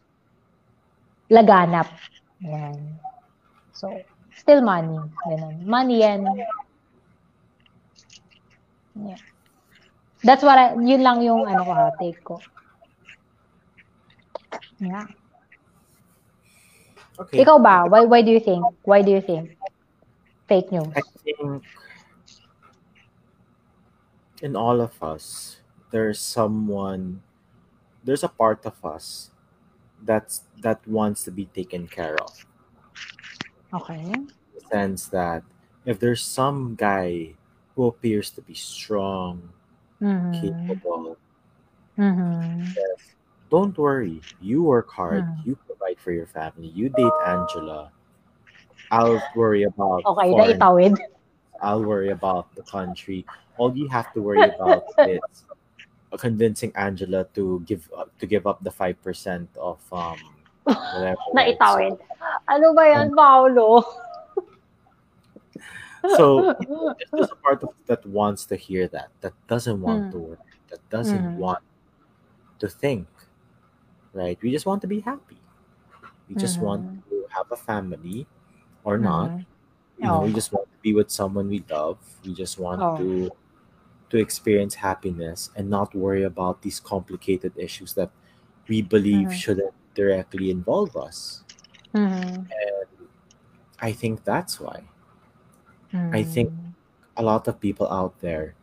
laganap. Yan. So, still money. Ganun. Money yan. Yeah. That's what I, yun lang yung ano ko, ha, take ko. Yeah. Okay. Ikaw ba? Why, why do you think? Why do you think? Fake news. I think in all of us, there's someone, there's a part of us that's that wants to be taken care of. Okay. In the sense that if there's some guy who appears to be strong, Mm-hmm. capable, Mm-hmm. don't worry. You work hard. Mm. You provide for your family. You date Angela. I'll worry about Okay, foreign itawid. I'll worry about the country. All you have to worry about is convincing Angela to give up, to give up the five percent of um whatever. [LAUGHS] Naitawid. Ano ba yan, Paolo? So [LAUGHS] there's a part of that wants to hear that, that doesn't want Mm. to work, that doesn't Mm. want to think. Right? We just want to be happy. We just want Mhm. to have a family or not. Mhm. You know, we Oh. just want to be with someone we love. We just want Oh. to to experience happiness and not worry about these complicated issues that we believe Mhm. shouldn't directly involve us. Mhm. I think that's why. I think Mm. a lot of people out there,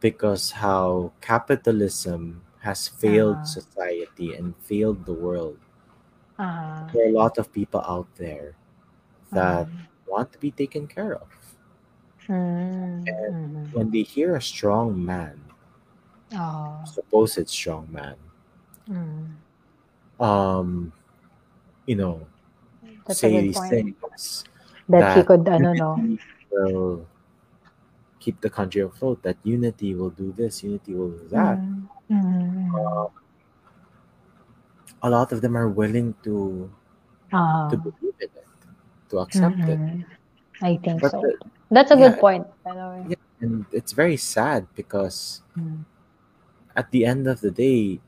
because how capitalism has failed Ah. society and failed the world, Ah. there are a lot of people out there that Mhm. want to be taken care of. Mm. And when they hear a strong man, Oh. supposed strong man, Mm. um, you know, That's say these point. things That he that could, ano, no? unity will keep the country afloat, that unity will do this, unity will do that. Mm. Mm. Uh, a lot of them are willing to Ah. to believe in it, to accept it. Mhm. I think But so. the- That's a good point. by the way. Yeah. and it's very sad because Mm. at the end of the day,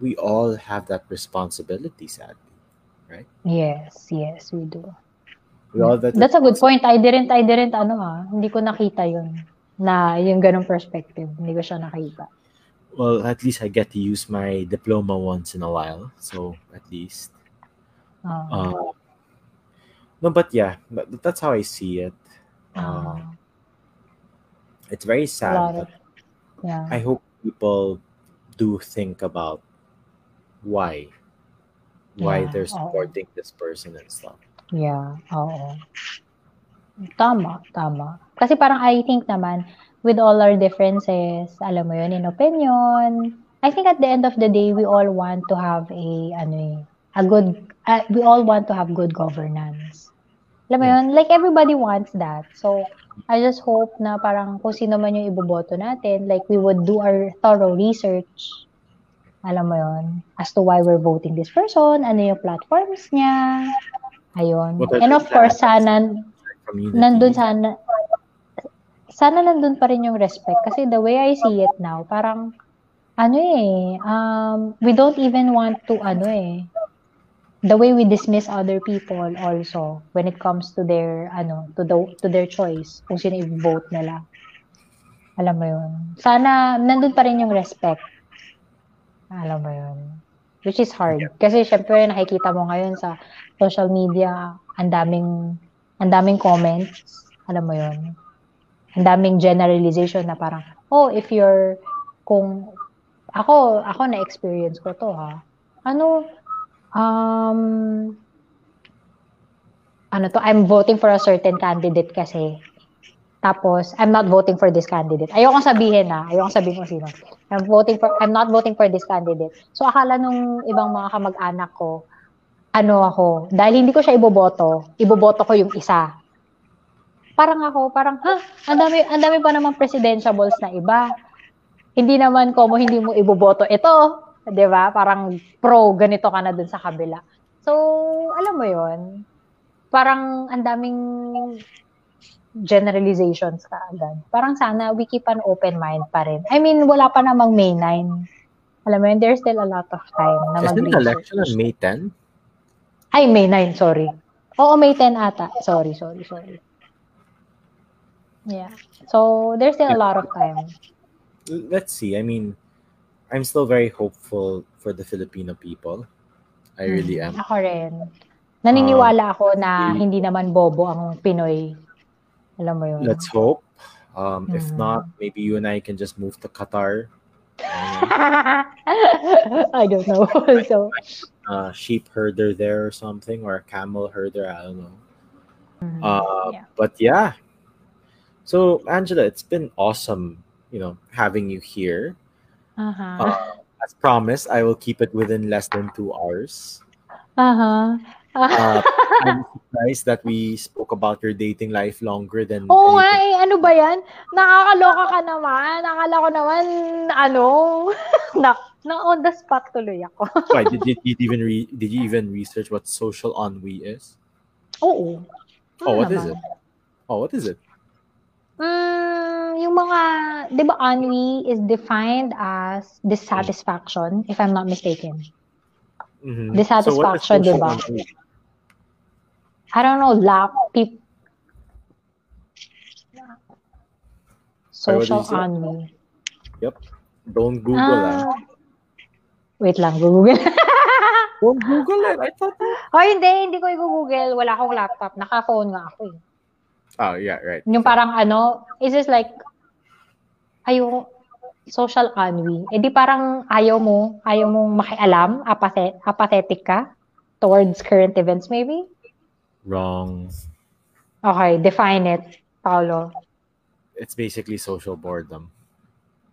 we all have that responsibility, sadly. Right? Yes, yes, we do. We all that That's a good point. I didn't, I didn't, ano ah, hindi ko nakita yun. Na yung ganong perspective. Hindi ko siya nakita. Well, at least I get to use my diploma once in a while, so at least. Ah. Uh, no, but yeah, but that's how I see it. Uh, it's very a sad. lot but of, yeah. I hope people do think about why, why Yeah, they're oo. supporting this person and stuff. Yeah, oo. Tama, tama. Kasi parang I think naman, with all our differences, alam mo yun, in opinion, I think at the end of the day, we all want to have a, ano eh, a good, uh, we all want to have good governance. Alam mo yun, like everybody wants that. So, I just hope na parang kung sino man yung iboboto natin, like we would do our thorough research. Alam mo yun, as to why we're voting this person, ano yung platforms niya, ayun. And of course, sana, nandun sana, sana nandun pa rin yung respect. Kasi the way I see it now, parang, ano eh, um, we don't even want to, ano eh, the way we dismiss other people also when it comes to their, ano, to, the, to their choice, kung sino i-vote nila. Alam mo yun. Sana, nandun pa rin yung respect. Alam mo yun. Which is hard. Kasi syempre, nakikita mo ngayon sa social media, ang daming, ang daming comments. Alam mo yun. Ang daming generalization na parang, oh, if you're, kung, ako, ako na-experience ko to ha. Ano, um, ano to, I'm voting for a certain candidate kasi. Tapos, I'm not voting for this candidate. Ayoko sabihin na, ayoko sabihin kung sino. I'm voting for, I'm not voting for this candidate. So, akala nung ibang mga kamag-anak ko, ano ako, dahil hindi ko siya iboboto, iboboto ko yung isa. Parang ako, parang, ha, ang dami, ang dami pa namang presidentiables na iba. Hindi naman ko mo hindi mo iboboto ito. 'Di ba? Parang pro, ganito ka na dun sa kabila. So, alam mo yon Parang ang daming generalizations ka agad. Parang sana we keep an open mind pa rin. I mean, wala pa namang May 9. Alam mo yun, there's still a lot of time na Isn't the mag-research. election on May 10? Ay, May 9, sorry. Oo, May 10 ata. Sorry, sorry, sorry. Yeah. So, there's still a lot of time. Let's see. I mean, I'm still very hopeful for the Filipino people. I really Mm, am. Ako rin. Naniniwala ako na hindi naman bobo ang Pinoy. Alam mo yun. Let's hope. Um, If Mm. not, maybe you and I can just move to Qatar. [LAUGHS] I don't know. so, Uh, sheep herder there or something, or a camel herder. I don't know. mm, Uh, yeah. But yeah. So, Angela, it's been awesome, you know, having you here. Uh-huh. Uh, as promised, I will keep it within less than two hours. Uh-huh. Uh, [LAUGHS] I'm surprised that we spoke about your dating life longer than Oo nga eh, ano ba yan? Nakakaloka ka naman. Nakala ko naman, ano, [LAUGHS] na, Na on the spot tuloy ako. [LAUGHS] Why did, did you even re, did you even research what social ennui is? Oo. Oh, what is naman? it? Oh, what is it? Mm, yung mga, di ba ennui is defined as dissatisfaction, if I'm not mistaken. Mhm. Dissatisfaction, So social ennui? I don't know, lack, did social say? ennui. Don't Google ah. Ah, wait lang, Google. Don't Google it. I thought oh, hindi, hindi ko i-google. Wala akong laptop. Naka-phone nga ako eh. Oh, yeah, right. Yung parang ano, is this like, ayaw, social ennui. Eh di parang ayaw mo, ayaw mong makialam, apathe- apathetic ka towards current events maybe? Wrong. Okay, define it, Paolo. It's basically social boredom.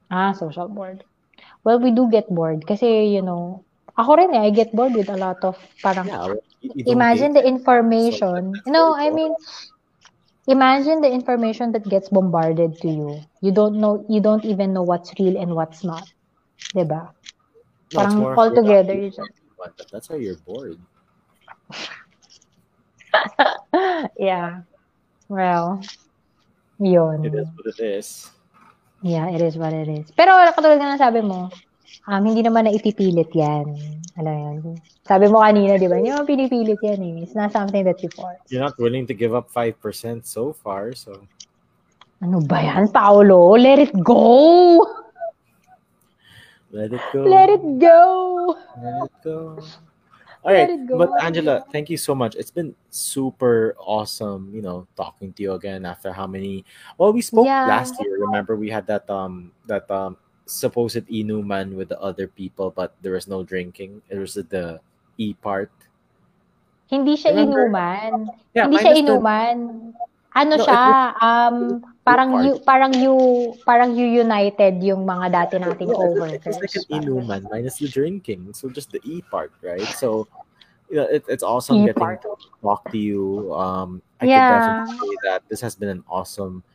Ah, social bored. Well, we do get bored kasi, you know, ako rin eh, I get bored with a lot of parang, Yeah. well, you- you don't imagine the information. No, I mean, imagine the information that gets bombarded to you. You don't know, you don't even know what's real and what's not. ba? No, Parang all together, you just- That's how you're bored. [LAUGHS] yeah. Well, yun. It is what it is. Yeah, it is what it is. Pero katulad ng sabi mo, um, hindi naman na ipipilit yan. Alam mo yun. Sabi mo kanina, di ba? Hindi naman pinipilit yan eh. It's not something that you force. You're not willing to give up 5% so far, so Ano ba yan, Paolo? Let it go! let it go. Let it go! Let it go. All right, Let it go. but Angela, thank you so much. It's been super awesome, you know, talking to you again after how many? Well, we spoke Yeah. last year. Remember, we had that um that um supposed inuman with the other people, but there was no drinking. It was the e part. Hindi siya Remember? inuman. Yeah, Hindi siya inuman. Ano No, siya, um, parang you, parang you, parang you united yung mga dati nating Yeah, it was- coworkers. It like an inuman minus the drinking, so just the e part, right? So. Yeah, it, it's awesome E getting part. to talk to you. Um, I Yeah. could definitely say that this has been an awesome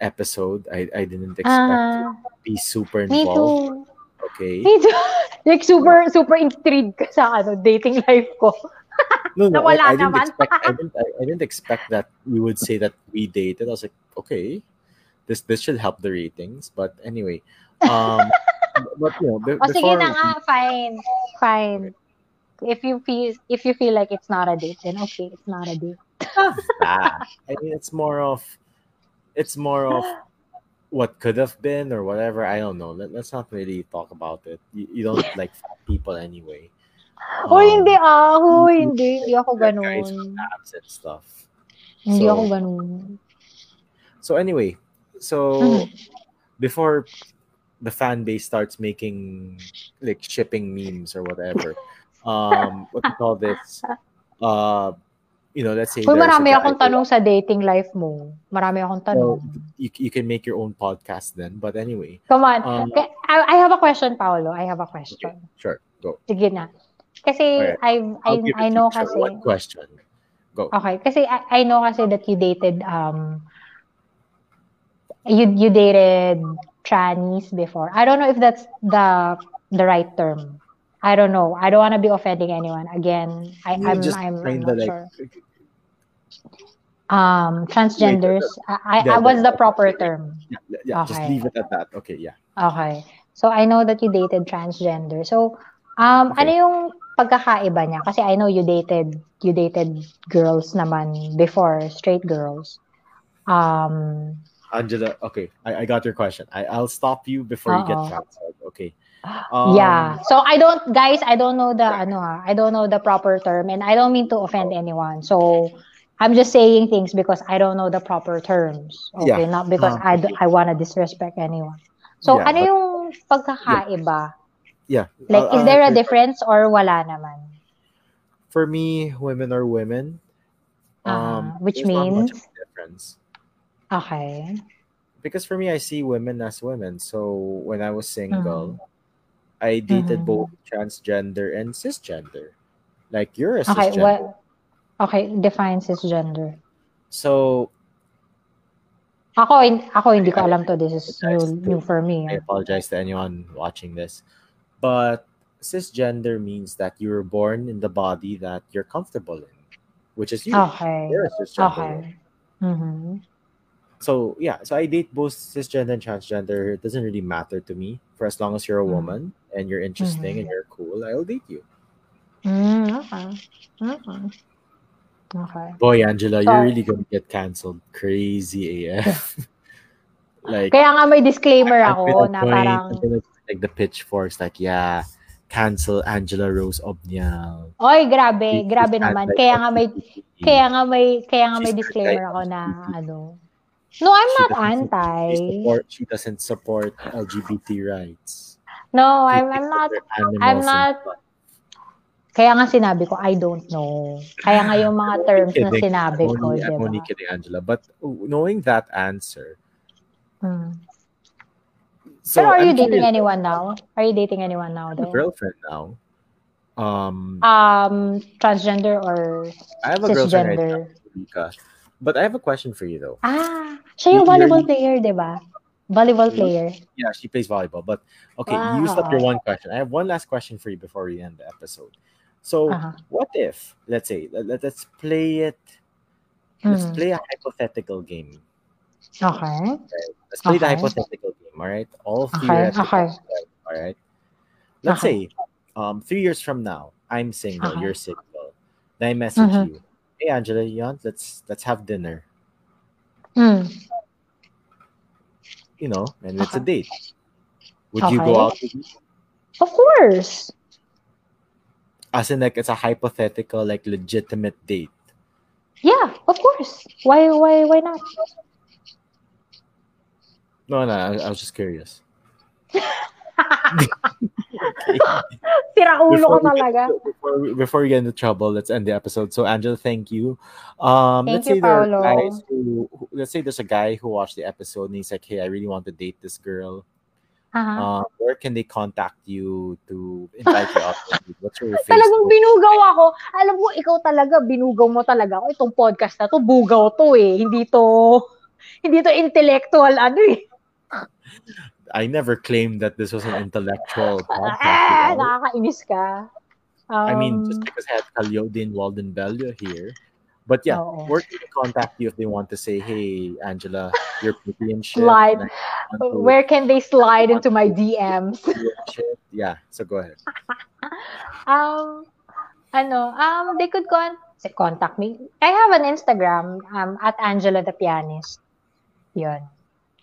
episode. I, I didn't expect to Ah, be super me involved. too. Okay. Me too. [LAUGHS] like super super intrigued ka sa ano dating life ko. [LAUGHS] No, no, I, I didn't expect. I [LAUGHS] didn't. I, didn't expect that we would say that we dated. I was like, okay, this this should help the ratings. But anyway, um, but you know, be, O sige before na nga, fine. Fine. If you feel if you feel like it's not a date, then okay, it's not a date. that, I mean, it's more of, it's more of [GASPS] what could have been or whatever. I don't know. Let, let's not really talk about it. You, you don't [LAUGHS] like people anyway. Oh, Um, hindi ako, hindi. Hindi ako ganun. and stuff. Hindi So- ako ganun. So anyway, so Mhm. before the fan base starts making like shipping memes or whatever, um, what we call this, [LAUGHS] uh, you know, let's say Uy, marami akong tanong sa dating life mo. Marami akong Well, tanong. you, you can make your own podcast then. But anyway, Come on. um, Okay, I, I have a question, Paolo. I have a okay, question. sure, go. Sige na. Kasi Okay. I I I'll give it I know you. Kasi What question? Go. Okay, kasi I, I know kasi that you dated um you you dated trannies before. I don't know if that's the the right term. I don't know. I don't want to be offending anyone. Again, I, You I'm just I'm, I'm not like sure. Um, transgenders. I, I, Yeah, I what's the proper term? yeah, yeah, just Okay. leave it at that. Okay, yeah. Okay. So I know that you dated transgender. So um Okay. ano yung pagkakaiba niya? Kasi I know you dated you dated girls naman before, straight girls. Um Angela, okay, I, I got your question. I, I'll stop you before you get Uh-oh. canceled. Okay. Um, yeah. So I don't guys, I don't know the ano ha, I don't know the proper term and I don't mean to offend anyone. So I'm just saying things because I don't know the proper terms. Okay, Yeah. not because Um, I d- I want to disrespect anyone. So Yeah, ano but- yung pagkakaiba? Yeah. Like I'll- is there a answer- difference or wala naman? For me, women are women. Uh, which there's not much means a difference. okay. Because for me, I see women as women. So when I was single, Mhm. I dated Mhm. both transgender and cisgender. Like you're a Okay, cisgender. what Okay, define cisgender. So Ako ako hindi ko alam to. This is new new for me. I apologize to anyone watching this. But cisgender means that you were born in the body that you're comfortable in, which is you. Okay. You're a cisgender. Okay. Mm-hmm. So yeah, so I date both cisgender and transgender. It doesn't really matter to me. For as long as you're a Mm. woman and you're interesting Mhm. and you're cool, I'll date you. Mm, okay. Okay. Okay. Boy, Angela, So- you're really gonna get canceled. Crazy AF. [LAUGHS] like Kaya nga may disclaimer ako na point, parang, like the pitchforks, like yeah, cancel Angela Rose Obnial. oy, grabe, She's grabe naman. Kaya nga may, kaya nga may, kaya nga may disclaimer ako na, ano, no, I'm She not anti. She, support, she doesn't support LGBT rights. No, She I'm, I'm not, I'm not- kaya nga sinabi ko, I don't know. Kaya nga yung mga terms na sinabi ko, di I'm only kidding, Angela. But knowing that answer, Hmm. so Pero are you I'm dating curious, anyone now? Are you dating anyone now I have a then? girlfriend now. Um, Um, transgender or I have a girlfriend right now. Rika. But I have a question for you though. Ah, siya yung You're- volleyball player, di ba? Volleyball Hmm? player. Yeah, she plays volleyball. But okay, you used up your one question. I have one last question for you before we end the episode. So, Uh-huh. what if, let's say, let, us play it, let's Mm. play a hypothetical game. Okay. okay. Let's play okay. the hypothetical game, all right? All three okay. okay. all right. Let's Okay. say, um, three years from now, I'm single, Okay. you're single. Then I message Mhm. you, hey Angela, you want, let's let's have dinner. Mm. You know, and it's a date. Would you go out with me? Of course. As in, like, it's a hypothetical, like, legitimate date. Yeah, of course. Why why why not? No, no, I, I was just curious. [LAUGHS] [LAUGHS] Sira ulo Before ka get- talaga. Before before we get into trouble, let's end the episode. So, Angela, thank you. Um, Thank let's you, say there Paolo. are guys who, let's say there's a guy who watched the episode and he's like, "Hey, I really want to date this girl. Aha. Um, where can they contact you to invite you meet? [LAUGHS] What's your Talagang Facebook? binugaw ako. Alam mo, ikaw talaga, binugaw mo talaga ako. Itong podcast na to, bugaw to eh. Hindi to, [LAUGHS] hindi to intellectual, ano eh. I never claimed that this was an intellectual [LAUGHS] podcast. Ah, nakakainis ka. I mean, Um, just because I had Ka Leody and Walden Bello here. But yeah, Oo. where can they contact you if they want to say, hey, Angela, you're pretty and shit. Slide. and to where can they slide into my DMs? do and shit. Yeah, so go ahead. [LAUGHS] Um, ano, um, they could con contact me. I have an Instagram, um, at Angela the Pianist. Yun.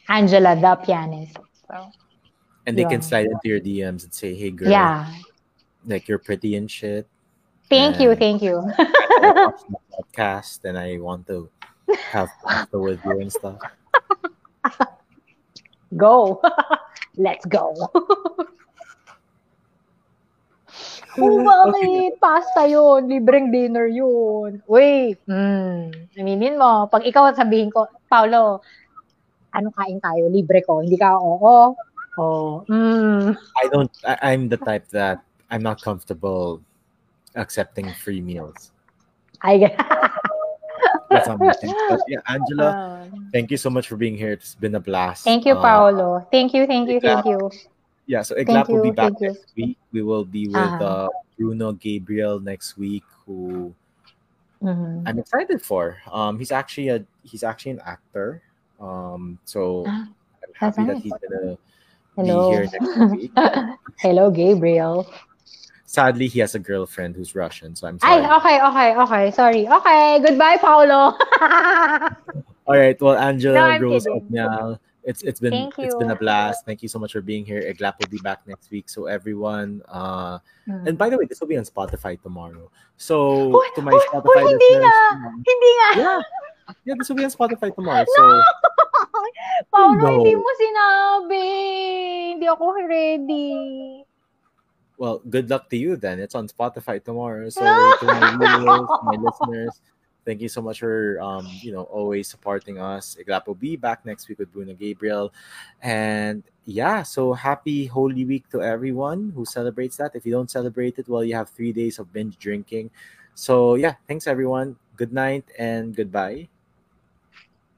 Angela the Pianist. So, And they can slide into your DMs and say, hey, girl, yeah. like you're pretty and shit. Thank you, thank you. [LAUGHS] [LAUGHS] Podcast and I want to have pasta with you and stuff. Go. [LAUGHS] Let's go. Oh, bakit? Pasta yun. Libreng dinner yun. Uy, mm, aminin mo. Pag ikaw sabihin ko, Paolo, ano kain tayo? Libre ko. Hindi ka, oo. Oh, mm. I don't, I, I'm the type that I'm not comfortable accepting free meals. Ay, [LAUGHS] That's not my. But yeah, Angela, Ah. thank you so much for being here. It's been a blast. thank you, Uh, Paolo. Thank you, thank you, thank you. Yeah, so Thank will be back thank you. week. We will be with Ah. uh, Bruno Gabriel next week, who Mhm. I'm excited for. Um, he's actually a he's actually an actor. Um, so Ah, I'm happy that he's gonna Hello. be here next week. [LAUGHS] Hello, Gabriel. Sadly, he has a girlfriend who's Russian, so I'm Ay, sorry. okay, okay, okay. Sorry. Okay, goodbye, Paolo. [LAUGHS] All right, well, Angela No, Rose kidding. It's it's been Thank it's been a blast. Thank you so much for being here. Iglap will be back next week. So everyone, uh, Hmm. and by the way, this will be on Spotify tomorrow. So Uy, to my uy, Spotify uy, hindi listeners, nga. Hindi nga. yeah, [LAUGHS] yeah, this will be on Spotify tomorrow. So [LAUGHS] Paolo, No. hindi mo sinabi. Hindi ako ready. well, good luck to you then. It's on Spotify tomorrow. So [LAUGHS] to my viewers, my listeners, thank you so much for um, you know, always supporting us. Iglap will be back next week with Bruno Gabriel. And yeah, so happy Holy Week to everyone who celebrates that. If you don't celebrate it, well, you have three days of binge drinking. So yeah, thanks everyone. Good night and goodbye.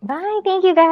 Bye. Thank you, guys.